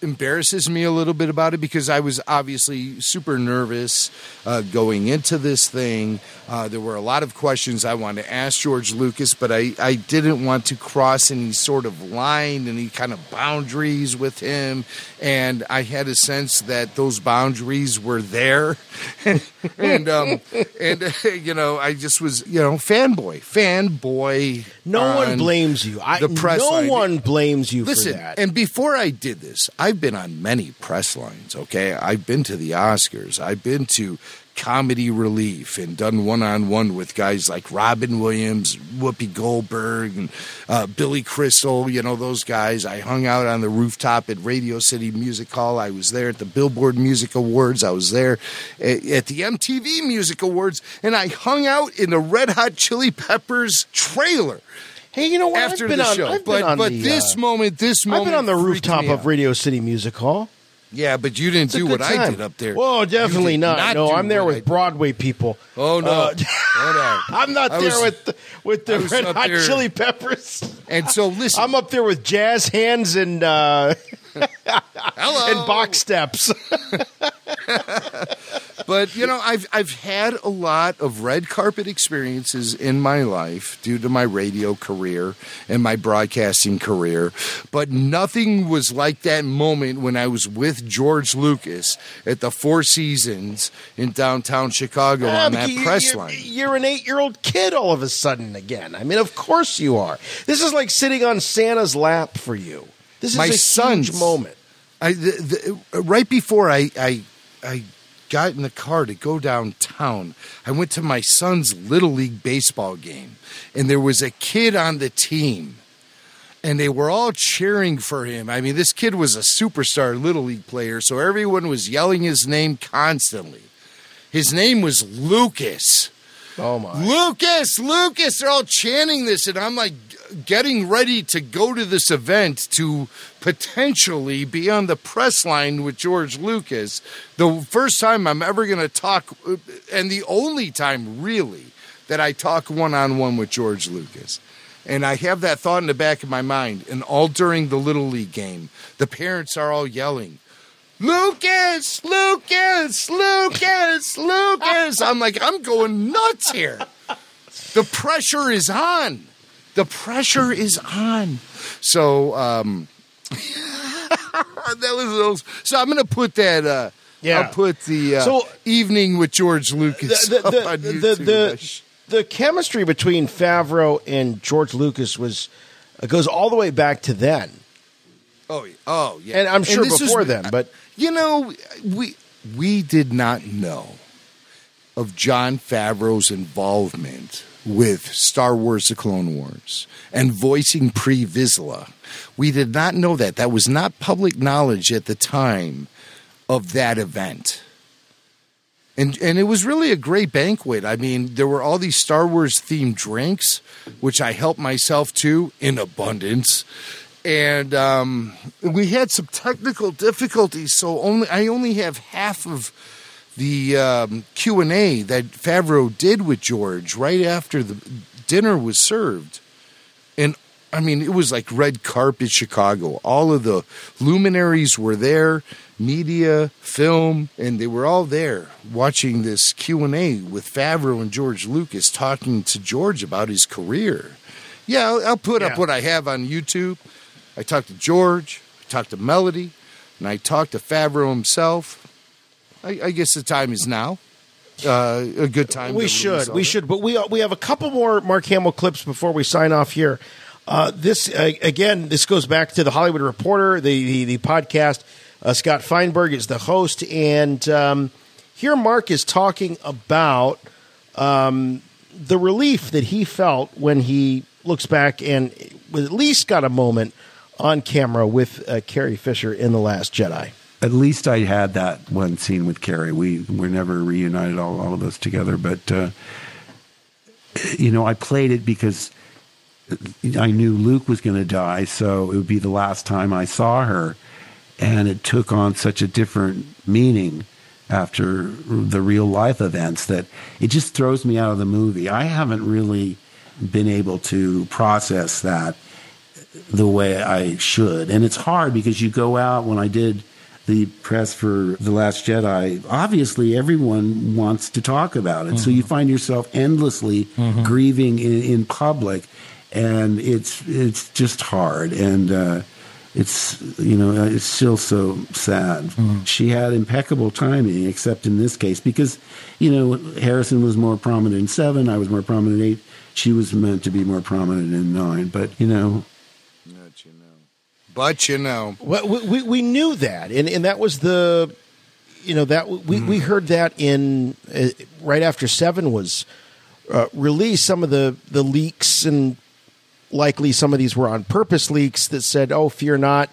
embarrasses me a little bit about it because I was obviously super nervous uh, going into this thing. Uh, there were a lot of questions I wanted to ask George Lucas, but I, I didn't want to cross any sort of line, any kind of boundaries with him. And I had a sense that those boundaries were there. and, um, and you know, I just was, you know, fanboy, fanboy. No one blames you. I, the press no line. one blames you Listen, for that. and before I did this, I've been on many press lines. Okay, I've been to the Oscars. I've been to Comedy Relief and done one on one with guys like Robin Williams, Whoopi Goldberg, and uh, Billy Crystal. You know those guys. I hung out on the rooftop at Radio City Music Hall. I was there at the Billboard Music Awards. I was there at, at the MTV Music Awards, and I hung out in the Red Hot Chili Peppers trailer. Hey, you know what? After I've been the on, show, I've but been on but the, this uh, moment, this I've been on the rooftop of. Radio City Music Hall. Yeah, but you didn't do what I did up there. Whoa, definitely did not. No, I'm there with Broadway people. Oh no, Uh, Oh, no. I'm not I there was- with the, with the Red Hot there- Chili Peppers. And so listen, I'm up there with jazz hands and uh, Hello. and box steps. but you know, I've I've had a lot of red carpet experiences in my life due to my radio career and my broadcasting career, but nothing was like that moment when I was with George Lucas at the Four Seasons in downtown Chicago Yeah, on that you- press you're, line. You're an eight year old kid all of a sudden again. I mean, of course you are. This is like sitting on Santa's lap for you. This is my a son's huge moment. I the, the, right before I, I I got in the car to go downtown, I went to my son's little league baseball game, and there was a kid on the team, and they were all cheering for him. I mean, this kid was a superstar little league player, so everyone was yelling his name constantly. His name was Lucas. Oh my! Lucas, Lucas! They're all chanting this, and I'm like, getting ready to go to this event to potentially be on the press line with George Lucas. The first time I'm ever going to talk, and the only time really that I talk one on one with George Lucas. And I have that thought in the back of my mind. And all during the Little League game, the parents are all yelling, Lucas, Lucas, Lucas, Lucas. I'm like, I'm going nuts here. The pressure is on. The pressure is on. So, um, that was those. So I'm going to put that. Uh, Yeah. I'll put the uh, So- evening with George Lucas the, up the, on the, YouTube. the, the chemistry between Favreau and George Lucas was uh, goes all the way back to then. Oh, yeah. oh, yeah. And I'm sure this before was- then, but you know, we we did not know of Jon Favreau's involvement with Star Wars: The Clone Wars and voicing Pre Vizsla. We did not know that. That was not public knowledge at the time of that event. And and it was really a great banquet. I mean, there were all these Star Wars themed drinks, which I helped myself to in abundance. And um, we had some technical difficulties, so only I only have half of the um, Q and A that Favreau did with George right after the dinner was served. And I mean, it was like red carpet Chicago. All of the luminaries were there, media, film, and they were all there watching this Q and A with Favreau and George Lucas talking to George about his career. Yeah, I'll, I'll put up what I have on YouTube. I talked to George, I talked to Mellody, and I talked to Favreau himself. I, I guess the time is now. Uh, a good time. we should, we that. should, but we we have a couple more Mark Hamill clips before we sign off here. Uh, this uh, again, this goes back to the Hollywood Reporter, the the, the podcast. Uh, Scott Feinberg is the host, and um, here Mark is talking about um, the relief that he felt when he looks back and at least got a moment on camera with uh, Carrie Fisher in the Last Jedi. At least I had that one scene with Carrie. We were never reunited, all, all of us together. But, uh, you know, I played it because I knew Luke was going to die, so it would be the last time I saw her. And it took on such a different meaning after the real life events that it just throws me out of the movie. I haven't really been able to process that the way I should. And it's hard because you go out when I did the press for The Last Jedi, obviously everyone wants to talk about it. So you mm-hmm. find yourself endlessly mm-hmm. grieving in, in public and it's it's just hard and uh it's you know uh, it's still so sad. Mm-hmm. She had impeccable timing, except in this case because you know Harrison was more prominent in seven, I was more prominent in eight. She was meant to be more prominent in nine, but you know But you know, Well, we, we, we knew that, and, and that was the, you know, that we, we heard that in uh, right after Seven was uh, released. Some of the the leaks, and likely some of these were on purpose leaks that said, "Oh, fear not."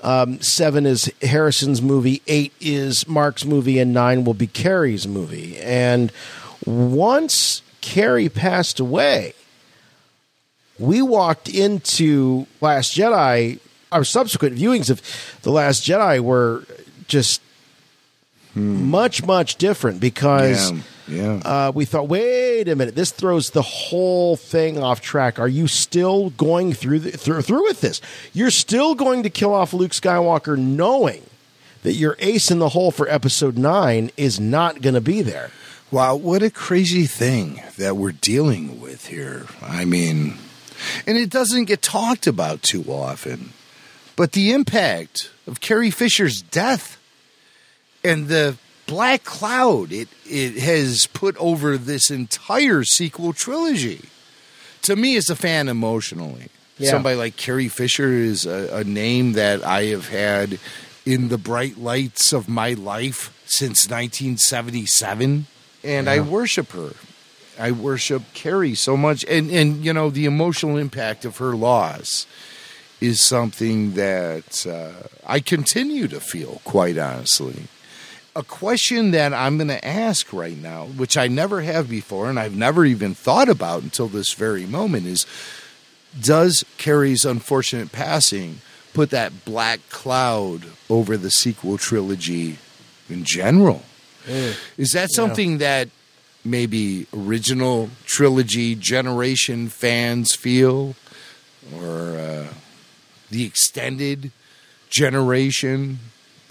Um, seven is Harrison's movie, eight is Mark's movie, and nine will be Carrie's movie. And once Carrie passed away, we walked into Last Jedi. Our subsequent viewings of The Last Jedi were just much, much different because Yeah, yeah. Uh, we thought, wait a minute, this throws the whole thing off track. Are you still going through the, through through with this? You're still going to kill off Luke Skywalker, knowing that your ace in the hole for Episode Nine is not going to be there. Wow, what a crazy thing that we're dealing with here. I mean, and it doesn't get talked about too often, but the impact of Carrie Fisher's death and the black cloud it, it has put over this entire sequel trilogy. To me, as a fan, emotionally, Yeah. somebody like Carrie Fisher is a, a name that I have had in the bright lights of my life since 1977, and I worship her. I worship Carrie so much, and and you know the emotional impact of her loss is something that uh, I continue to feel. Quite honestly, a question that I'm going to ask right now, which I never have before, and I've never even thought about until this very moment, is does Carrie's unfortunate passing put that black cloud over the sequel trilogy in general? Is that Yeah. something that maybe original trilogy generation fans feel, or uh, the extended generation?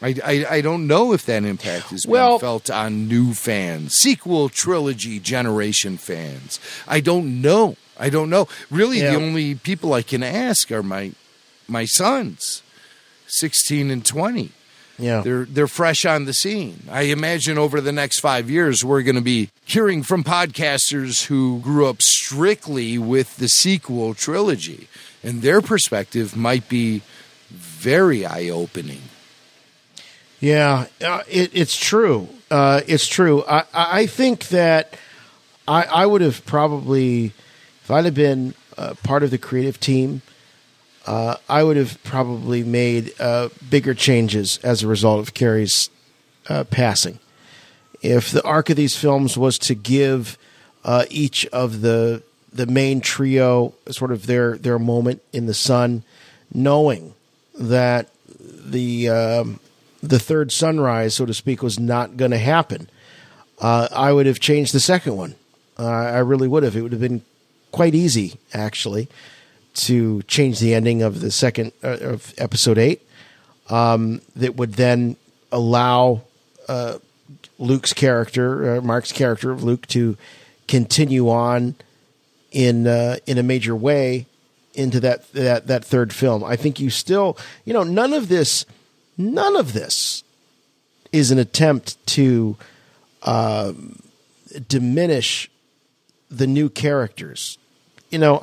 I, I, I don't know if that impact is Well- being felt on new fans, sequel trilogy generation fans. I don't know. I don't know. Really, Yeah. the only people I can ask are my my sons, sixteen and twenty. Yeah. They're they're fresh on the scene. I imagine over the next five years we're going to be hearing from podcasters who grew up strictly with the sequel trilogy, and their perspective might be very eye opening. Yeah, uh, it, it's true. Uh, it's true. I, I think that I, I would have probably, if I'd have been uh, part of the creative team, uh, I would have probably made uh, bigger changes as a result of Carrie's uh, passing. If the arc of these films was to give each of the the main trio sort of their their moment in the sun, knowing that the um, the third sunrise, so to speak, was not going to happen, uh, I would have changed the second one. Uh, I really would have. It would have been quite easy, actually, to change the ending of the second uh, of episode eight. Um, that would then allow uh, Luke's character, uh, Mark's character of Luke, to continue on in uh, in a major way into that that that third film. I think you still, you know, none of this, none of this is an attempt to um, diminish the new characters. You know,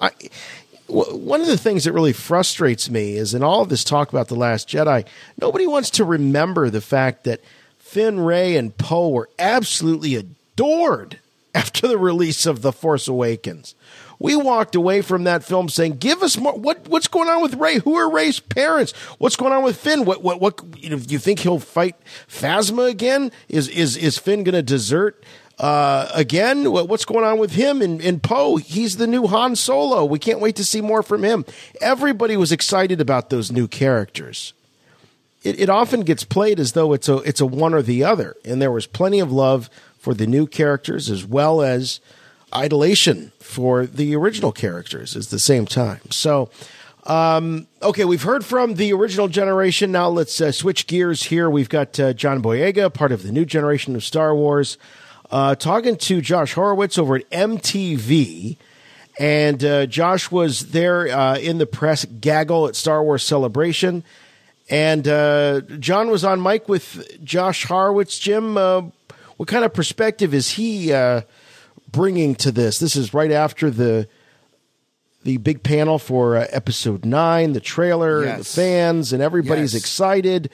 One of the things that really frustrates me is in all of this talk about The Last Jedi, nobody wants to remember the fact that Finn, Rey, and Poe were absolutely adored after the release of The Force Awakens. We walked away from that film saying, "Give us more. What what's going on with Rey? Who are Rey's parents? What's going on with Finn? What what what? You know, you think he'll fight Phasma again? Is is is Finn going to desert uh, again? What, what's going on with him and, and Poe? He's the new Han Solo. We can't wait to see more from him. Everybody was excited about those new characters it, it often gets played as though it's a it's a one or the other, and there was plenty of love for the new characters as well as idolation for the original characters at the same time. So, um, okay, we've heard from the original generation. Now let's uh, switch gears here. We've got uh, John Boyega, part of the new generation of Star Wars, uh, talking to Josh Horowitz over at MTV. And uh, Josh was there uh, in the press gaggle at Star Wars Celebration. And uh, John was on mic with Josh Horowitz. Jim, what kind of perspective is he uh, bringing to this? This is right after the the big panel for uh, episode nine, the trailer, and the fans, and everybody's Yes. excited.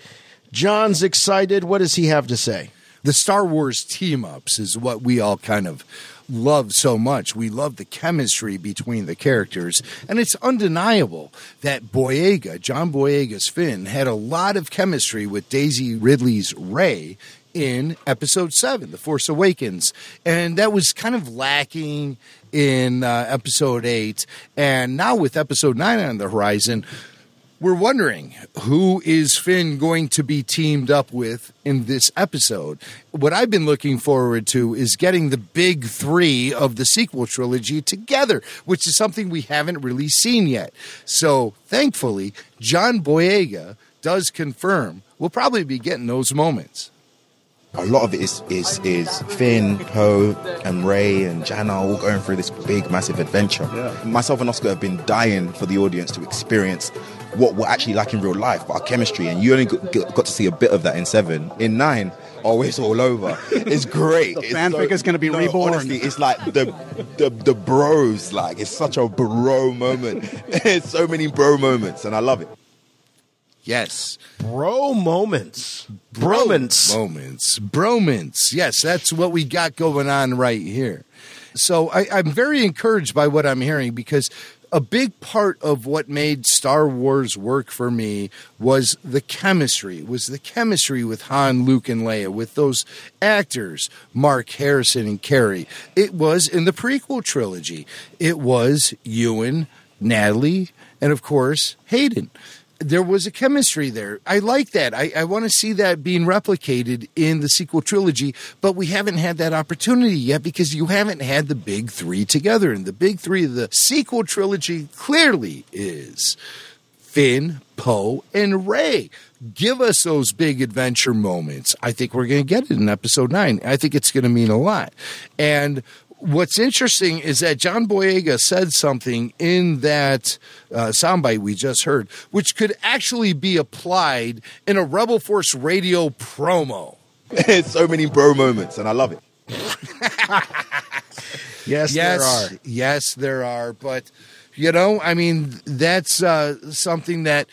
John's excited. What does he have to say? the Star Wars team ups is what we all kind of love so much. We love the chemistry between the characters, and it's undeniable that Boyega, John Boyega's Finn, had a lot of chemistry with Daisy Ridley's Rey in episode 7 the force awakens and that was kind of lacking in uh, episode 8 and now with episode 9 on the horizon we're wondering who is Finn going to be teamed up with in this episode. What I've been looking forward to is getting the big three of the sequel trilogy together, which is something we haven't really seen yet. So thankfully, John Boyega does confirm we'll probably be getting those moments. A lot of it is is is Finn, Poe, and Rey and Jannah all going through this big, massive adventure. Myself and Oscar have been dying for the audience to experience what we're actually like in real life, our chemistry, and you only got, got to see a bit of that in seven. In nine, oh, it's all over. It's great. The It's fanfic is gonna be no, reborn. Honestly, it's like the, the the bros. Like it's such a bro moment. It's so many bro moments, and I love it. Yes. Bro moments. Bromance. Moments. Bromance. Yes, that's what we got going on right here. So I, I'm very encouraged by what I'm hearing because a big part of what made Star Wars work for me was the chemistry, was the chemistry with Han, Luke, and Leia, with those actors, Mark Harrison and Carrie. It was in the prequel trilogy. It was Ewan, Natalie, and of course, Hayden. There was a chemistry there. I like that. I, I want to see that being replicated in the sequel trilogy, but we haven't had that opportunity yet because you haven't had the big three together. And the big three of the sequel trilogy clearly is Finn, Poe, and Rey. Give us those big adventure moments. I think we're going to get it in episode nine. I think it's going to mean a lot. And what's interesting is that John Boyega said something in that uh, soundbite we just heard, which could actually be applied in a Rebel Force radio promo. It's so many bro moments, and I love it. Yes, yes, there are. Yes, there are. But you know, I mean, that's uh, something that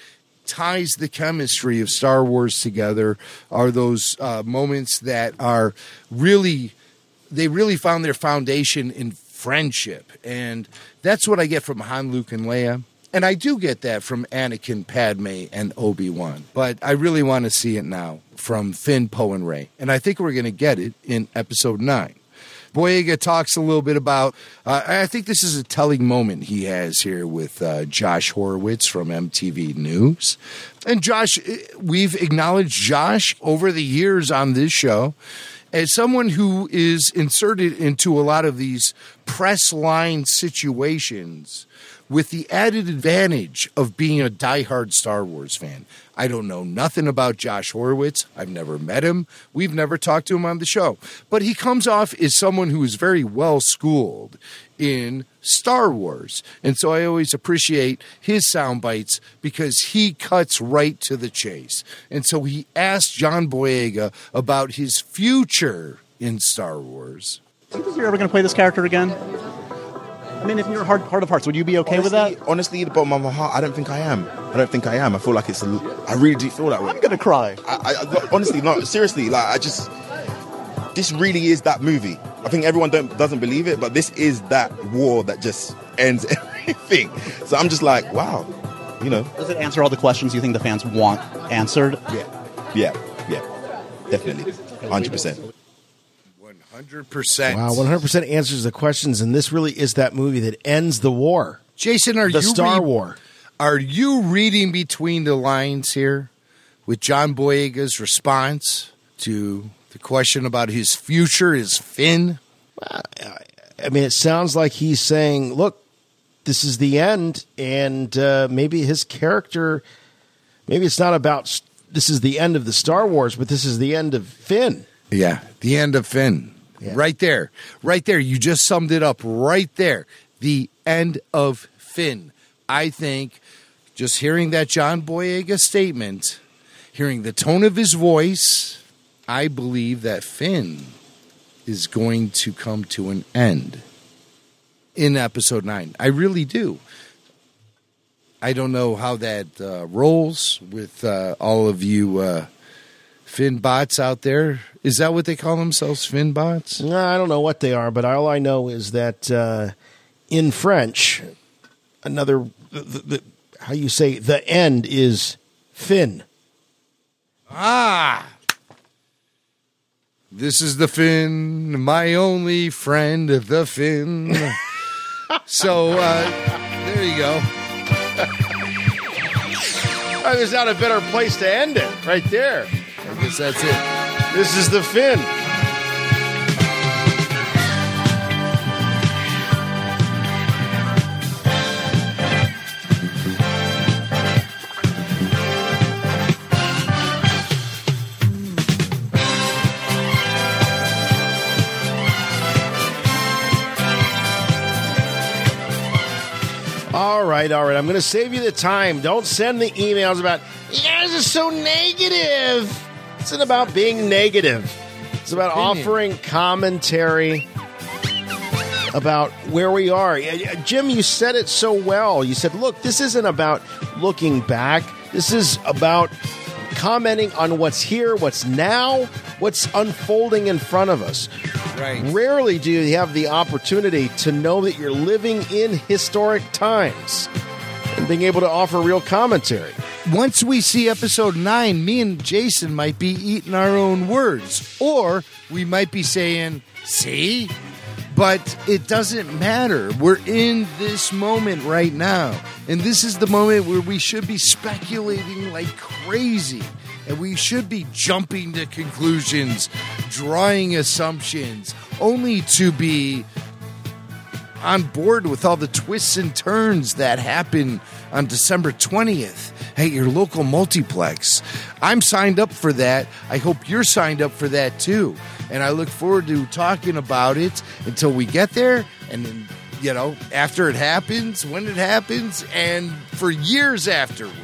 ties the chemistry of Star Wars together. Are those uh, moments that are really they really found their foundation in friendship, and that's what I get from Han, Luke, and Leia. And I do get that from Anakin, Padme, and Obi Wan. But I really want to see it now from Finn, Poe, and Rey. And I think we're going to get it in Episode Nine. Boyega talks a little bit about. Uh, I think this is a telling moment he has here with uh, Josh Horowitz from MTV News. And Josh, eh, we've acknowledged Josh over the years on this show as someone who is inserted into a lot of these press line situations with the added advantage of being a diehard Star Wars fan. I don't know nothing about Josh Horowitz. I've never met him. We've never talked to him on the show. But he comes off as someone who is very well schooled in Star Wars. And so I always appreciate his sound bites because he cuts right to the chase. And so he asked John Boyega about his future in Star Wars. Do you think you're ever going to play this character again? I mean, if you're heart, heart of hearts, would you be okay with that? Honestly, at the bottom of my heart, I don't think I am. I don't think I am. I feel like it's. A, I really do feel that way. I'm gonna cry. I, I, I honestly, no, seriously. Like I just, this really is that movie. I think everyone don't, doesn't believe it, but this is that war that just ends everything. So I'm just like, wow, you know. Does it answer all the questions you think the fans want answered? Yeah, yeah, yeah, definitely, hundred percent. Hundred percent. Wow, 100% answers the questions, and this really is that movie that ends the war. Jason, are the you Star read- War? Are you reading between the lines here with John Boyega's response to the question about his future, his Finn? I mean, it sounds like he's saying, "Look, this is the end," and uh, maybe his character, maybe it's not about this is the end of the Star Wars, but this is the end of Finn. Yeah, the end of Finn. Right there. Right there. You just summed it up right there. The end of Finn. I think just hearing that John Boyega statement, hearing the tone of his voice, I believe that Finn is going to come to an end in episode 9. I really do. I don't know how that uh, rolls with uh, all of you uh, Finn bots out there. Is that what they call themselves, Finn bots? No, I don't know what they are, but all I know is that uh, in French, another the, the, how you say the end is Finn. Ah. This is the Finn, my only friend, the Finn. so uh, there you go. Oh, there's not a better place to end it, right there. I guess that's it. This is the Finn. All right, all right. I'm going to save you the time. Don't send the emails about, you guys are so negative. It's not about being negative, it's about Opinion. offering commentary about where we are. Jim, you said it so well. You said, look, this isn't about looking back, this is about commenting on what's here, what's now, what's unfolding in front of us. Right. Rarely do you have the opportunity to know that you're living in historic times and being able to offer real commentary. Once we see episode nine, me and Jason might be eating our own words. Or we might be saying, see, But it doesn't matter. We're in this moment right now. And this is the moment where we should be speculating like crazy. And we should be jumping to conclusions, drawing assumptions, only to be on board with all the twists and turns that happen on December 20th at your local multiplex. I'm signed up for that. I hope you're signed up for that too. And I look forward to talking about it until we get there and then, you know, after it happens, when it happens, and for years afterwards.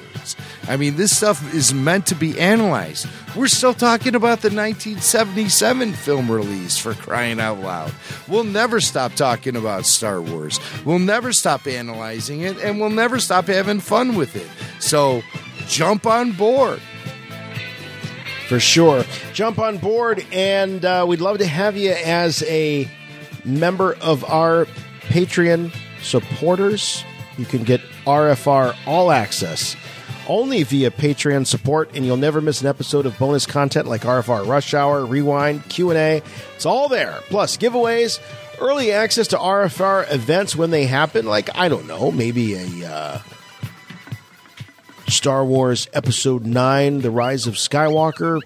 I mean, this stuff is meant to be analyzed. We're still talking about the 1977 film release for crying out loud. We'll never stop talking about Star Wars. We'll never stop analyzing it, and we'll never stop having fun with it. So jump on board. For sure. Jump on board, and uh, we'd love to have you as a member of our Patreon supporters. You can get RFR All Access only via Patreon support, and you'll never miss an episode of bonus content like RFR Rush Hour, Rewind, Q&A. It's all there. Plus, giveaways, early access to RFR events when they happen, like, I don't know, maybe a... Uh, Star Wars Episode 9 The Rise of Skywalker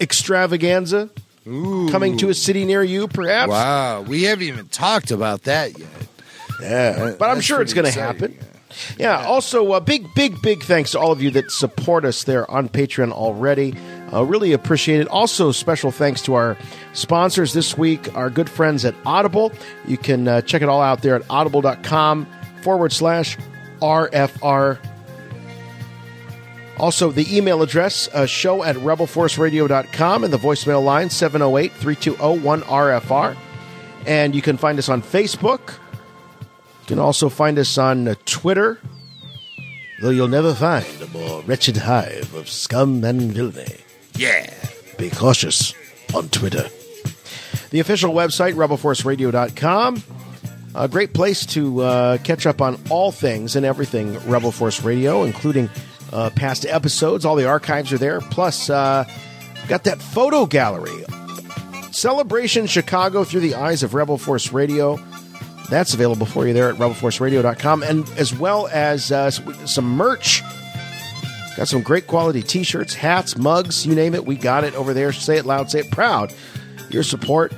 extravaganza coming to a city near you, perhaps. Wow, we haven't even talked about that yet. Yeah, but I'm sure it's going to happen. Yeah. Also, uh, big, big, big thanks to all of you that support us there on Patreon already. Uh, really appreciate it. Also, special thanks to our sponsors this week, our good friends at Audible. You can uh, check it all out there at audible.com forward slash RFR. Also, the email address, uh, show at rebelforceradio.com and the voicemail line 708 320 1RFR. And you can find us on Facebook. You can also find us on uh, Twitter, though you'll never find a more wretched hive of scum and villainy. Yeah. Be cautious on Twitter. The official website, rebelforceradio.com. A great place to uh, catch up on all things and everything Rebel Force Radio, including uh, past episodes. All the archives are there. Plus, uh, got that photo gallery. Celebration Chicago through the eyes of Rebel Force Radio. That's available for you there at rebelforceradio.com, and as well as uh, some merch. Got some great quality t shirts, hats, mugs, you name it. We got it over there. Say it loud, say it proud. Your support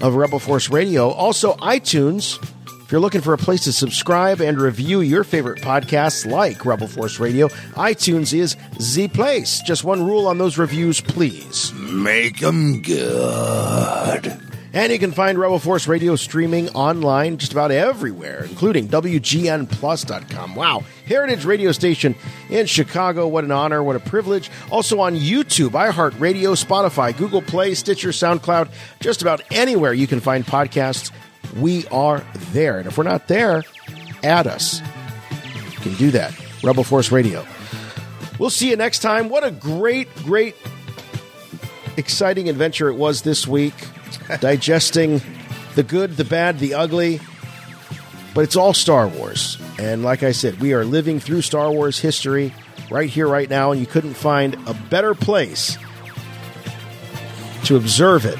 of Rebel Force Radio. Also, iTunes. If you're looking for a place to subscribe and review your favorite podcasts like Rebel Force Radio, iTunes is the place. Just one rule on those reviews, please. Make them good. And you can find Rebel Force Radio streaming online just about everywhere, including WGNPlus.com. Wow. Heritage radio station in Chicago. What an honor. What a privilege. Also on YouTube, iHeartRadio, Spotify, Google Play, Stitcher, SoundCloud, just about anywhere you can find podcasts. We are there. And if we're not there, add us. You can do that. Rebel Force Radio. We'll see you next time. What a great, great, exciting adventure it was this week. Digesting the good, the bad, the ugly. But it's all Star Wars. And like I said, we are living through Star Wars history right here, right now, and you couldn't find a better place to observe it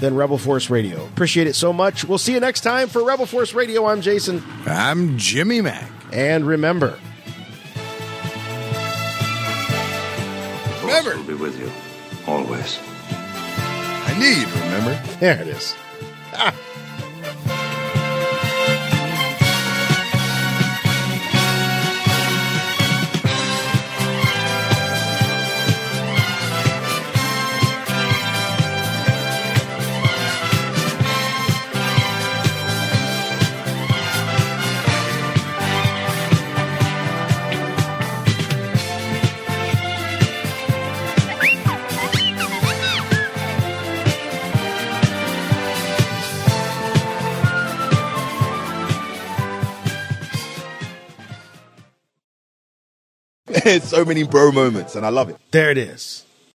than Rebel Force Radio. Appreciate it so much. We'll see you next time for Rebel Force Radio. I'm Jason. I'm Jimmy Mac. And remember, Remember. will be with you. Always. I you'd remember. there it is. Ah. so many bro moments, and I love it. There it is.